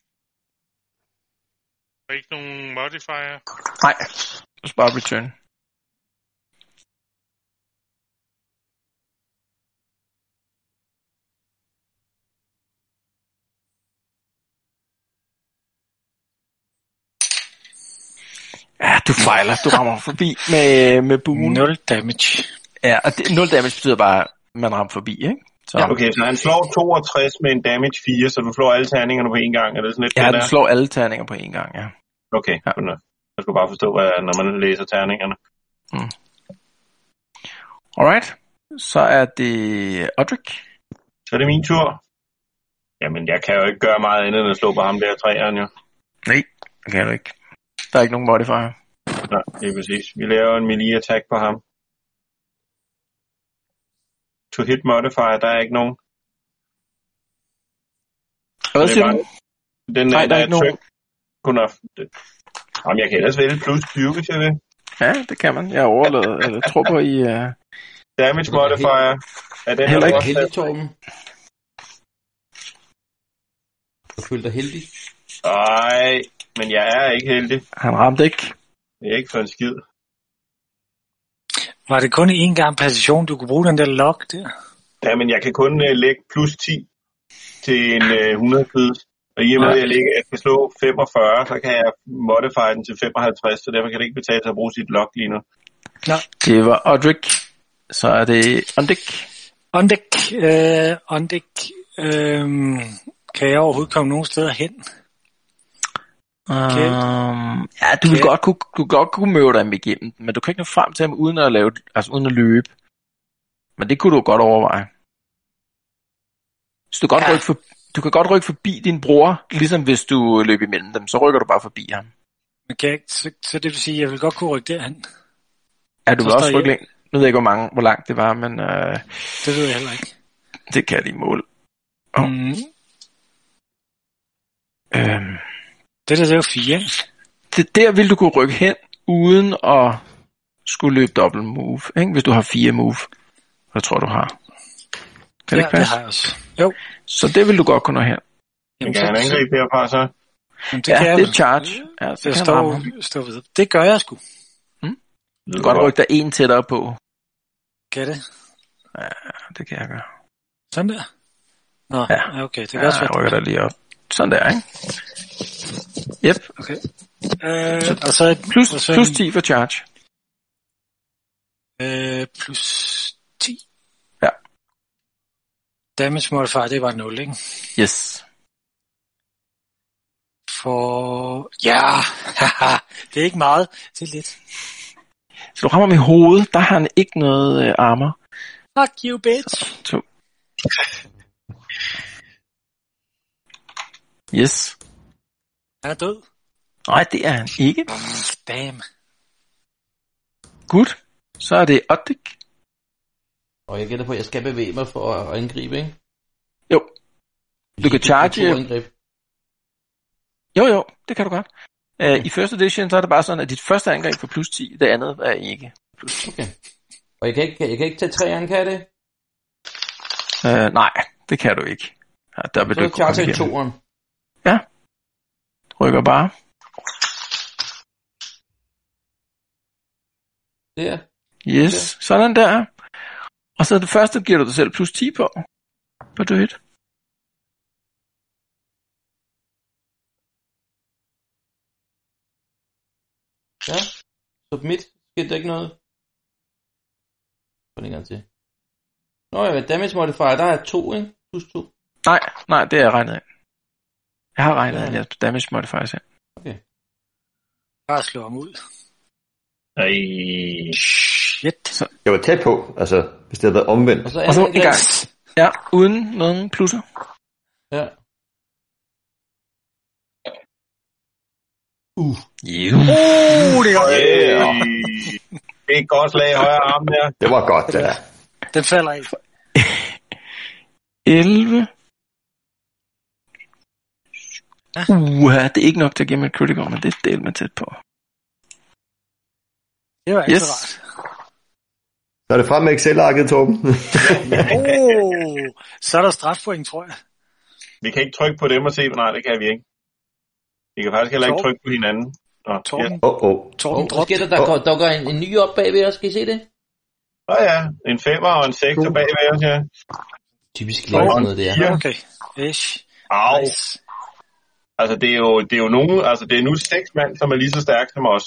Og ikke nogen modifier. Nej, du skal bare return. Du fejler. Du rammer forbi med, med buen. 0 damage. Ja, og det, 0 damage betyder bare, at man rammer forbi, ikke? Så, Ja, okay, så han slår 62 med en damage 4, så du slår alle terningerne på én gang. Er det sådan lidt ja, det du slår alle terninger på én gang, ja. Okay, Ja. jeg skulle bare forstå, hvad, når man læser terningerne. Alright. Så er det Odrik. Så er det min tur. Jamen, jeg kan jo ikke gøre meget andet end at slå på ham der træeren, jo. Nej, det kan du ikke. Der er ikke nogen modifier. Nej, det er præcis. Vi laver en melee attack på ham. To hit modifier, der er ikke nogen. Hvad Det er siger du? Den Nej, er, der er ikke nogen. trick. Kun af... det- Jamen, jeg kan ellers vælge plus 20, hvis jeg vil. Ja, det kan man. Jeg overlader, eller tror på, I... Uh... Damage modifier. Er den Heller ikke også Heldig, Torben. Du føler dig heldig. Nej, men jeg er ikke heldig. Han ramte ikke. Det er ikke for en skid. Var det kun én gang per session, du kunne bruge den der lock der? Jamen, jeg kan kun uh, lægge plus 10 til en uh, 100 sides Og i og med, at jeg, ligger, jeg skal slå 45, så kan jeg modify den til 55, så derfor kan det ikke betale sig at bruge sit lock lige nu. Det var Odrik. Så er det Ondik. Ondek, øh, Ondek, øh, kan jeg overhovedet komme nogen steder hen? Um, ja, du vil Okay. godt kunne, du vil godt kunne møve dig igennem, men du kan ikke nå frem til ham uden at, lave, altså uden at løbe. Men det kunne du godt overveje. Så du, kan godt Ja. rykke for, du kan godt rykke forbi din bror, ligesom hvis du løb imellem dem, så rykker du bare forbi ham. Ikke- så, så det vil sige, at jeg vil godt kunne rykke derhen. Ja, du Så vil også rykke jeg- længere. Nu ved jeg ikke, hvor, mange, hvor langt det var, men øh, Det ved jeg heller ikke. det kan de mål. Åh. Mm, Øhm, det der, det er jo fire, det, der vil du kunne rykke hen, uden at skulle løbe dobbelt move, ikke? hvis du har fire move. Hvad tror du har? Kan det ja, ikke det passe? har jeg også. Jo, Så det vil du godt kunne nå hen. Men kan han angribe herfra så? Jamen, det ja, kan det er charge. Ja, ramme ham. står, står ved. Det gør jeg sgu. Du kan godt rykke dig en tættere på. Kan det? Ja, det kan jeg gøre. Sådan der? Nå, Ja. okay. Det kan Ja, også jeg rykker dig lige op. Sådan der, ikke? Yep. Okay. Øh, og så et, Plus, og så plus en, 10 for charge. Øh, plus 10. Ja. Damage modifier, det var 0, ikke? Yes. For... Ja, det er ikke meget. Det er lidt. Så du rammer ham i hovedet, der har han ikke noget øh, armor. Fuck you, bitch. To. Yes. Han er død. Nej, det er han ikke. Damn. Godt. Så er det Oddik. Og jeg gætter på, at jeg skal bevæge mig for at angribe, ikke? Jo. Du kan charge... Er angreb. Jo, jo, det kan du godt. Uh, I første edition, så er det bare sådan, at dit første angreb får plus 10, det andet er ikke. Okay. Og jeg kan ikke, jeg kan ikke tage træerne, kan jeg det? Uh, nej, det kan du ikke. Ja, der vil Så du er ikke kunne charge i toeren. Rykker bare. Der. Yes, sådan der. Og så det første giver du dig selv plus 10 på. På du hit. Ja. Submit. Skete der ikke noget? Prøv en gang til. Nå ja, damage modifier, der er to, ikke? Plus to. Nej, nej, det er jeg regnet af. Jeg har regnet Ja. at damage modifier selv. Bare slå ham ud. Ej. Shit. Jeg var tæt på, altså, hvis det havde været omvendt. Og så Og så en gang. Ja, uden nogen plusser. Ja. Yeah. Uh, det er godt. Yeah. Det er et godt slag i højre arm der. Det var godt, det der. Den falder af. 11. Ja. Uha, det er ikke nok til at give mig et critical, men det er del med tæt på. Det var ikke Yes. så rart. Så er det frem med Excel-arket, Torben. Oh, så er der strafpoint, tror jeg. Vi kan ikke trykke på dem og se, nej, det kan vi ikke. Vi kan faktisk heller ikke Torben. trykke på hinanden. Nå, Torben, yes. Åh, oh, oh. Torben drop. sker der, der, Åh. går, der går en, en ny op bagved os, skal I se det? Nå ja, en femmer og en sekser bagved os, ja. Typisk lige sådan noget der. Ja. Okay. Ish. Au. Nice. Altså, det er jo, det er jo nogen, altså, det er nu seks mand, som er lige så stærke som os.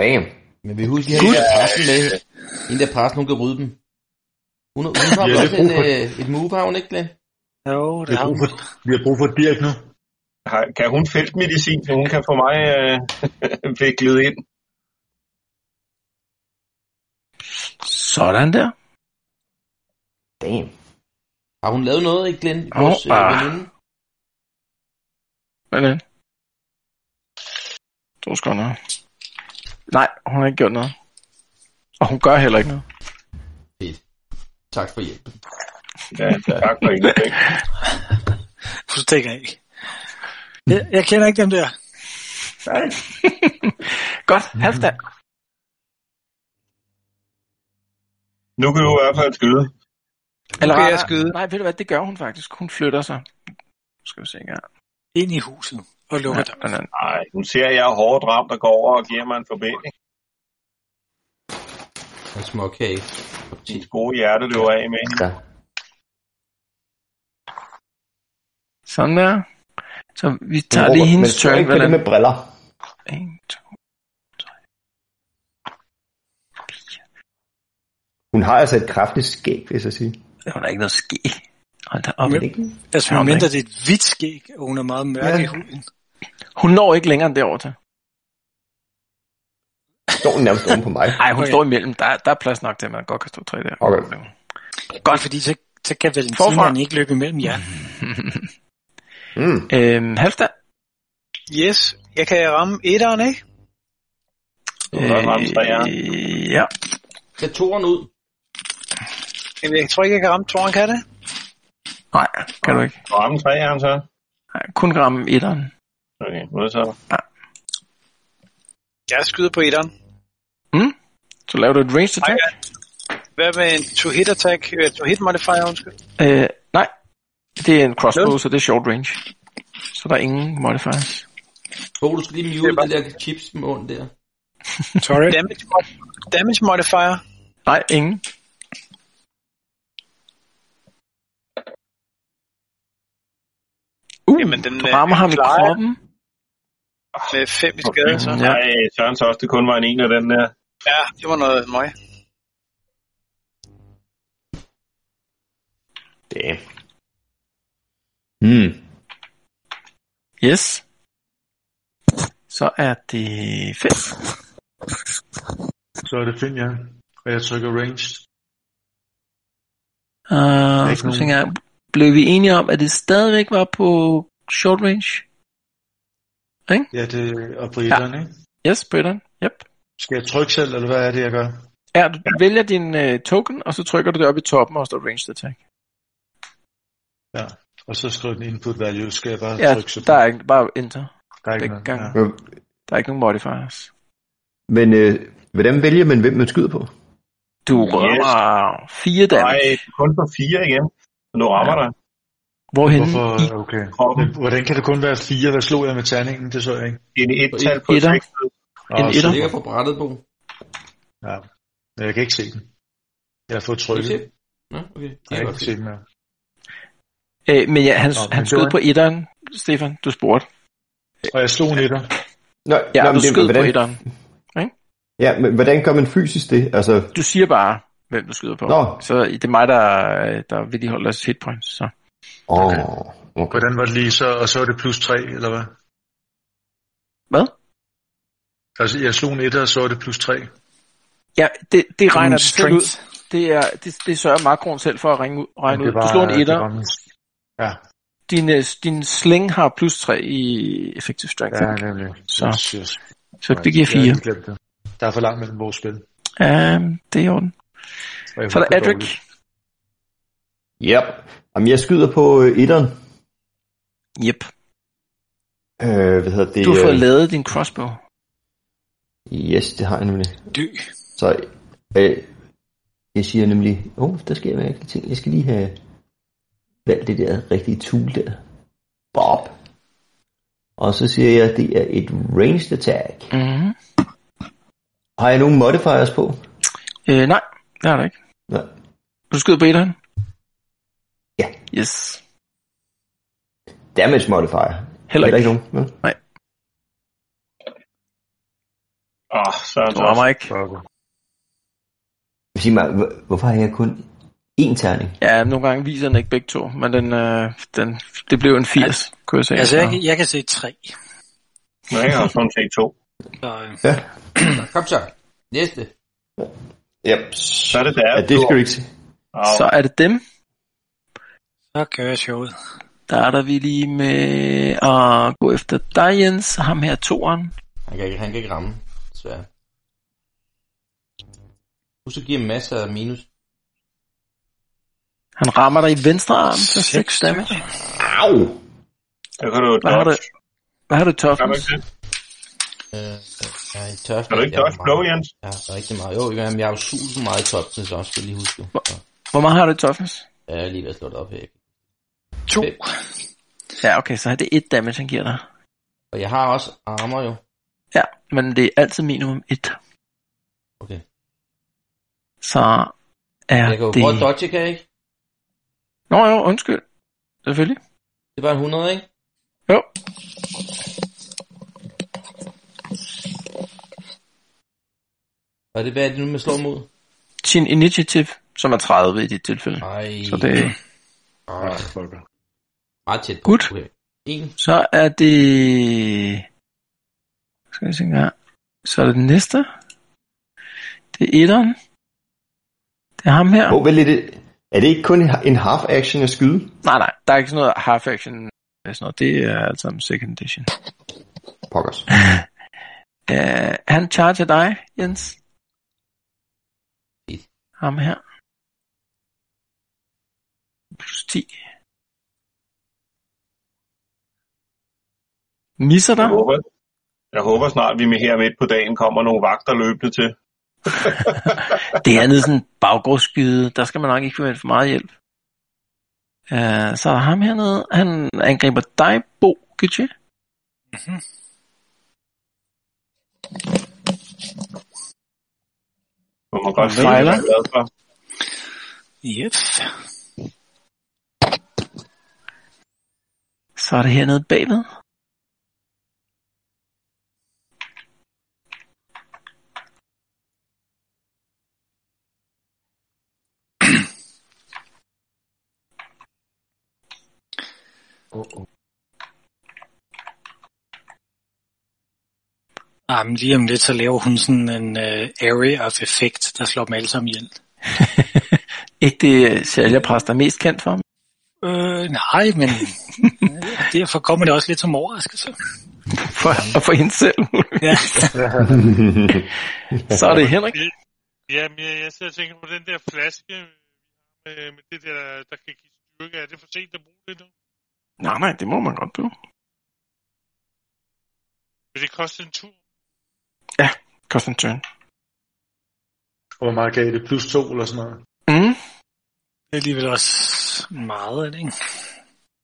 Damn. Men vi husker, at have pressen med. En der pressen, hun kan rydde dem. Hun, hun har Ja, det også en, øh, et move, har hun ikke, Glenn? Jo, Vi det har hun. for, vi har brug for Dirk nu. Kan hun feltmedicin, så hun kan få mig øh, viklet ind? Sådan der. Damn. Har hun lavet noget, ikke, Glenn? Åh, Vores øh, ah. veninde? Hvad er det? Du skal noget. Nej, hun har ikke gjort noget. Og hun gør heller ikke noget. Tak for hjælpen. Ja, tak for ingenting. Du stikker af. Jeg, jeg kender ikke dem der. Godt, halvstand. Nu kan du i hvert fald skyde. Eller kan jeg nej, skyde. Nej, ved du hvad, det gør hun faktisk. Hun flytter sig. Skal vi se engang. Ind i huset og lukker Ja, anden. Nej, nu ser jeg, er hårdt ramt og går over og giver mig en forbinding. En småkage. Dit gode hjerte løber af med. Ja. Sådan der. Så vi tager Men lige Robert, hendes men turn. ikke på det med briller. 1, 2, Hun har altså et kraftigt skæg, vil jeg sige. Hun har ikke noget ske. Hold da op. Det ikke? Altså, Ja, okay. det er et hvidt skæg, og hun er meget mørk Ja. i huden. Hun når ikke længere end derovre til. Står hun nærmest oven på mig. Nej, hun Okay. står imellem. Der, der er plads nok til, at man godt kan stå tre der. Okay. Godt, fordi så, så kan. Valentina ikke løbe imellem jer. Mm. øhm, Halvdan. Yes, jeg kan ramme etteren, ikke? Du kan godt ramme træerne. Øh, ja. Tag toren ud. Jamen, jeg tror ikke, jeg kan ramme toren, kan det? Nej, kan du ikke. Ramme træerne så. Nej, kun ramme etteren. Okay, modtaget. Jeg skyder på etteren. Så laver du et ranged attack. Hvad med en to-hit attack? Uh, to-hit modifier, undskyld. Øh, nej, det er en crossbow, Nul. så det er short range. Så der er ingen modifiers. Bo, du skal lige Det mute bare- det der chips med ond der. Sorry. Damage, damage modifier. Nej, ingen. Uh, Jamen, den, du øh, rammer ham i jeg. kroppen. Med fem i skade, så. Ja. Nej, Søren så også, det kun var en en af den der. Ja, det var noget møg. Damn. Hmm. Yes. Så er det fedt. Så er det Finn, ja. Og jeg trykker ranged. Uh, skal vi nogen- engang. Blev vi enige om, at det stadigvæk var på short range? Ja, det er på etteren, ikke? Yes, Britain. Yep. Skal jeg trykke selv, eller hvad er det, jeg gør? Ja, du vælger din uh, token, og så trykker du det op i toppen, og står ranged attack. Ja. Og så skriver den input value. Skal jeg bare Ja, trykke så der er ikke, bare enter. der er ikke begge noget. Ja. Der er ikke nogen modifiers. Men øh, hvordan vælger man, hvem man skyder på? Du rører fire Nej, damage. kun på fire igen. Nu rammer der. Hvorhen Hvorfor? i Okay. Kroppen. Hvordan kan det kun være fire? Hvad slog jeg med terningen? Det så jeg ikke. En et-tal på Etter. En Nå, etter. ligger på brættet, Bo. Ja. Men jeg kan ikke se den. Jeg har fået trykket. Nå, okay. Det Jeg er kan godt ikke se. den her. Øh, men ja, han, Nå, han skød på etteren, Stefan. Du spurgte. Og jeg slog en etter. Nå, Ja, nå, du men det- skød på hvordan, etteren. Ja, men hvordan gør man fysisk det? Altså, Du siger bare, hvem du skyder på. Nå. Så det er mig, der, der vedligeholder deres hitpoints. Så. åh, Okay. okay. Hvordan var det lige så? Og så er det plus 3, eller hvad? Hvad? Altså, jeg slog en etter, og så er det plus 3. Ja, det, det regner selv ud. Det, er, det, det sørger makroen selv for at regne ud. Regne ud. Det Du slår en det etter. min- Ja, Din, øh, din sling har plus 3 i effective strength. ja, nemlig. Så. Yes, yes. Så det giver Jeg 4. har lige glemt det. Der er for langt mellem vores spil. Ja, det er i orden. Så er der Adric. Yep. Jamen, jeg skyder på øh, etteren. Yep. Øh, hvad hedder det? Du har fået øh, lavet din crossbow. Yes, det har jeg nemlig. Dø. Så øh, jeg siger nemlig, åh, oh, der sker mærkelige ting. Jeg skal lige have valgt det der rigtige tool der. Bob. Og så siger jeg, at det er et ranged attack. Mm-hmm. Har jeg nogen modifiers på? Øh, nej, det har du ikke. Nej. Du skyder på etteren? Ja. Yes. Damage modifier. Heller Heller ikke. ikke nogen. vel? Åh, Søren Du så rammer ikke. Sig mig, hvor- hvorfor har jeg kun én terning? Ja, nogle gange viser den ikke begge to, men den, øh, den, det blev en 80, kunne jeg sige. Altså, jeg, kan- jeg kan se tre. Nej, jeg har kun set to. Så, øh, Ja. Kom så. Næste. Yep. Så er det der. Ja, det skal du ikke sige. Så er det dem. så kører showet. Der er der vi lige med at gå efter dig, Jens. Ham her toeren. Han kan ikke, han kan ikke ramme, desværre. Husk at give masser af minus. Han rammer dig i venstre arm til 6 damage. Au! Så kan du Hvad har du, hvad har du toughness? Det? Øh, jeg er i tørst. Kan du ikke dodge blow, Jens? Ja, rigtig meget. Jo, jamen, jeg har jo suget så meget i top, så også skal jeg lige huske. Så, Hvor meget har du i toughness? jeg er lige ved at slå det op her. To. Fem. Ja, okay, så er det et damage, han giver dig. Og jeg har også armor jo. Ja, men det er altid minimum 1. Okay. Så er Jeg kan jo det... prøve dodge, kan jeg ikke? Nå jo, undskyld. Selvfølgelig. Det var en 100, ikke? Jo. Og det, hvad er det nu, man slår mod? Sin initiative, som er 30 i dit tilfælde. Ej, Så det, Ah, fucker. meget tæt på. Gut. Okay. En. så er det... Skal jeg se engang. Så er det den næste. Det er etteren. Det er ham her. Hvor vel er det? Er det ikke kun en half action at skyde? Nej, nej, der er ikke sådan noget half action. Sådan noget. Det er alt sammen second edition. Pokkers. Uh, han charger dig, Jens. Ham her. Plus 10. Misser dig. Jeg håber, jeg håber snart, vi med her midt på dagen kommer nogle vagter løbende til. Det er nede sådan en baggårdsskyde. Der skal man nok ikke forvente for meget hjælp. Uh, så ham hernede. Han angriber dig, Bo Gytje. Mhm. Må man godt sige, Fejler. er glad for. Yes. Så er det hernede bagved. Ah, men lige om lidt, så laver hun sådan en uh, area of effect, der slår dem alle sammen ihjel. Ikke det sælgerpræst, der er mest kendt for. Øh, nej, men øh, derfor kommer det også lidt som overraskelse. For, og for hende selv. Ja. Så er det Henrik. Ja, men jeg, jeg sidder og tænker på den der flaske med, med det der, der kan give styrke. Er det for sent at bruge det nu? Nej, nej, det må man godt bruge. Vil det koste en tur? Kost en turn. Hvor meget gav det? Plus to eller sådan noget? Mm. Det er alligevel også meget af det, ikke?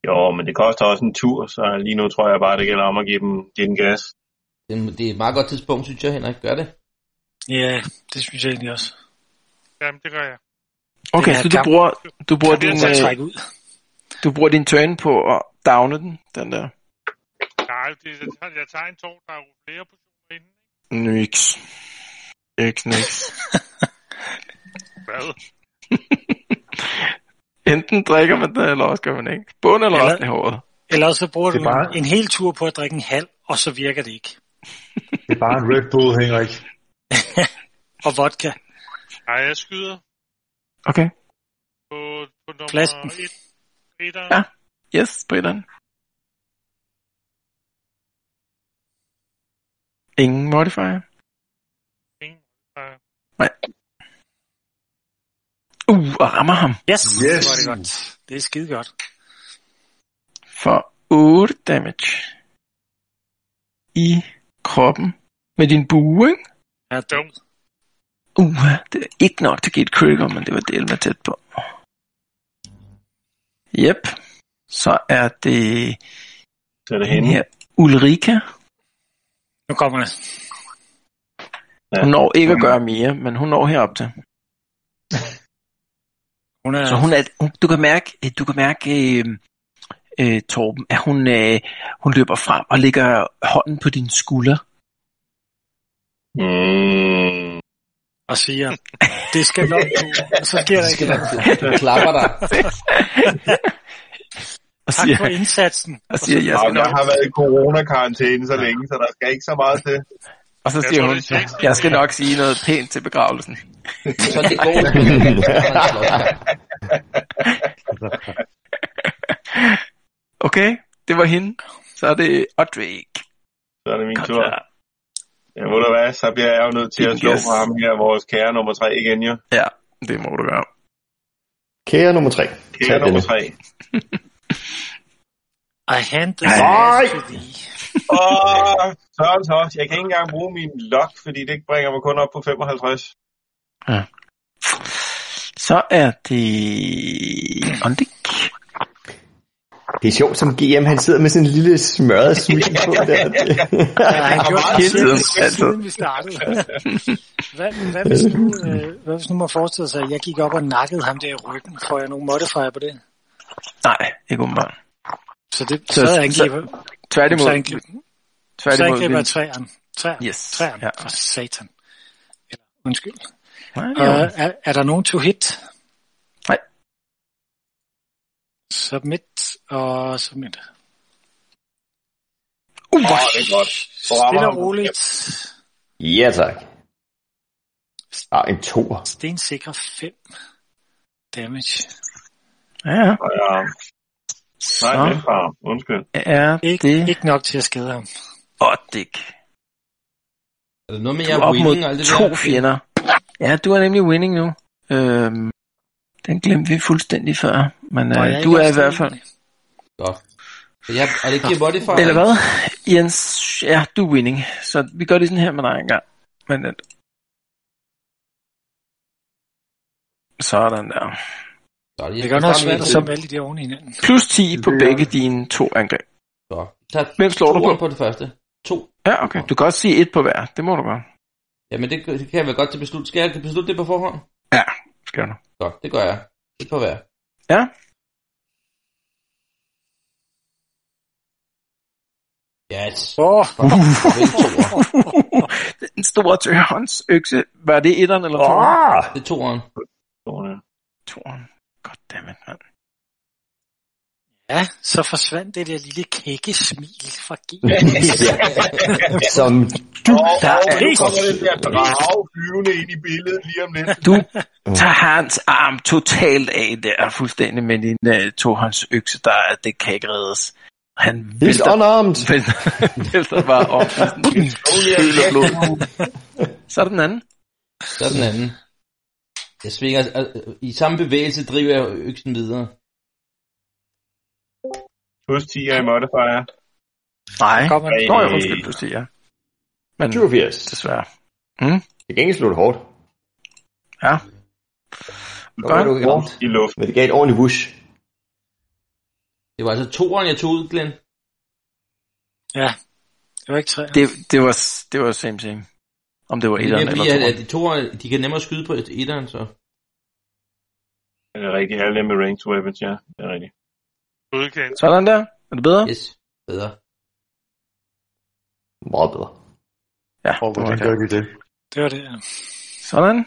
Jo, men det koster også en tur, så lige nu tror jeg bare, det gælder om at give dem, give dem gas. Det, er- det er et meget godt tidspunkt, synes jeg, Henrik. Gør det. Ja, det synes jeg egentlig også. Jamen, det gør jeg. Okay, er så du bruger, du bruger, din, øh, trække ud. du bruger din turn på at downe den, den der. Nej, det, jeg, tager, jeg tager en tår, der er flere portioner Niks. Ikke niks. Hvad? Enten drikker man det, eller også gør man ikke. Bund eller Eller- resten i håret. Eller så bruger du bare- en, en hel tur på at drikke en halv, og så virker det ikke. Det er bare en Red Bull, Henrik. Og vodka. Nej, jeg skyder Okay. på, på nummer Flasken. 1. Etteren. Ja. Yes, Brittany. Ingen modifier. Ingen. Nej. Uh, og rammer ham Yes, Yes. det var det godt. Det er skide godt. for 8 damage i kroppen med din bue, ikke? Ja, Jo. Uh, det er ikke nok til at give et critical, men det var del med tæt på. Yep. Så er det Så er det hende. her Ulrika. Nu kommer det. Hun når ikke at gøre mere, men hun når herop til. Hun er, Så hun er, hun, du kan mærke, øh, du kan mærke øh, øh, Torben, at hun, øh, hun løber frem og lægger hånden på din skulder. Mm. og siger, det skal nok så sker der ikke. Den klapper dig. Tak siger, for indsatsen. og siger, jeg skal Jamen, jeg nok, har været i coronakarantæne så længe, så der skal ikke så meget til. og så Jeg siger hun, jeg skal nok sige noget pænt til begravelsen. Så det går. Okay, det var hende. Så er det Odrik. Så er det min tur. så. Ja, ved du hvad, så bliver jeg jo nødt til at slå Yes. på ham her, vores kære nummer 3 igen jo. Ja, det må du gøre. Kære nummer tre. Kære Tag nummer denne. 3. I hand the Nej. Åh, Søren så. Jeg kan ikke engang bruge min lock, fordi det bringer mig kun op på 55. Så er det Ondik. Det er sjovt, som GM, han sidder med sådan en lille smørret smil på der. Ja, han har gjorde det siden, siden vi startede. hvad, hvad, hvis nu, øh, hvad hvis nu man forestiller sig, at jeg gik op og nakkede ham der i ryggen? Får jeg nogen modifier på det? Nej, ikke umiddelbart. Så det Så- så, så så- angriber, Tværtimod. så angriber, så Tværtimod. angriber vil- jeg træerne. Træerne. Yes. Træerne. Ja. For satan. Eller, undskyld. Nej, Uh, ja. er, er der nogen to hit? Nej. Submit og submit. Uh, Åh, det er godt. Stille og roligt. Ja, tak. Ah, en toer. Stensikre 5 damage. ja. Ja. Nej, Så det er far. Undskyld. er Ikke, det ikke nok til at skade ham. Oddik. Er det noget med, Du jeg er op winning mod det to der? fjender. Ja, du er nemlig winning nu. Øhm, den glemte vi fuldstændig før. Men Nå, øh, er du er i hvert fald... Godt. Jeg, er det ikke modifier? Eller hvad? Jens, ja, du er winning. Så vi gør det sådan her med dig engang. Men sådan der. Godt, Det noget starter svært at sætte alle de oven i hinanden. Plus 10 på begge dine to angreb. Godt. Tag Hvem slår du toeren på? på det første. To. Ja, okay. Du kan også sige et på hver. Det må du gøre. Jamen, det, det kan jeg vel godt til beslutte. Skal jeg beslutte det på forhånd? Ja, skal du. Godt, det gør jeg. Et på hver. Ja. Yes. Åh, oh, Vel toer. Den store tørhåndsøkse. Var det etteren eller toeren? Ah! Det er toeren. Sådan. Toeren. Goddammit, mand. ja, så forsvandt det der lille kække smil fra G. Som du, Der Og er, nu kommer den der drage flyvende ind i billedet lige om lidt. du tager hans arm totalt af der, fuldstændig med din uh, tohåndsøkse, der er, det kan ikke reddes. Han vælter, unarmed. vælter, vælter bare op. Køl og blod. Så der den anden. Så er den anden. Jeg svinger, øh, i samme bevægelse driver jeg øksen videre. Plus 10 er i modifier. Nej. Kommer den. Nå, jeg undskyld, du siger. Men 87. desværre. Det gengæld slog det hårdt. Ja. Hvor var du ramt? I luft. Men det gav et ordentligt whoosh. Det var altså toeren, jeg tog ud, Glenn. Ja, det var ikke træer. Det, det, var, det var same same. Om det var Det er etteren eller at, toeren. at de toer, de kan nemmere skyde på et etteren, så. Det er rigtigt. Alle med ranged weapons, ja. Det er rigtigt. Godkendt. Sådan der. Er det bedre? Yes, bedre. Meget bedre. Ja, Og det var det. gør vi det? Det var det, ja. Sådan.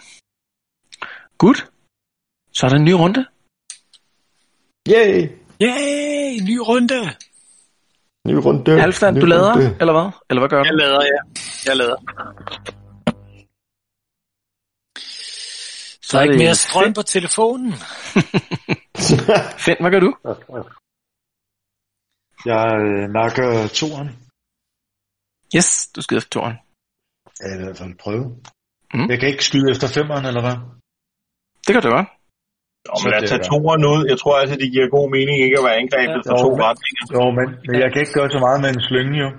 Good. Så er der en ny runde. Yay! Yay, ny runde! Ny runde. Halvstand, du lader, runde. eller hvad? Eller hvad gør Jeg du? lader, ja. Jeg lader. Så er ikke det mere strøm på telefonen. Finn, hvad gør du? Jeg øh, nakker toren. Yes, du skyder efter toren. Ja, i hvert fald prøve. Mm. Jeg kan ikke skyde efter femeren, eller hvad? Det kan du godt. Så men lad tage toeren ud. Jeg tror altså, det giver god mening ikke at være angrebet fra Jo, to men- retninger. Jo, men, men jeg kan ikke gøre så meget med en slynge, jo.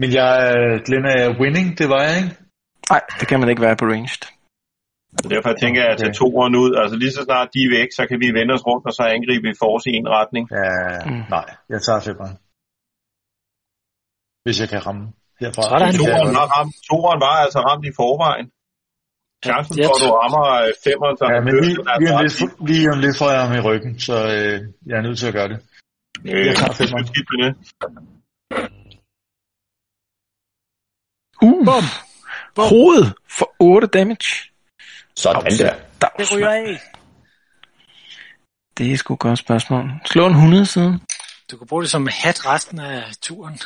Men jeg, øh, Glenn, er winning, det var jeg, ikke? Nej, det kan man ikke være på ranged. Så derfor tænker jeg at tage toeren ud. Altså lige så snart de er væk, så kan vi vende os rundt og så angribe i force i en retning. Ja, Mm. nej, jeg tager femeren. Hvis jeg kan ramme herfra. Sådan. Jeg godt. var, ramt, toeren var altså ramt i forvejen. Chancen Ja, for, at du rammer øh, femeren, så Ja, men lige, er lige, om lidt, lige om lidt får jeg ham i ryggen, så øh, jeg er nødt til at gøre det. Øh, jeg tager femmeren. det. Uh, Bum. Bum. hovedet for 8 damage. Sådan der. Dags, Det ryger af. Det er sgu et godt spørgsmål. Slå en 100 siden. Du kan bruge det som hat resten af turen.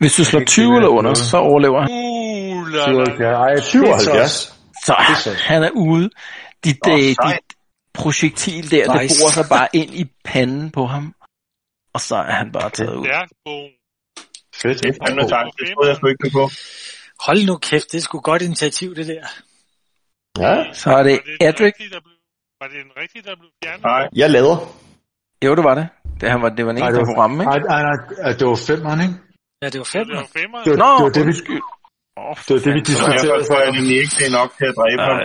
Hvis du slår ikke 20 sige, eller under, så overlever han. Uh, la, la. 77. Ej, 77. Så Det han er ude. Dit, oh, dit projektil der, det Nice. borer sig bare ind i panden på ham. Og så er han bare taget ud. Stærk. Fedt. Det er fandme tak. Det troede jeg sgu ikke på. Hold nu kæft, det er sgu godt initiativ, det der. Ja, Så er det det Adric. var det den rigtige, der blev fjernet? Nej, jeg lader. Jo, det var det. Det, han var, det var en Ej, enkelt det der var- ramme, ikke? Ej, nej, nej, det var femeren, ikke? Ja, det var fem. Det var femmer. Det var, Nå, det, var det, vi. Åh, det, var det, vi derfor diskuterede før. jeg nemlig ikke, det er nok til at dræbe ham.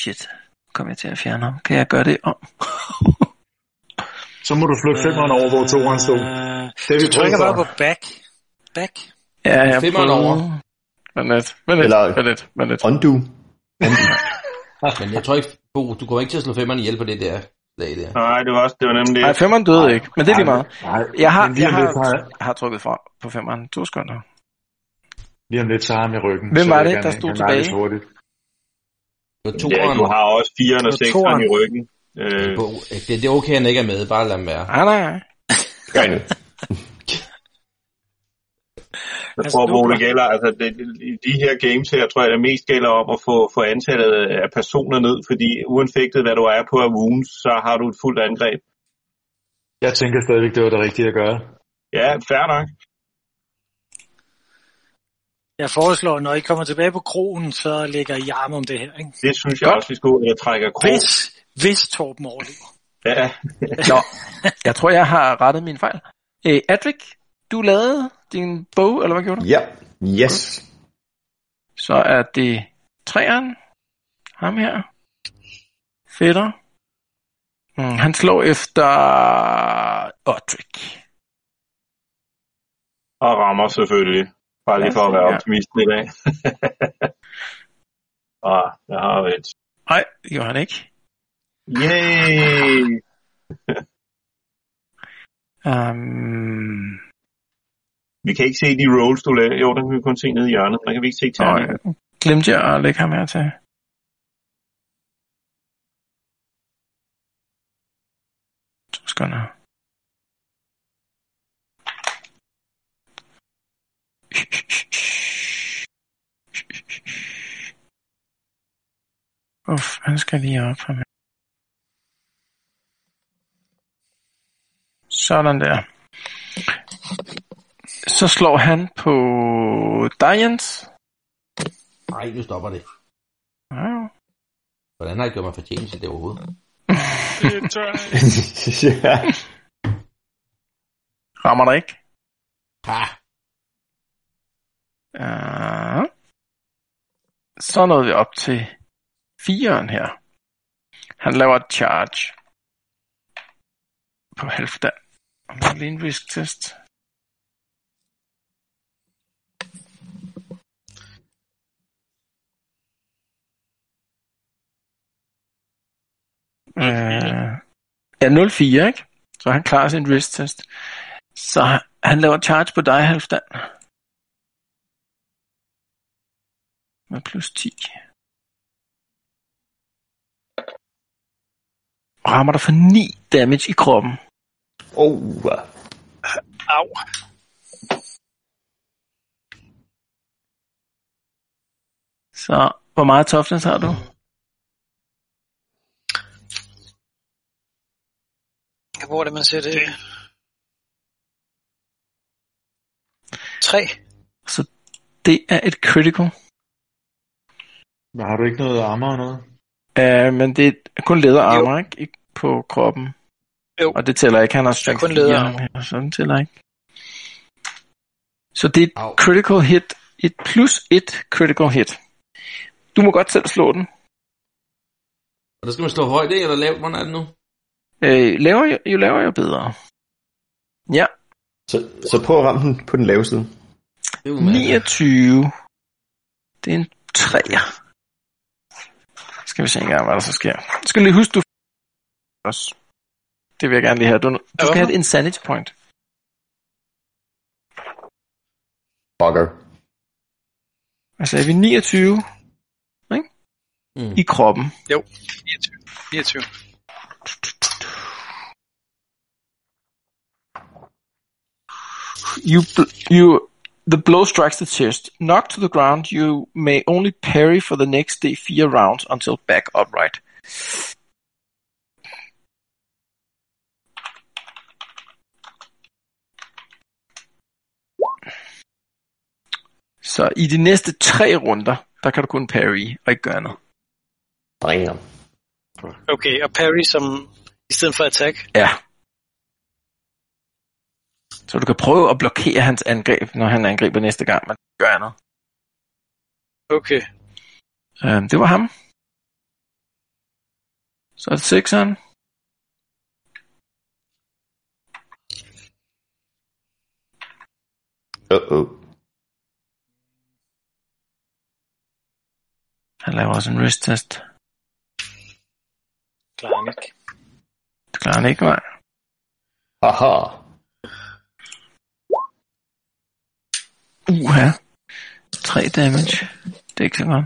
Shit. Kom jeg til at fjerne ham? Kan jeg gøre det om? Så må du flytte femeren over, hvor toeren stod. Øh, Det er vi du trykker bare på back. Back. Ja, jeg Femmeren over. Vent lidt, vent lidt, Eller- vent lidt, vent lidt. Undo. Men jeg tror ikke, Bo, du kommer ikke til at slå femmeren ihjel på det der. slag der. Nej, det var også, det var nemlig... Nej, femmeren døde ikke, men det er lige meget. Nej, Jeg har, men lige jeg har, har, har trukket fra på femmeren. To sekunder. lige om lidt så har han i ryggen. Hvem var det, der stod tilbage? hurtigt. Det var Ja, toeren. du har også 4'eren og Det var 6'eren toeren. i ryggen. Øh, Det, det er okay, han ikke er med. Bare lad ham være. Nej, nej, nej. Gør. Jeg Altså, tror, det gælder, altså det, i de her games her, tror jeg, det mest gælder om at få, få antallet af personer ned, fordi uanfægtet hvad du er på af wounds, så har du et fuldt angreb. Jeg tænker stadigvæk, det var det rigtige at gøre. Ja, fair nok. Jeg foreslår, når I kommer tilbage på krogen, så lægger I arm om det her. Ikke? Det synes jeg Godt. også, vi skulle, eller trækker krog. Hvis, hvis Torben overlever. Ja, Nå, jeg tror, jeg har rettet min fejl. Øh, Adric, du lavede din bog, eller hvad gjorde du? Ja, yes. Så er det træeren. Ham her. Fætter. Mm, han slår efter Odric. og rammer selvfølgelig. Bare lige for at være optimist i dag. og jeg har et. Nej, det gjorde han ikke. Yay! Um, vi kan ikke se de rolls, du laver. Jo, der kan vi kun se nede i hjørnet. Der kan vi ikke se og terningen. glemte jeg at lægge ham her til. To sekunder. Uff, han skal lige op for mig. Sådan der. Så slår han på Dians. Nej, nu stopper det. Ja. Hvordan har jeg gjort mig fortjent til det overhovedet? Det ja. Rammer der ikke? Ha! Ja. Så nåede vi op til fireren her. Han laver et charge på halvdan. Har lige en risk test. Øh, ja, 0-4, ikke? Så han klarer sin risk test. Så han- han laver charge på dig, halvdan. Med plus 10. Og rammer dig for 9 damage i kroppen. Oh, Au. Så hvor meget toughness har du? Hvor er det, man ser det? Tre. Så det er et critical. Men har du ikke noget armor og noget? Uh, men det er kun læderarmor, ikke? ikke? På kroppen. Jo. Og det tæller ikke. Han har strength kun 4 læderarmor. så den tæller ikke. Så det er et Au. critical hit. Et plus et critical hit. Du må godt selv slå den. Og der skal man slå højt, ikke? Eller lavt? Hvordan er det nu? Øh, laver jeg, jo lavere, jo bedre. Ja, så, så prøv at ramme den på den lave side. Det er udmærket. 29. Det er en 3'er. Skal vi se engang, hvad der så sker. Jeg skal lige huske, du også. Det vil jeg gerne lige have. Du, du skal have et insanity point. Bugger. Altså er vi 29 Mm. i kroppen. Jo, 29. 29. You, you, the blow strikes the chest. Knocked to the ground, you may only parry for the next day four rounds until back upright. Så i de næste tre runder, der kan du kun parry og ikke gøre noget. Damn. Okay, og parry som i stedet for attack. Ja. Så du kan prøve at blokere hans angreb, når han angriber næste gang, men gør noget. Okay. Øhm, det var ham. Så er det sekseren. Uh-oh. Han laver også en wrist test. Klarer han ikke. klarer han ikke vej. Haha. Uha. 3 damage. Det er ikke så godt.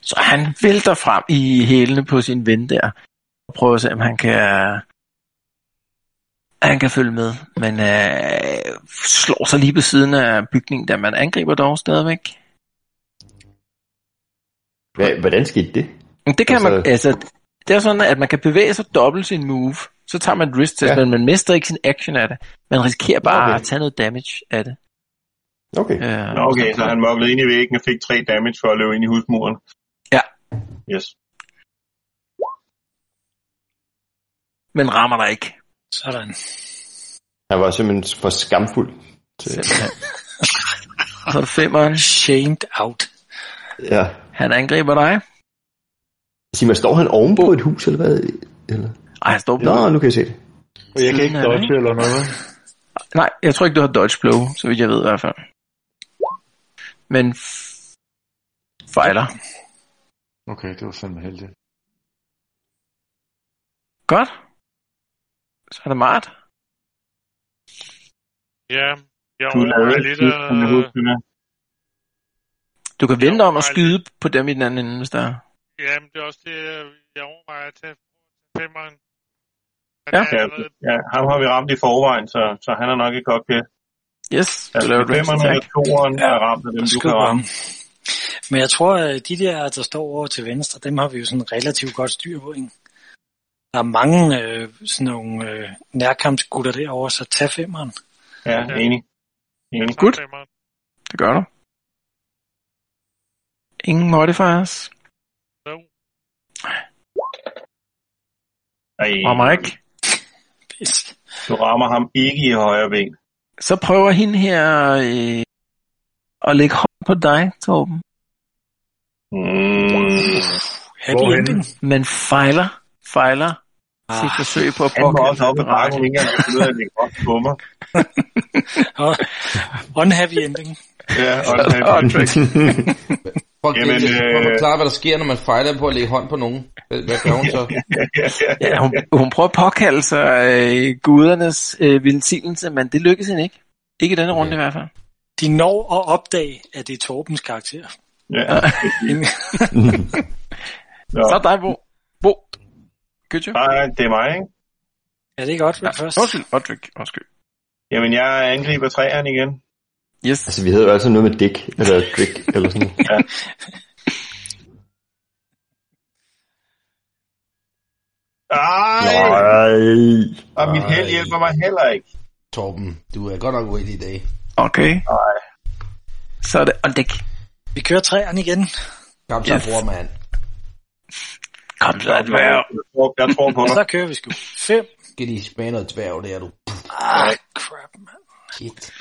Så han vælter frem i hælene på sin ven der. Og prøver at se, om han kan... Han kan følge med, men øh, slår sig lige på siden af bygningen, da man angriber dog stadigvæk. Hva- Hvordan skete det? Det kan Altså- man, altså, det er sådan, at man kan bevæge sig dobbelt sin move. Så tager man et risk test, Ja. men man mister ikke sin action af det. Man risikerer bare okay. at tage noget damage af det. Okay. Øh, Nå, okay, så han moklede ind i væggen og fik 3 damage for at løbe ind i husmuren. Ja. Yes. Men rammer dig ikke. Sådan. Han var simpelthen for skamfuld. Til. Og så er det femeren. Shamed out. ja. Han angriber dig. Sig mig, står han oven på et hus, eller hvad? Eller? Ej, han står på. Nå, nu kan jeg se det. Og jeg kan ikke dodge eller noget. Nej, jeg tror ikke, du har dodge blow, så vidt jeg ved i hvert fald. Men fejler. Okay, det var fandme heldigt. Godt. Så er det Mart. Ja, jeg Du overvejer lidt lidt, at... Du kan vente om at skyde på dem i den anden ende, hvis der er. Ja, men det er også det, jeg overvejer at tage femmeren. Ja. Ja, ja, ham har vi ramt i forvejen, så, så han er nok ikke godt Yes, du Altså, laver et range femmerne og attack. toeren er ramt af dem, du kan ramme. Men jeg tror, at de der, der står over til venstre, dem har vi jo sådan relativt godt styr på. Ikke? Der er mange øh, sådan nogle øh, nærkampsgutter derovre, så tag femmeren. Ja, enig. Enig. Good. femmeren. Det gør du. Ingen modifiers. No. Ej, Rammer ikke. Pis. du rammer ham ikke i højre ben. Så prøver hende her øh, at lægge hånd på dig, Torben. Mm. Ending. Men fejler, fejler ah, sit forsøg på at Han var også oppe i bakken, ikke engang at godt på mig. Unhappy ending. Ja, og han Folk, Jamen, det, øh, forklare, hvad der sker, når man fejler på at lægge hånd på nogen. Hvad, gør hun så? Ja, hun, hun prøver at påkalde sig øh, gudernes øh, velsignelse, men det lykkes hende ikke. Ikke i denne runde i hvert fald. De når at opdage, at det er Torbens karakter. ja. Så er dig, Bo. Bo. Job. Nej, det er mig, ikke? Er det godt, Ja, ja, først? undskyld, Odrik. Undskyld. Jamen, jeg angriber træerne igen. Yes. Altså, vi havde jo altså noget med Dick, eller Drick, eller sådan noget. Ja. Ej, Nej. og mit held hjælper mig heller ikke. Torben, du er godt nok uheldig i dag. Okay. Nej. Så er det Odrik. Vi kører træerne igen. Kom så, Yes. bror, mand. Kom så, dværg. Jeg tror, på dig. Så kører vi sgu. Fem. Skal de smage noget dværg, det er du. Ah, crap, man. Shit.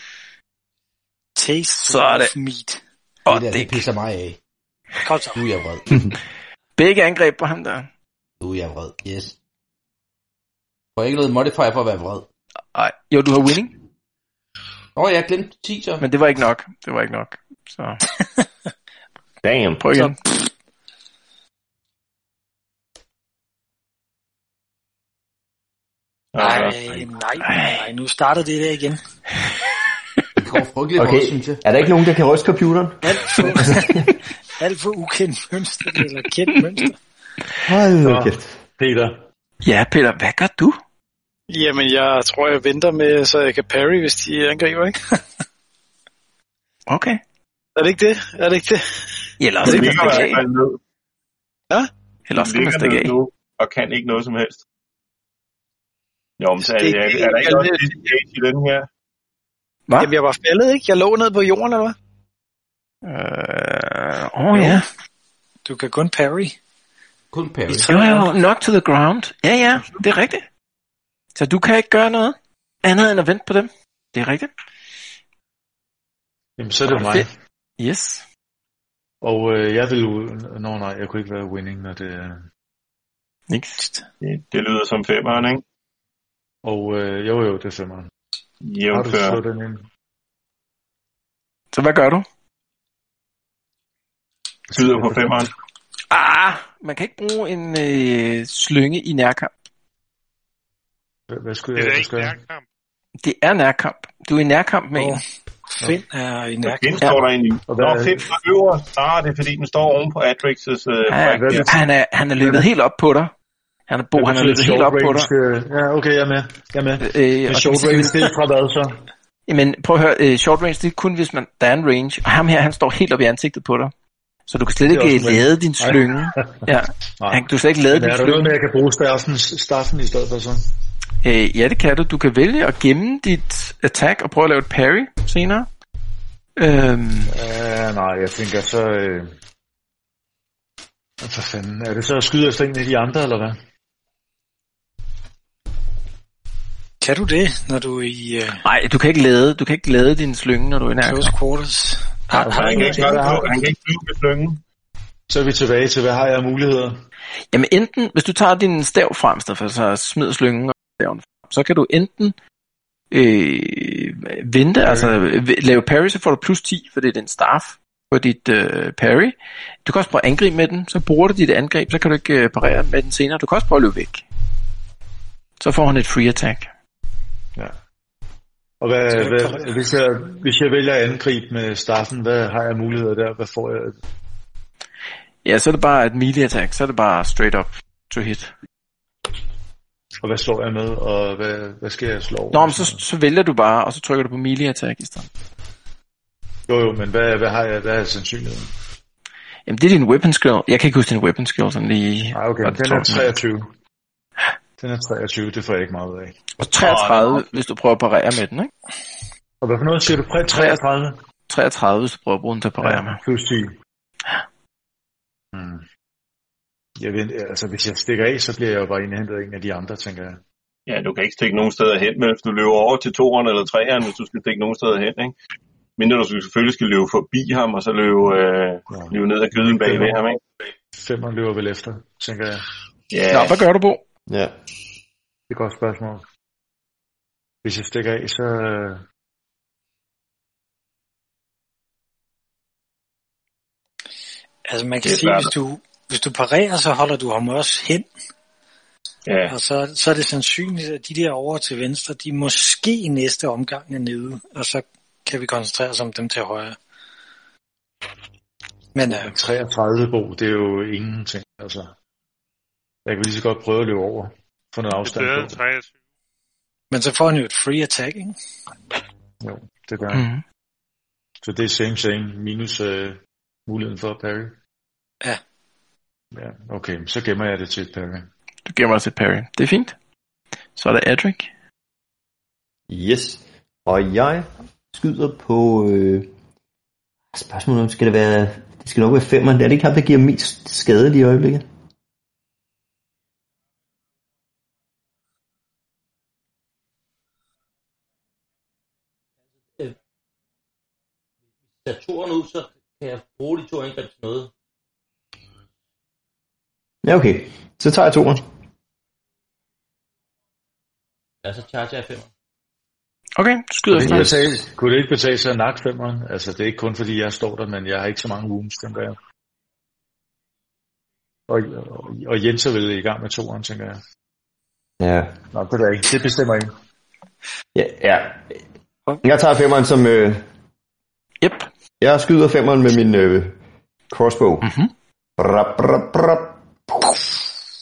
Taste Så er det- of meat. Det der, det pisser mig af. Kom så. Nu er jeg vred. Begge angreb på ham der. Nu er jeg vred. Yes. Får ikke noget modifier for at være vred? Ej, jo, du har winning, Åh, oh, jeg glemte 10 så. men det var ikke nok. Det var ikke nok. Så Damn. prøv igen. Nej, nej, nej, nu starter det der igen. Går frygteligt Okay, okay. synes jeg. er der ikke nogen, der kan ryste computeren? Alt for, alt for ukendt mønster, eller kendt mønster. Hold Nå. kæft. Peter, Ja, Peter, hvad gør du? Jamen, jeg tror, jeg venter med, så jeg kan parry, hvis de angriber, ikke? Okay. Er det ikke det? Er det ikke det? Eller også kan man stikke af. ned. Eller også kan man stikke af. nu, og kan ikke noget som helst. Jo, men så er, Det- er, er der ikke det- også i den her? Hvad? Jamen, jeg var faldet, ikke? Jeg lå ned på jorden, eller hvad? Øh, Åh oh, ja. Du kan kun parry. Kun parry. Jo, jo, knock to the ground. Ja, ja, det er rigtigt. Så du kan ikke gøre noget andet end at vente på dem. Det er rigtigt. jamen så er det jo mig. Fedt. Yes. Og øh, jeg vil jo... Nå nej, jeg kunne ikke være winning, når det er... Niks. Det, det lyder som femmeren, ikke? Og øh, jo jo, det er femmeren. Har du Jævnfør. den ind? Så hvad gør du? Tyder på femmeren. Ah, man kan ikke bruge en øh, slynge i nærkamp. Hvad, skulle Det jeg er hvad ikke nærkamp. Det er nærkamp. Du er i nærkamp med Åh, en. Finn er i Finn nærkamp. står der egentlig. Og Nå, hvad- Finn er. Ah, det er fordi, den står oven på Atrix' uh, Ja, han, er, han er løbet helt op på dig. Han Bo, han er løbet helt op på dig. Øh, ja, okay, jeg er med. Jeg er med. Øh, Men short range, det er fra hvad så? Jamen, prøv at høre, øh, short range, det er kun hvis man, der er en range, og ham her, han står helt op i ansigtet på dig. Så du kan slet ikke lade din slynge. Ja, Nej. han, du kan slet ikke lade din er der noget slynge. med, at jeg kan bruge staffen, i stedet for så? Øh, ja, det kan du. Du kan vælge at gemme dit attack og prøve at lave et parry senere. Øhm, Ja, nej, jeg tænker så... Øh... For fanden, er det så at skyde efter en af de andre, eller hvad? Kan du det, når du er i uh, nej, du kan ikke lade, du kan ikke lade din slynge, når du er i nærkamp. close quarters? Har, Okay. har, Han kan ikke har- han kan ikke flyve med slyngen. Så er vi tilbage til, hvad har jeg af muligheder? Jamen enten, hvis du tager din stav frem, for så smider slyngen og staven frem, så kan du enten øh, vente, altså v- lave parry, så får du plus 10, for det er din staff på dit øh, parry. Du kan også prøve at angribe med den, så bruger du dit angreb, så kan du ikke øh, parere med den senere. Du kan også prøve at løbe væk. Så får han et free attack. Og hvad, hvad, hvis, jeg, hvis jeg vælger at angribe med staffen, hvad har jeg muligheder der? Hvad får jeg? Ja, så er det bare et melee attack, så er det bare straight up to hit. Og hvad slår jeg med? Og hvad, hvad skal jeg slå over? Nå, men så, så vælger du bare, og så trykker du på melee attack i stedet. Jo, jo, men hvad, hvad har jeg? Hvad er sandsynligheden? Jamen, det er din weapon skill. Jeg kan ikke huske din weapon skill sådan lige. Nej, okay, den er 12? 23. Den er 23, det får jeg ikke meget ud af. Og 33, hvis du prøver at parere med den, ikke? Og hvad for noget siger du? Præ- 33? 33, hvis du prøver at bruge den til at parere med. plus 10. Hmm. Jeg ved, altså, hvis jeg stikker af, så bliver jeg jo bare indhentet af en af de andre, tænker jeg. Ja, du kan ikke stikke nogen steder hen, men hvis du løber over til toeren eller treeren, hvis du skal stikke nogen steder hen, ikke? Mindre du selvfølgelig skal løbe forbi ham, og så løbe, øh, Ja. løbe ned ad gyden bag ved ham, ikke? Femmeren løber vel efter, tænker jeg. Ja, Nå, hvad gør du, Bo? Ja. Det er et godt spørgsmål. Hvis jeg stikker af, så... øh, Altså man kan sige, hvis du, hvis du parerer, så holder du ham også hen, ja. og så, så er det sandsynligt, at de der over til venstre, de måske næste omgang er nede, og så kan vi koncentrere os om dem til højre. Men øh, 33 bo, det er jo ingenting, altså. Jeg kan lige så godt prøve at løbe over. Få noget Det er afstand bedre på. end 23. Men så får han jo et free attack, ikke? Jo, det gør jeg. Mm. Så det er same same, minus øh, muligheden for at parry. Ja. Ja, okay, så gemmer jeg det til et parry. Du gemmer os et parry. Det er fint. Så er der Adric. Yes. Og jeg skyder på... Øh, spørgsmålet om, skal det være... Det skal nok være femmeren. Er det ikke ham, der giver mest skade lige i øjeblikket? Jeg toren ud, så kan jeg bruge de to angreb til noget. Ja, okay. Så tager jeg toeren. Ja, så charger jeg femmer. Okay, du skyder Kunne det, ham. betale, kunne det ikke betale sig at nakke femmeren? Altså, det er ikke kun fordi, jeg står der, men jeg har ikke så mange wounds, tænker jeg. Og, og, og Jens er vel i gang med toeren, tænker jeg. Ja. Nå, det er ikke. Det bestemmer ikke. Ja, ja. Jeg tager femmeren som... Øh, Yep. Jeg skyder femmeren med min øh, crossbow. Mhm. Rap, rap, rap.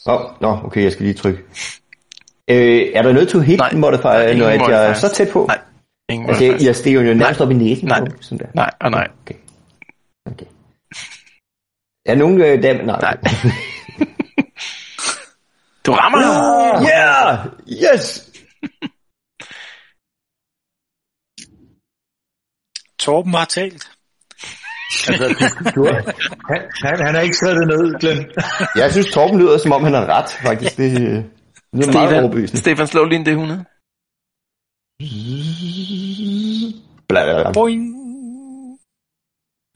Åh, oh, nå, okay, jeg skal lige trykke. Øh, er der noget to hit Nej, modifier, når at jeg er så tæt på? Nej, Ingen Altså, jeg, jeg stiger jo nærmest op i næsen. Nej. på, Sådan der. Nej, og nej. Okay. okay. Er nogen øh, dem? Nej. Nej. Du rammer ham! Yeah! Yes! Torben har talt. Altså, du, du, han, han, han har ikke skrevet det ned, Glenn. Jeg synes, Torben lyder, som om han har ret, faktisk. Det, øh, det er meget Stefan, overbevisende. Stefan, slå lige en D100. Bla, bla, bla. Boing.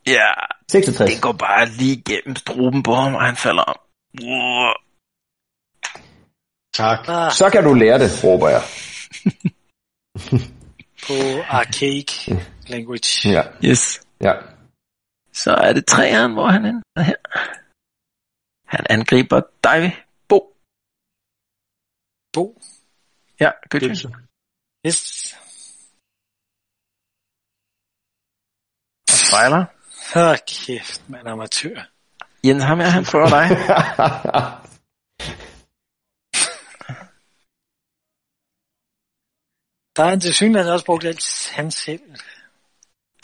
Ja, 66. det går bare lige igennem struben på ham, og han falder om. Wow. Tak. Ah, Så kan du lære det, råber jeg. på archaic language. Ja, Yes. ja. Så er det træeren, hvor han er her. Han angriber dig, Bo. Bo. Ja. Gypsy. Yes. Fejler. Hold kæft, man amatør. Jens, ham her, han prøver dig. Der er en til synligheden også brugt alt hans selv.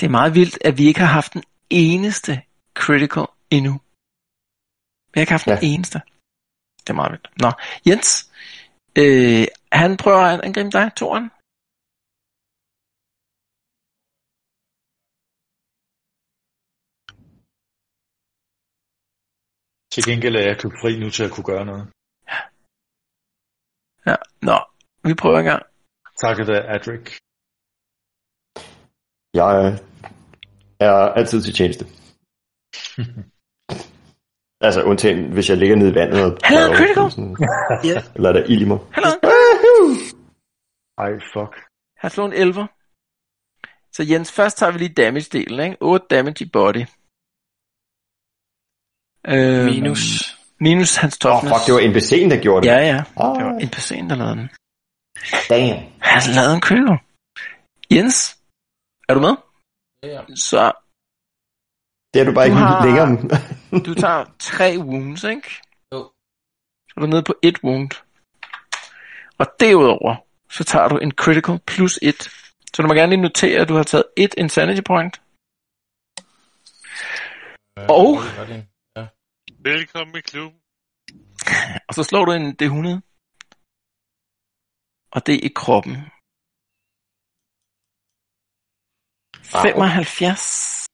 Det er meget vildt, at vi ikke har haft den eneste critical endnu. Vi har ikke haft ja. den Ja. eneste. Det er meget vildt. Nå, Jens, øh, han prøver at angribe dig, Toren. Til gengæld er jeg købt fri nu til at kunne gøre noget. Ja, nå, vi prøver engang. Takket af Adric. Jeg er altid til tjeneste. altså undtagen, hvis jeg ligger nede i vandet. Og er critical. sådan- Ja. Eller er der ild i mig. Hallo. Ej, fuck. Han slog en 11. Så Jens, først tager vi lige damage-delen, ikke? 8 damage i body. Øh, Minus. Minus hans Åh, oh, toughness. fuck, det var NPC'en, der gjorde det. Ja, ja. Oh, Det var NPC'en, der lavede den. damn. Han lavede en critical. Jens, er du med? Ja, ja. Så Det er du bare Du ikke har- længere. du tager tre wounds, ikke? Jo. Så er du nede på et wound. Og derudover, så tager du en critical plus et. Så du må gerne lige notere, at du har taget et insanity point. Og? var det. Ja. Velkommen i klubben. Og så slår du en D100. Og det er i kroppen. Ah, 75.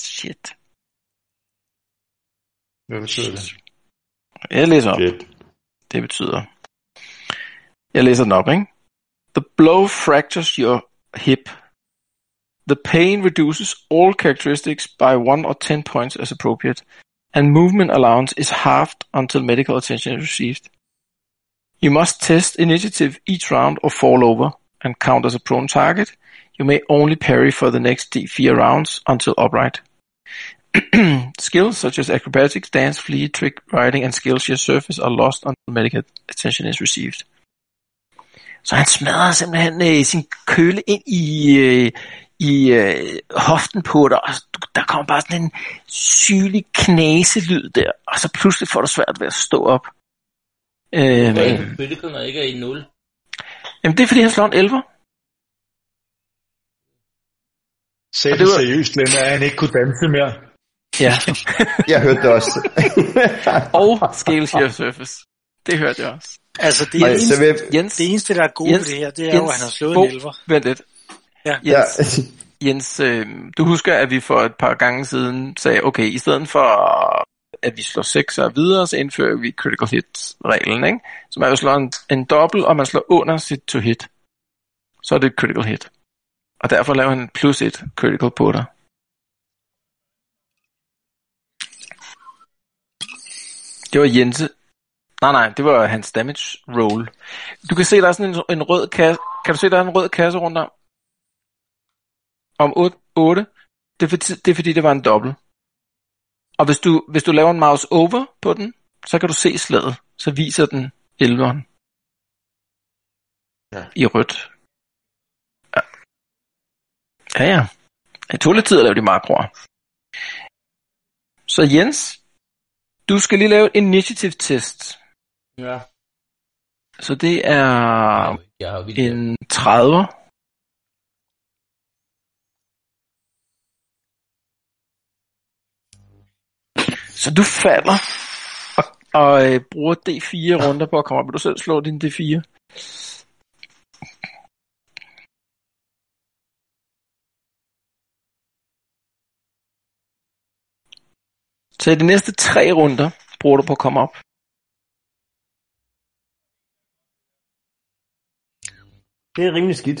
Shit. Hvad betyder det? Jeg læser op. Shit. Det betyder. Jeg læser den op, ikke? The blow fractures your hip. The pain reduces all characteristics by 1 or 10 points as appropriate, and movement allowance is halved until medical attention is received. You must test initiative each round or fall over and count as a prone target. You may only parry for the next D4 rounds until upright. skills such as acrobatics, dance, flee, trick, riding, and skills your surface are lost until medical attention is received. Så han smadrer simpelthen øh, sin køle ind i, øh, i øh, hoften på dig, og der kommer bare sådan en sygelig knaselyd der, og så pludselig får du svært ved at stå op. Øh, Hvad er når ikke er i 0? jamen det er fordi, han slår en 11. Sagde Og det var- seriøst, Lennart, at han ikke kunne danse mere? Ja. Jeg hørte det også. og scales your surface. Det hørte jeg også. Altså, det, Ej, eneste, vil jeg... Jens, det eneste, der er gode Jens, ved det her, det er jo, at han har slået Bo, en elver. Vent lidt. Ja. Ja, Jens, Jens øh, du husker, at vi for et par gange siden sagde, okay, i stedet for at vi slår 6 og videre, så indfører vi critical hit-reglen, ikke? Så man jo slår en, en dobbelt, og man slår under sit to hit. Så er det et critical hit. Og derfor laver han plus et critical på dig. Det var Jense. Nej, nej, det var hans damage roll. Du kan se, der er sådan en, en rød kasse. Kan du se, der er en rød kasse rundt om? Om 8. 8. Det, er fordi, det er fordi, det var en dobbelt. Og hvis du, hvis du laver en mouse over på den, så kan du se slaget. Så viser den 11'eren. Ja. I rødt. Ja. Ja. Det tog lidt tid at lave de makroer. Så Jens, du skal lige lave et initiative test. Ja. Så det er Jeg har en 30. Så du falder og, og øh, bruger D4 runder på at komme op. Vil du selv slå din D4? Så i de næste tre runder bruger du på at komme op. det er rimelig skidt.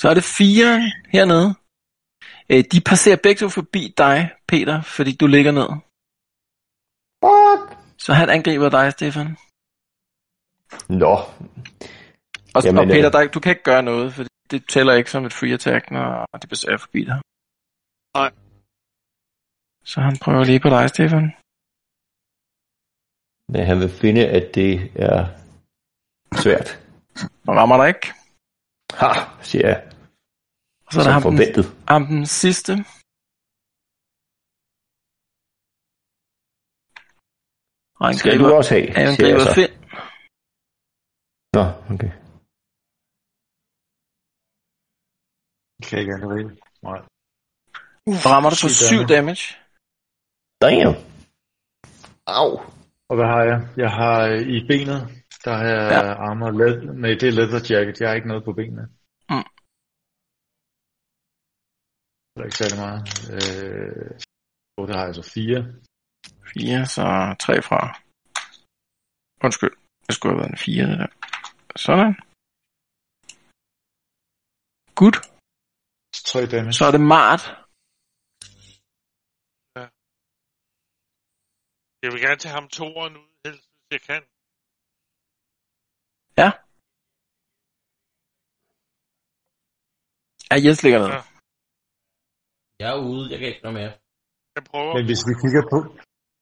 Så er det fire hernede. Øh, de passerer begge to forbi dig, Peter, fordi du ligger ned. Fuck. Så han angriber dig, Stefan. Nå, Og, Jamen, og Peter, øh. der, du kan ikke gøre noget, for det tæller ikke som et free attack, når de passerer forbi dig. Nej. Så han prøver lige på dig, Stefan. Men han vil finde, at det er svært. Og rammer dig ikke. Ha, siger jeg. Og så er der ham den, forventet. ham den sidste. Og han Skal du også have, han siger jeg griber så. Finn. Nå, okay. Kan ikke andet rigtigt. Nej. Uff, så rammer du på 7 damage. damage. Damn. Au. Og hvad har jeg? Jeg har øh, i benet, der har jeg ja. armor leather. Nej, det er leather jacket. Jeg har ikke noget på benene. Mm. Det er ikke særlig meget. Øh, og der har jeg så 4. 4, så 3 fra. Undskyld, det skulle have været en 4, det der. Sådan. Good. 3 damage. Så er det Mart. Ja. Jeg vil gerne tage ham toeren ud, helst hvis jeg kan. Ja. Ja, Jens ligger ned. Ja. Jeg er ude, jeg kan ikke noget mere. Jeg prøver. Men hvis vi kigger på,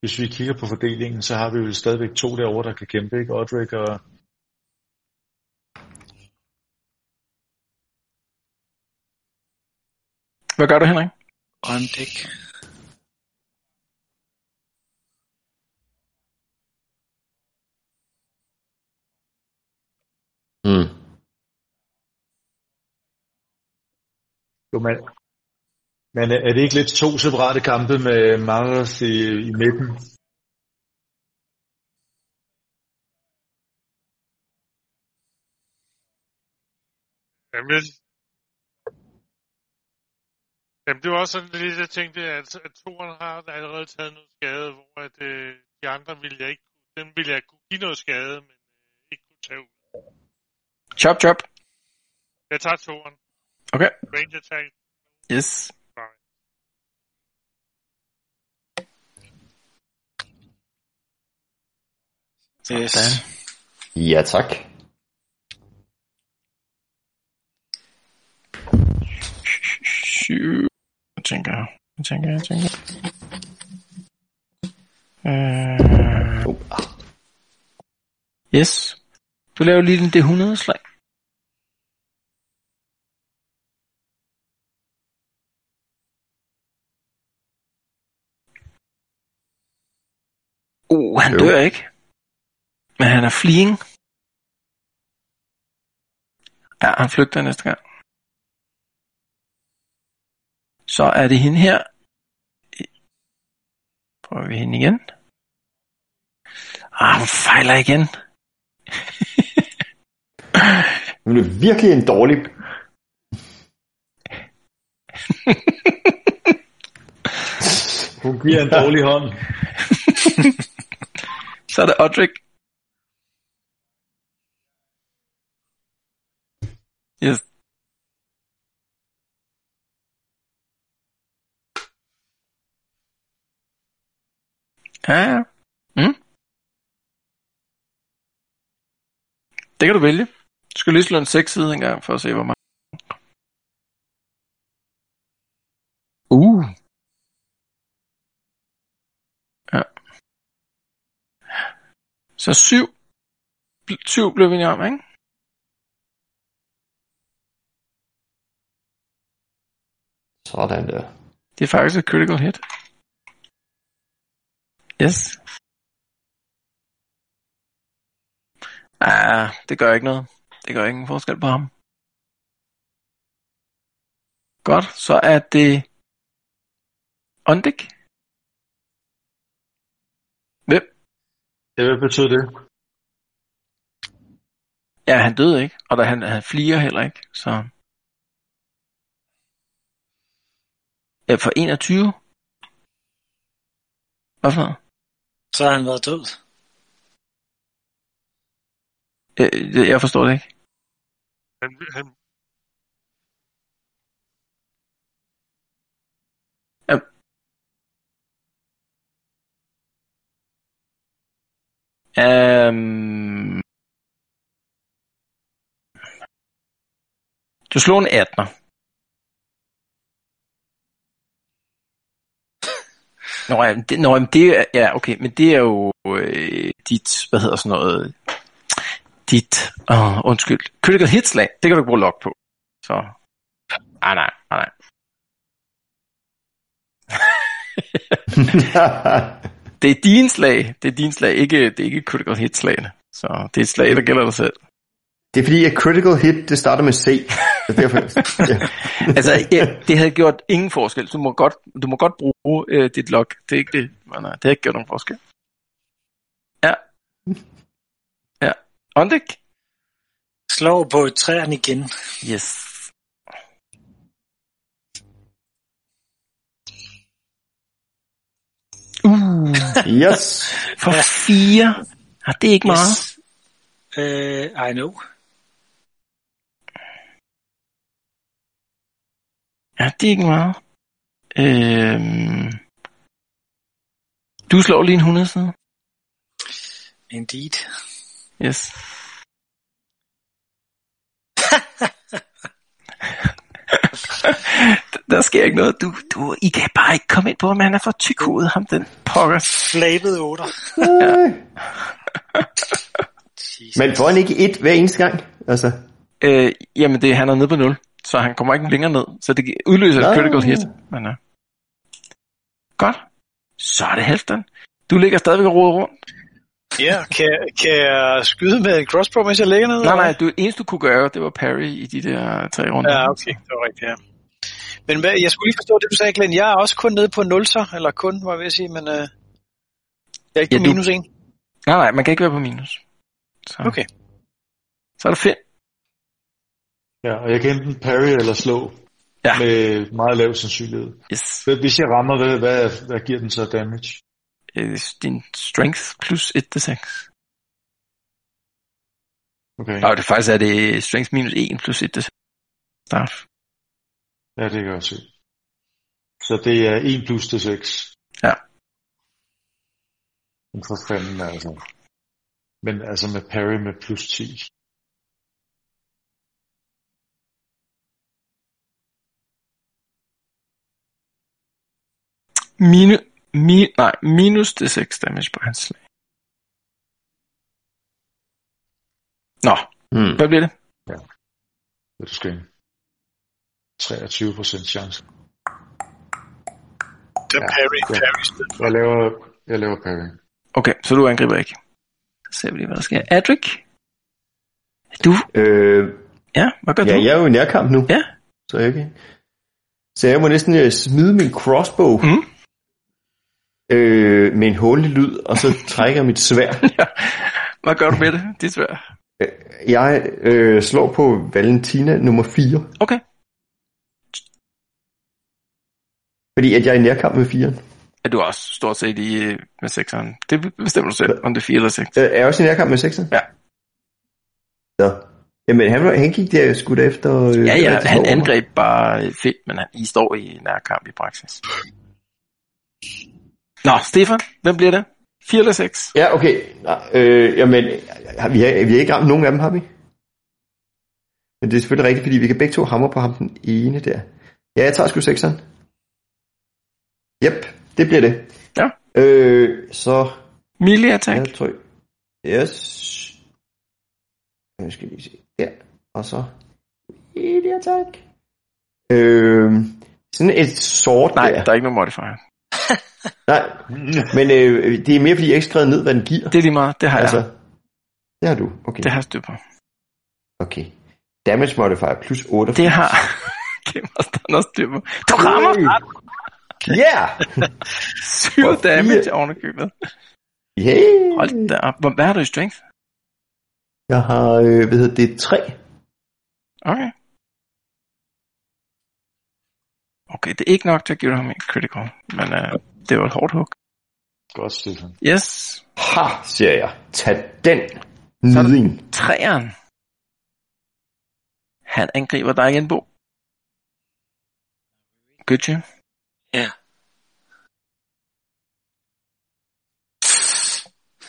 hvis vi kigger på fordelingen, så har vi jo stadigvæk to derovre, der kan kæmpe, ikke? Odrik og Hvad gør du, Henrik? Grøndæk. Mm. Jo, men, men er det ikke lidt to separate kampe med Maras i, i midten? Jamen. Jamen, det var også sådan lidt, jeg tænkte, at, at toeren har allerede taget noget skade, hvor at, øh, de andre ville jeg ikke dem ville jeg kunne give noget skade, men øh, ikke kunne tage ud. Chop, chop. Jeg tager toeren. Okay. Range attack. Yes. Nej. Yes. Ja, tak. Syv. Jeg tænker, jeg tænker, jeg tænker. Øh, yes. Du laver lige en D100 slag. Uh, han Jo. dør ikke. Men han er fleeing. Ja, han flygter næste gang. Så er det hende her. Prøver vi hende igen. Ah, hun fejler igen. Hun er virkelig en dårlig... Hun giver en dårlig hånd. Så er det Odrik. Yes. Ja, ja. Mm. Det kan du vælge. Du skal lige slå en 6 side en gang, for at se, hvor meget. Uh. Ja. Så 7. 7 blev vi enige om, ikke? Sådan der. Det er faktisk et critical hit. Yes. Ah, det gør ikke noget. Det gør ingen forskel på ham. Godt, så er det Ondik. Hvem? Ja, hvad betyder det? Ja, han døde ikke, og der, han, han fliger heller ikke, så... Ja, for 21. Hvad for noget? Så har han været død. Øh, Jeg forstår det ikke. Han, han, Um, du slog en 18'er. Nå, ja, det, nå, det er, ja, okay, men det er jo øh, dit, hvad hedder sådan noget, dit, åh, undskyld, critical hit slag, det kan du ikke bruge log på. Så, ah, nej, nej, nej. Det er din slag, det er din slag, ikke, det er ikke critical hit slagene. Så det er et slag, der gælder dig selv. Det er fordi, at critical hit, det starter med C. Derfor, ja. Altså, ja, det havde gjort ingen forskel. Du må godt, du må godt bruge øh, dit log. Det er ikke det. Men, øh, det har ikke gjort nogen forskel. Ja. Ja. Ondek? Slår på træerne igen. Yes. Uh, Yes. for fire. Ah, det er ikke meget. Yes. Uh, I know. Ja, det er ikke meget. Øhm, du slår lige en 100 side. Indeed. Yes. Der sker ikke noget. Du, du, I kan bare ikke komme ind på, om han er for tyk hovedet, ham den pokker. Flabet 8. Men får han ikke et hver eneste gang? Altså, Øh, jamen, det, han er nede på 0, så han kommer ikke længere ned. Så det udløser et critical hit. Men, uh... Godt. Så er det Halfdan. Du ligger stadigvæk og roder rundt. Ja, kan, kan jeg skyde med en crossbow, mens jeg ligger nede? Nej, nej, du, eneste du kunne gøre, det var parry i de der tre runder. Ja, okay, det var rigtigt, ja. Men hvad, jeg skulle lige forstå det, du sagde, Glenn. Jeg er også kun nede på 0 så, eller kun, var jeg ved at sige, men øh, jeg er ikke Ja, på du- minus 1. Nej, nej, man kan ikke være på minus. Så, Okay. så er det fedt. Ja, og jeg kan enten parry eller slå Ja. med meget lav sandsynlighed. Yes. Hvis jeg rammer, hvad, hvad, hvad giver den så damage? Øh, din strength plus 1 til 6. Okay, Og det faktisk er det strength minus 1 plus 1 til 6. Start. ja, det kan jeg se. Så det er 1 plus til 6. Ja. Men for fanden altså. Men altså med parry med plus 10. Minu, mi, nej, minus det 6 damage på hans slag. Nå, hmm. hvad bliver det? Hvad du skal ind. 23% chance. Det er Ja, parry, ja. parry. Jeg laver, jeg laver parry. Okay, så du angriber ikke. Så ser vi lige, hvad der sker. Adric? Du? øh, Ja, hvad gør ja, du? jeg er jo i nærkamp nu. Ja. Så jeg kan. Så jeg må næsten øh, smide min crossbow. Mhm. Øh, med en hullig lyd, og så trækker jeg mit svær. Hvad gør du med det? Det er svært. Jeg øh, slår på Valentina nummer 4. Okay. Fordi at jeg er i nærkamp med 4. Er du også stort set i øh, med 6'eren? Det bestemmer du selv, om det er 4 eller 6. Øh, er jeg også i nærkamp med 6'eren? Ja. Så. Jamen, han, han gik der skudt efter... Øh, Ja, ja, han angreb bare øh, fedt, men han, I står i nærkamp i praksis. Nå, Stefan, hvem bliver det? 4 eller 6? Ja, okay. Øh, jamen, vi har, vi har ikke ramt nogen af dem, har vi? Men det er selvfølgelig rigtigt, fordi vi kan begge to hamre på ham den ene der. Ja, jeg tager sgu 6'eren. Yep, det bliver det. Ja. Øh, så... Melee attack? Jeg tror... Yes. Jeg skal lige se. Ja, og så... Melee attack. Øh, sådan et sort Nej, der. der er ikke nogen modifier. Nej, men øh, det er mere fordi, jeg ikke skrevet ned, hvad den giver. Det er lige meget, det har altså, jeg. det har du. Okay. Det har jeg styr på. Okay. Damage modifier plus 8. Det har Game også styr på. Du rammer! Yeah! 7 Og fire. damage oven i købet. Yeah! Hold da op. Hvad hvad har du i strength? Jeg har, øh, hvad hedder det, 3. Okay. Okay, det er ikke nok til at give ham en critical, men uh, det var et hårdt hug. Godt, Stefan. Yes. Ha, siger jeg. Tag den, er nyding. Træeren. Han angriber dig igen, Bo. Job. Ja.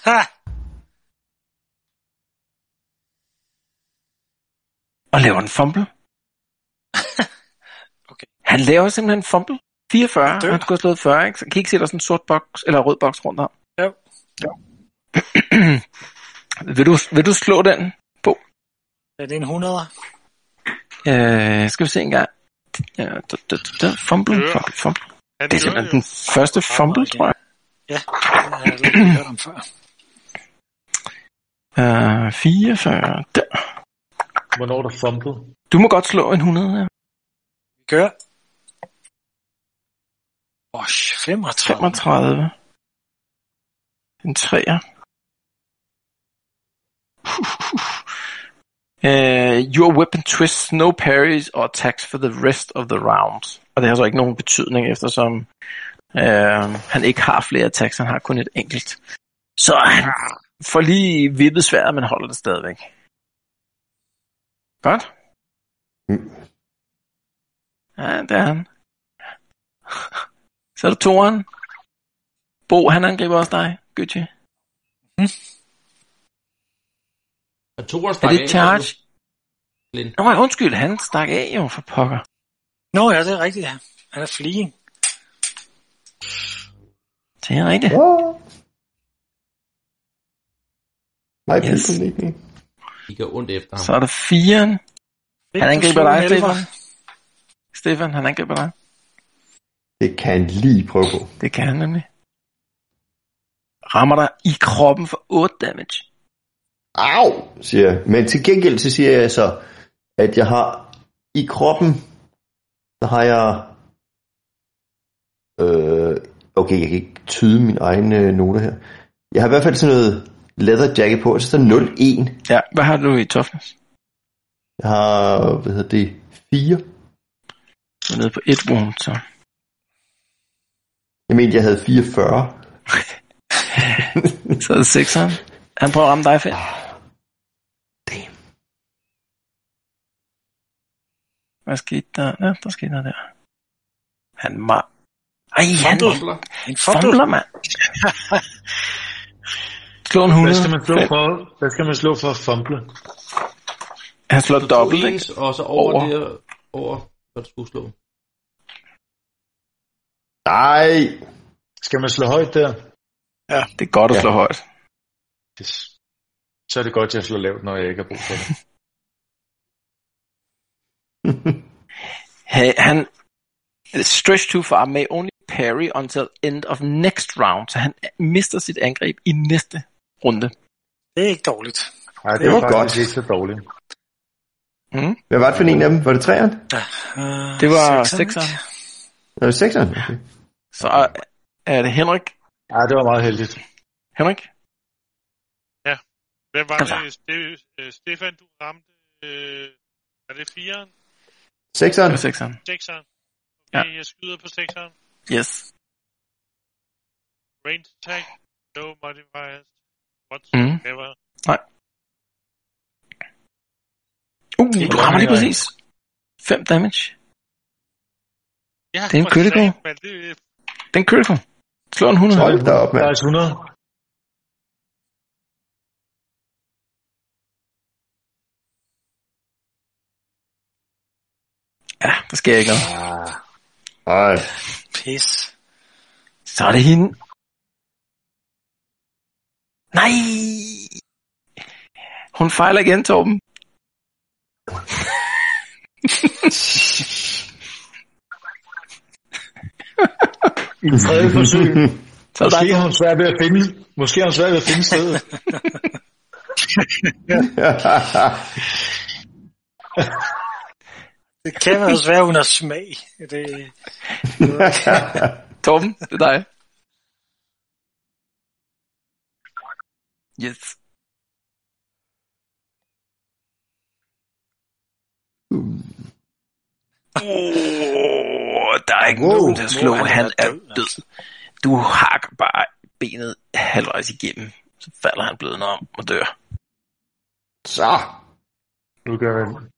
Ha! Og laver en fumble. Han laver simpelthen en fumble. 44. Død. Han skulle have slået 40, ikke? Så kan I ikke se, der er sådan en sort boks, eller rød boks rundt om? Jo. vil, du, vil du slå den? Er det en 100? Øh, skal vi se en gang. Ja, da, da, da. Fumble, Ja. fumble, fumble. Han Det er simpelthen den første fumble, tror jeg. Ja, det har jeg lidt hørt om før. Uh, 44. Der. Hvornår er der fumble? Du må godt slå en 100 her. Vi gør. Bosh, 35. 35. En 3'er. Uh, your weapon twists no parries or attacks for the rest of the round. Og det har så ikke nogen betydning, eftersom uh, han ikke har flere attacks, han har kun et enkelt. Så han får lige vippet sværet, men holder det stadigvæk. Godt. Mm. Ja, det er han. Så er der toeren. Bo, han angriber også dig, Gøtje. Og to er Er det charge? Lind. Nå, nej, undskyld, han stak af jo for pokker. Nå ja, det er rigtigt, ja. Han er fleeing. Det er rigtigt. Åh. Nej, Yes. yes. De går ondt efter ham. Så er der firen. Han angriber dig. Stefan. Stefan, han angriber dig. Det kan han lige prøve på. Det kan han nemlig. Rammer dig i kroppen for 8 damage. Au, siger jeg. Men til gengæld så siger jeg så, at jeg har i kroppen, der har jeg... Øh, okay, jeg kan ikke tyde mine egne øh, noter her. Jeg har i hvert fald sådan noget leather jacket på, og så står der 0-1. Ja, hvad har du i toughness? Jeg har, hvad hedder det, 4. Du er nede på et wound, så. Jeg mente, jeg havde 44. Så er det sekseren. Han prøver at ramme dig, Finn. Damn. Hvad skete der? Ja, der skete noget der. Han ma... Ej, han Fumbler. En fumble. fumbler, mand. Slå en 100. Hvad skal man slå for, hvad skal man slå for at fumble? Han slår dobbelt, ikke? og så over, Over. der, over, hvad du skulle slå. Nej. Skal man slå højt der? Det er godt at Ja. slå højt. Yes. Så er det godt, at jeg slår lavt, når jeg ikke har brug for det. Hey, han stretch too far may only parry until end of next round, så han mister sit angreb i næste runde. Det er ikke dårligt. Nej, det, Det var var godt. ikke så dårligt. Mm. Hvad var det for en af dem? Var det træeren? Uh, Det var sekseren, sekseren. Var det sekseren? Okay. Så er- er det Henrik. Ja, det var meget heldigt. Henrik? Hvem var det? Ste- øh, Stefan, du ramte... Øh, er det firen? Sekseren? Det var sekseren. Sekseren? Ja. Okay, jeg skyder på sekseren. Yes. Range attack. No modifiers. Mm. Whatsoever. Uh, du rammer lige præcis. 5 damage. Ja, Det er en critical. mand. Det, Den er critical. Slå en 100. Hold da op, Der mand. er 100. Ja, der sker ikke noget. Ej. Pis. Så er det hende. Nej! Hun fejler igen, Torben. I tredje forsøg. Måske har hun svært ved at finde, måske har hun svært ved at finde stedet. Det kan være svært, har smag. Det, Torben, det er dig. Yes. Oh, der er ikke Wow. nogen til at slå. Wow, han er Han er død, død. Du hakker bare benet halvvejs igennem. Så falder han blødende om og dør. Så. Nu gør jeg det.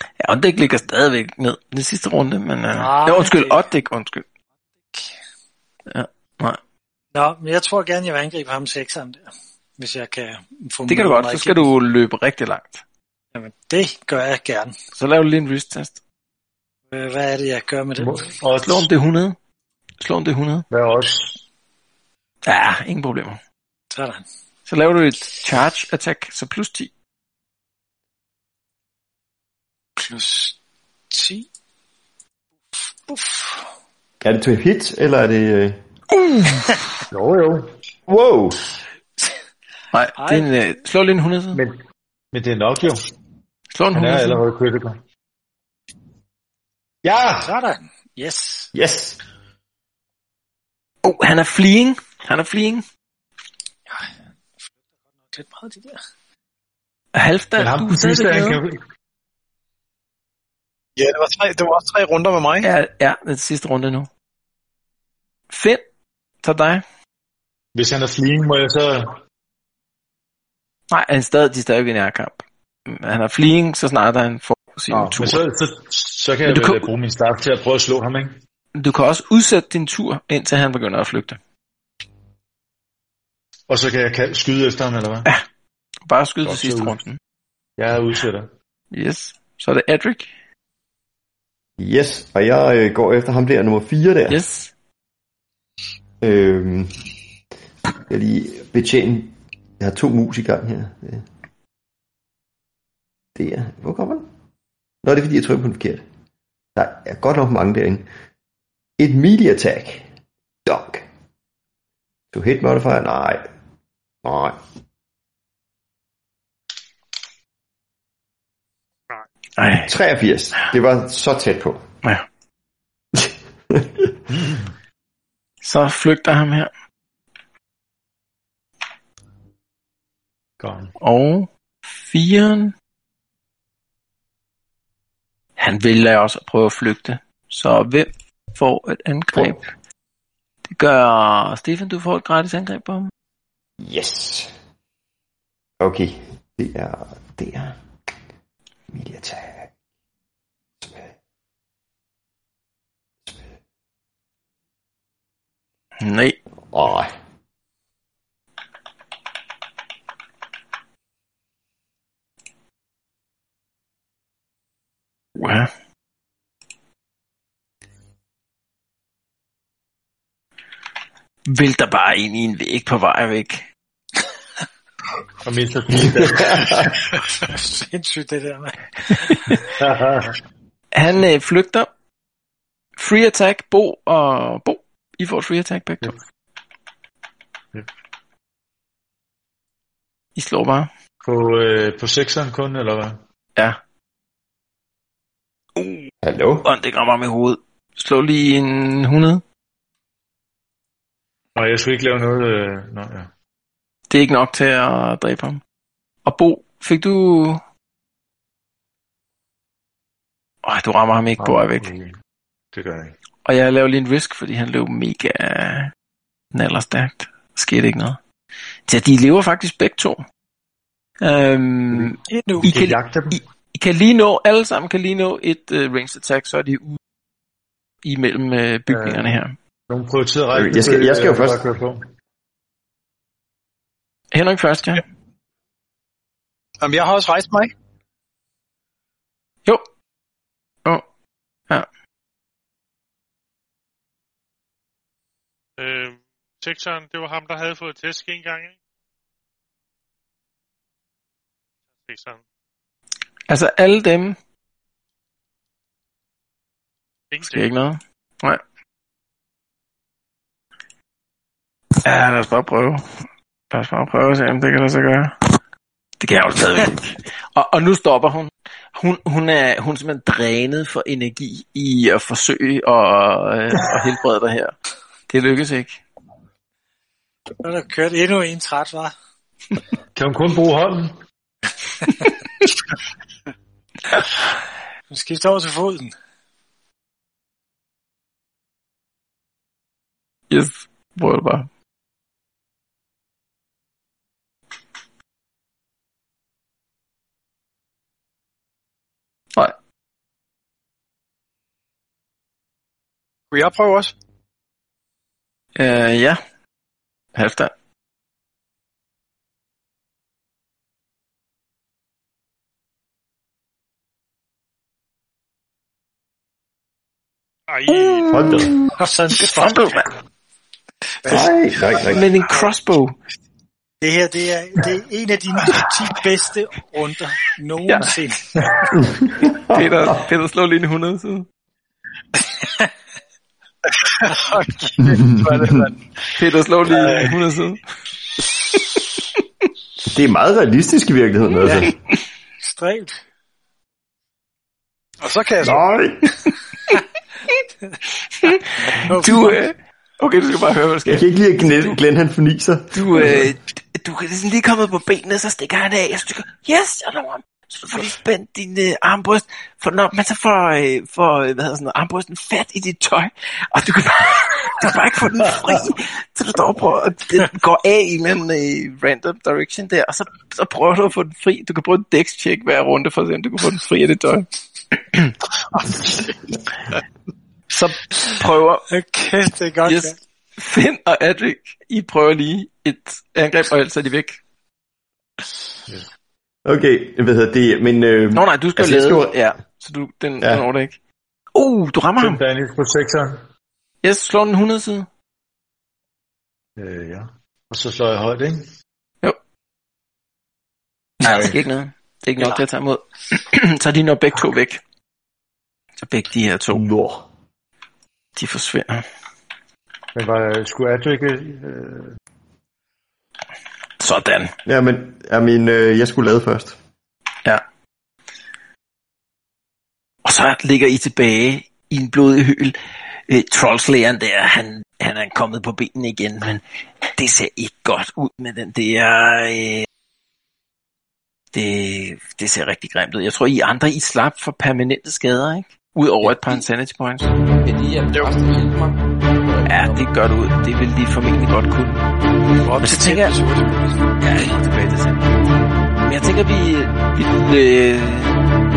Ja, og det ligger stadigvæk ned den sidste runde, men... Uh, Nej, ja, undskyld, Oddik, undskyld. Ja, nej. Nå, men jeg tror gerne, jeg vil angribe ham sekseren der. Hvis jeg kan få Det kan du godt, så skal du løbe rigtig langt. Jamen, det gør jeg gerne. Så laver du lige en wrist test. Øh, Hvad er det, jeg gør med det? Og Slå om det er 100. Slå om det er 100. Hvad er også? Ja, ingen problemer. Sådan. Så laver du et charge attack, så plus 10. Plus 10. Uff. Er det til hit, eller er det... Øh... Jo, jo. Wow! Nej, Ej. det er en, øh, slå lige en 100 side. Men, men det er nok jo. Slå en Han 100 er side. allerede critical. Ja! Sådan. Yes. Yes! Oh, han er fleeing. Han er fleeing. Lidt meget de der. Halvdan, du er stadigvæk han kan... Ja, det var, tre, det var også tre runder med mig. Ja, ja, den sidste runde nu. Finn, så dig. Hvis han er fleeing, må jeg så... Nej, han er stadig, de er stadig i nærkamp. Han er fleeing, så snart han får sin Nå, tur. men så, så, så kan Men jeg kan- bruge min start til at prøve at slå ham, ikke? Du kan også udsætte din tur, indtil han begynder at flygte. Og så kan jeg skyde efter ham, eller hvad? Bare skyd Godt til sidste runden. Jeg er udsætter. Yes. Så er det Adric. Yes, og jeg øh, går efter ham der, nummer 4 der. Yes. Øhm, jeg lige betjene. Jeg har to mus i gang her. Øh. Det er... Hvor kommer den? Nå, det er fordi, jeg trykker på den forkert. Der er godt nok mange derinde. Et media attack. Dunk. To hit modifier? Nej. Nej. Ej. 83. Det var så tæt på. Ja. Så flygter ham her. Gone. Og firen. Han vælger også at prøve at flygte. Så hvem får et angreb? Det gør Stefan, du får et gratis angreb på ham. Yes. Okay. Det er der. Media attack. Nej. Åh. Ja. Vælter bare ind i en væg på vej væk. Og mister der. Sindssygt det der med. Han øh, flygter. Free attack, Bo og Bo. I får et free attack begge to. Ja. I slår bare. på, øh, på sekseren kun, eller hvad? Ja. Uh, Hallo? og det rammer med hovedet. Slå lige en 100. Nej, jeg skulle ikke lave noget... Øh... Nå, ja. Det er ikke nok til at dræbe ham. Og Bo, fik du... Åh, du rammer ham ikke på vej væk. Okay. Det gør jeg ikke. Og jeg laver lige en risk, fordi han løb mega nallerstærkt. Skete ikke noget. Så de lever faktisk begge to. Øhm, Endnu. I Jeg kan, jagter dem. I, I kan lige nå, alle sammen kan lige nå et uh, ranged attack, så er de ude imellem uh, bygningerne her. Nogle prioriteret række. Jeg skal- jeg skal jo først. På. Henrik først, ja. Jamen, jeg har også rejst mig. Jo. Jo. Ja. Øh, sekseren, det var ham, der havde fået tæsk en gang, ikke? Sekseren. Altså alle dem skal Ingenting. ikke noget. Nej. Ja, lad os bare prøve. Lad os bare prøve at se, om det kan lade sig gøre. Det kan jeg jo stadigvæk ikke. Og, og nu stopper hun. Hun, hun, er, hun er simpelthen drænet for energi i at forsøge at, øh, at helbrede dig her. Det lykkes ikke. Så er der kørt endnu en træt, var. Kan hun kun bruge hånden? Hun skifter over til foden. Yes, prøv det bare. Nej, Kunne jeg prøve også? øh, ja. Halvdan. Ej, Hold da. Så en fumble, mand. Nej, nej, nej. Men en crossbow. Det her, det er, det er en af dine 10 bedste runder nogensinde. Peter, Peter slår lige en 100 side. Peter slår lige en 100 side. Det er meget realistisk i virkeligheden, altså. Ekstremt. Og så kan jeg så... Nej. Du, øh, okay, du skal bare høre, hvad der sker. Jeg kan ikke lide, at Glenn, Glenn han forniser. Du, øh, du er sådan lige kommet på benene, så stikker han af, og så tykker, yes, jeg når ham. Så du får lige spændt din øh, armbryst, for når man så får, øh, får øh, hvad hedder sådan noget, armbrysten fat i dit tøj, og du kan bare, du kan bare ikke få den fri, så du står på, og den går af i anden øh, random direction der, og så, så prøver du at få den fri. Du kan bruge en dex-check hver runde, for at se, om du kan få den fri af dit tøj. så prøver Okay, det er godt. Yes. Finn og Adric, I prøver lige et angreb, og ellers er de væk. Okay, hvad hedder det? Men, øh, Nå nej, du skal Altså, jeg lade, skal ja, så du, den, Ja. ja. den når det ikke. Uh, du rammer ham. Den på sektoren. Yes, slår den 100 side. Øh, ja. Og så slår jeg højt, ikke? Nej, det er ikke noget. Det er ikke nok til at tage imod. så er de når begge to væk. Så begge de her to, Nå. De forsvinder. Men var, skulle Adric... Øh, Sådan. Ja, men, ja, men øh, jeg skulle lade først. Ja. Og så ligger I tilbage i en blodig hyl. Øh, Trollslægeren der, han, han er kommet på benene igen, men det ser ikke godt ud med den der... Øh, det, det ser rigtig grimt ud. Jeg tror, I andre, I slap for permanente skader, ikke? Udover et par insanity points. Kan de præster hjælpe mig? Ja, det gør du. Det vil de formentlig godt kunne. Men så tænker jeg... 10 episode. Ja, helt tilbage til selv. Men jeg tænker, vi, vi øh,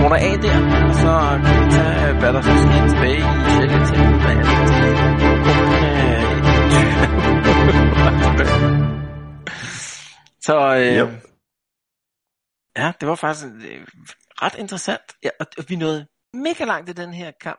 runder af der, og så kan vi tage, hvad der så sker tilbage i Sjælland til. Hvad er det? Så øh, Yep. ja, det var faktisk øh, ret interessant. Ja, og, og vi nåede mega langt i den her kamp.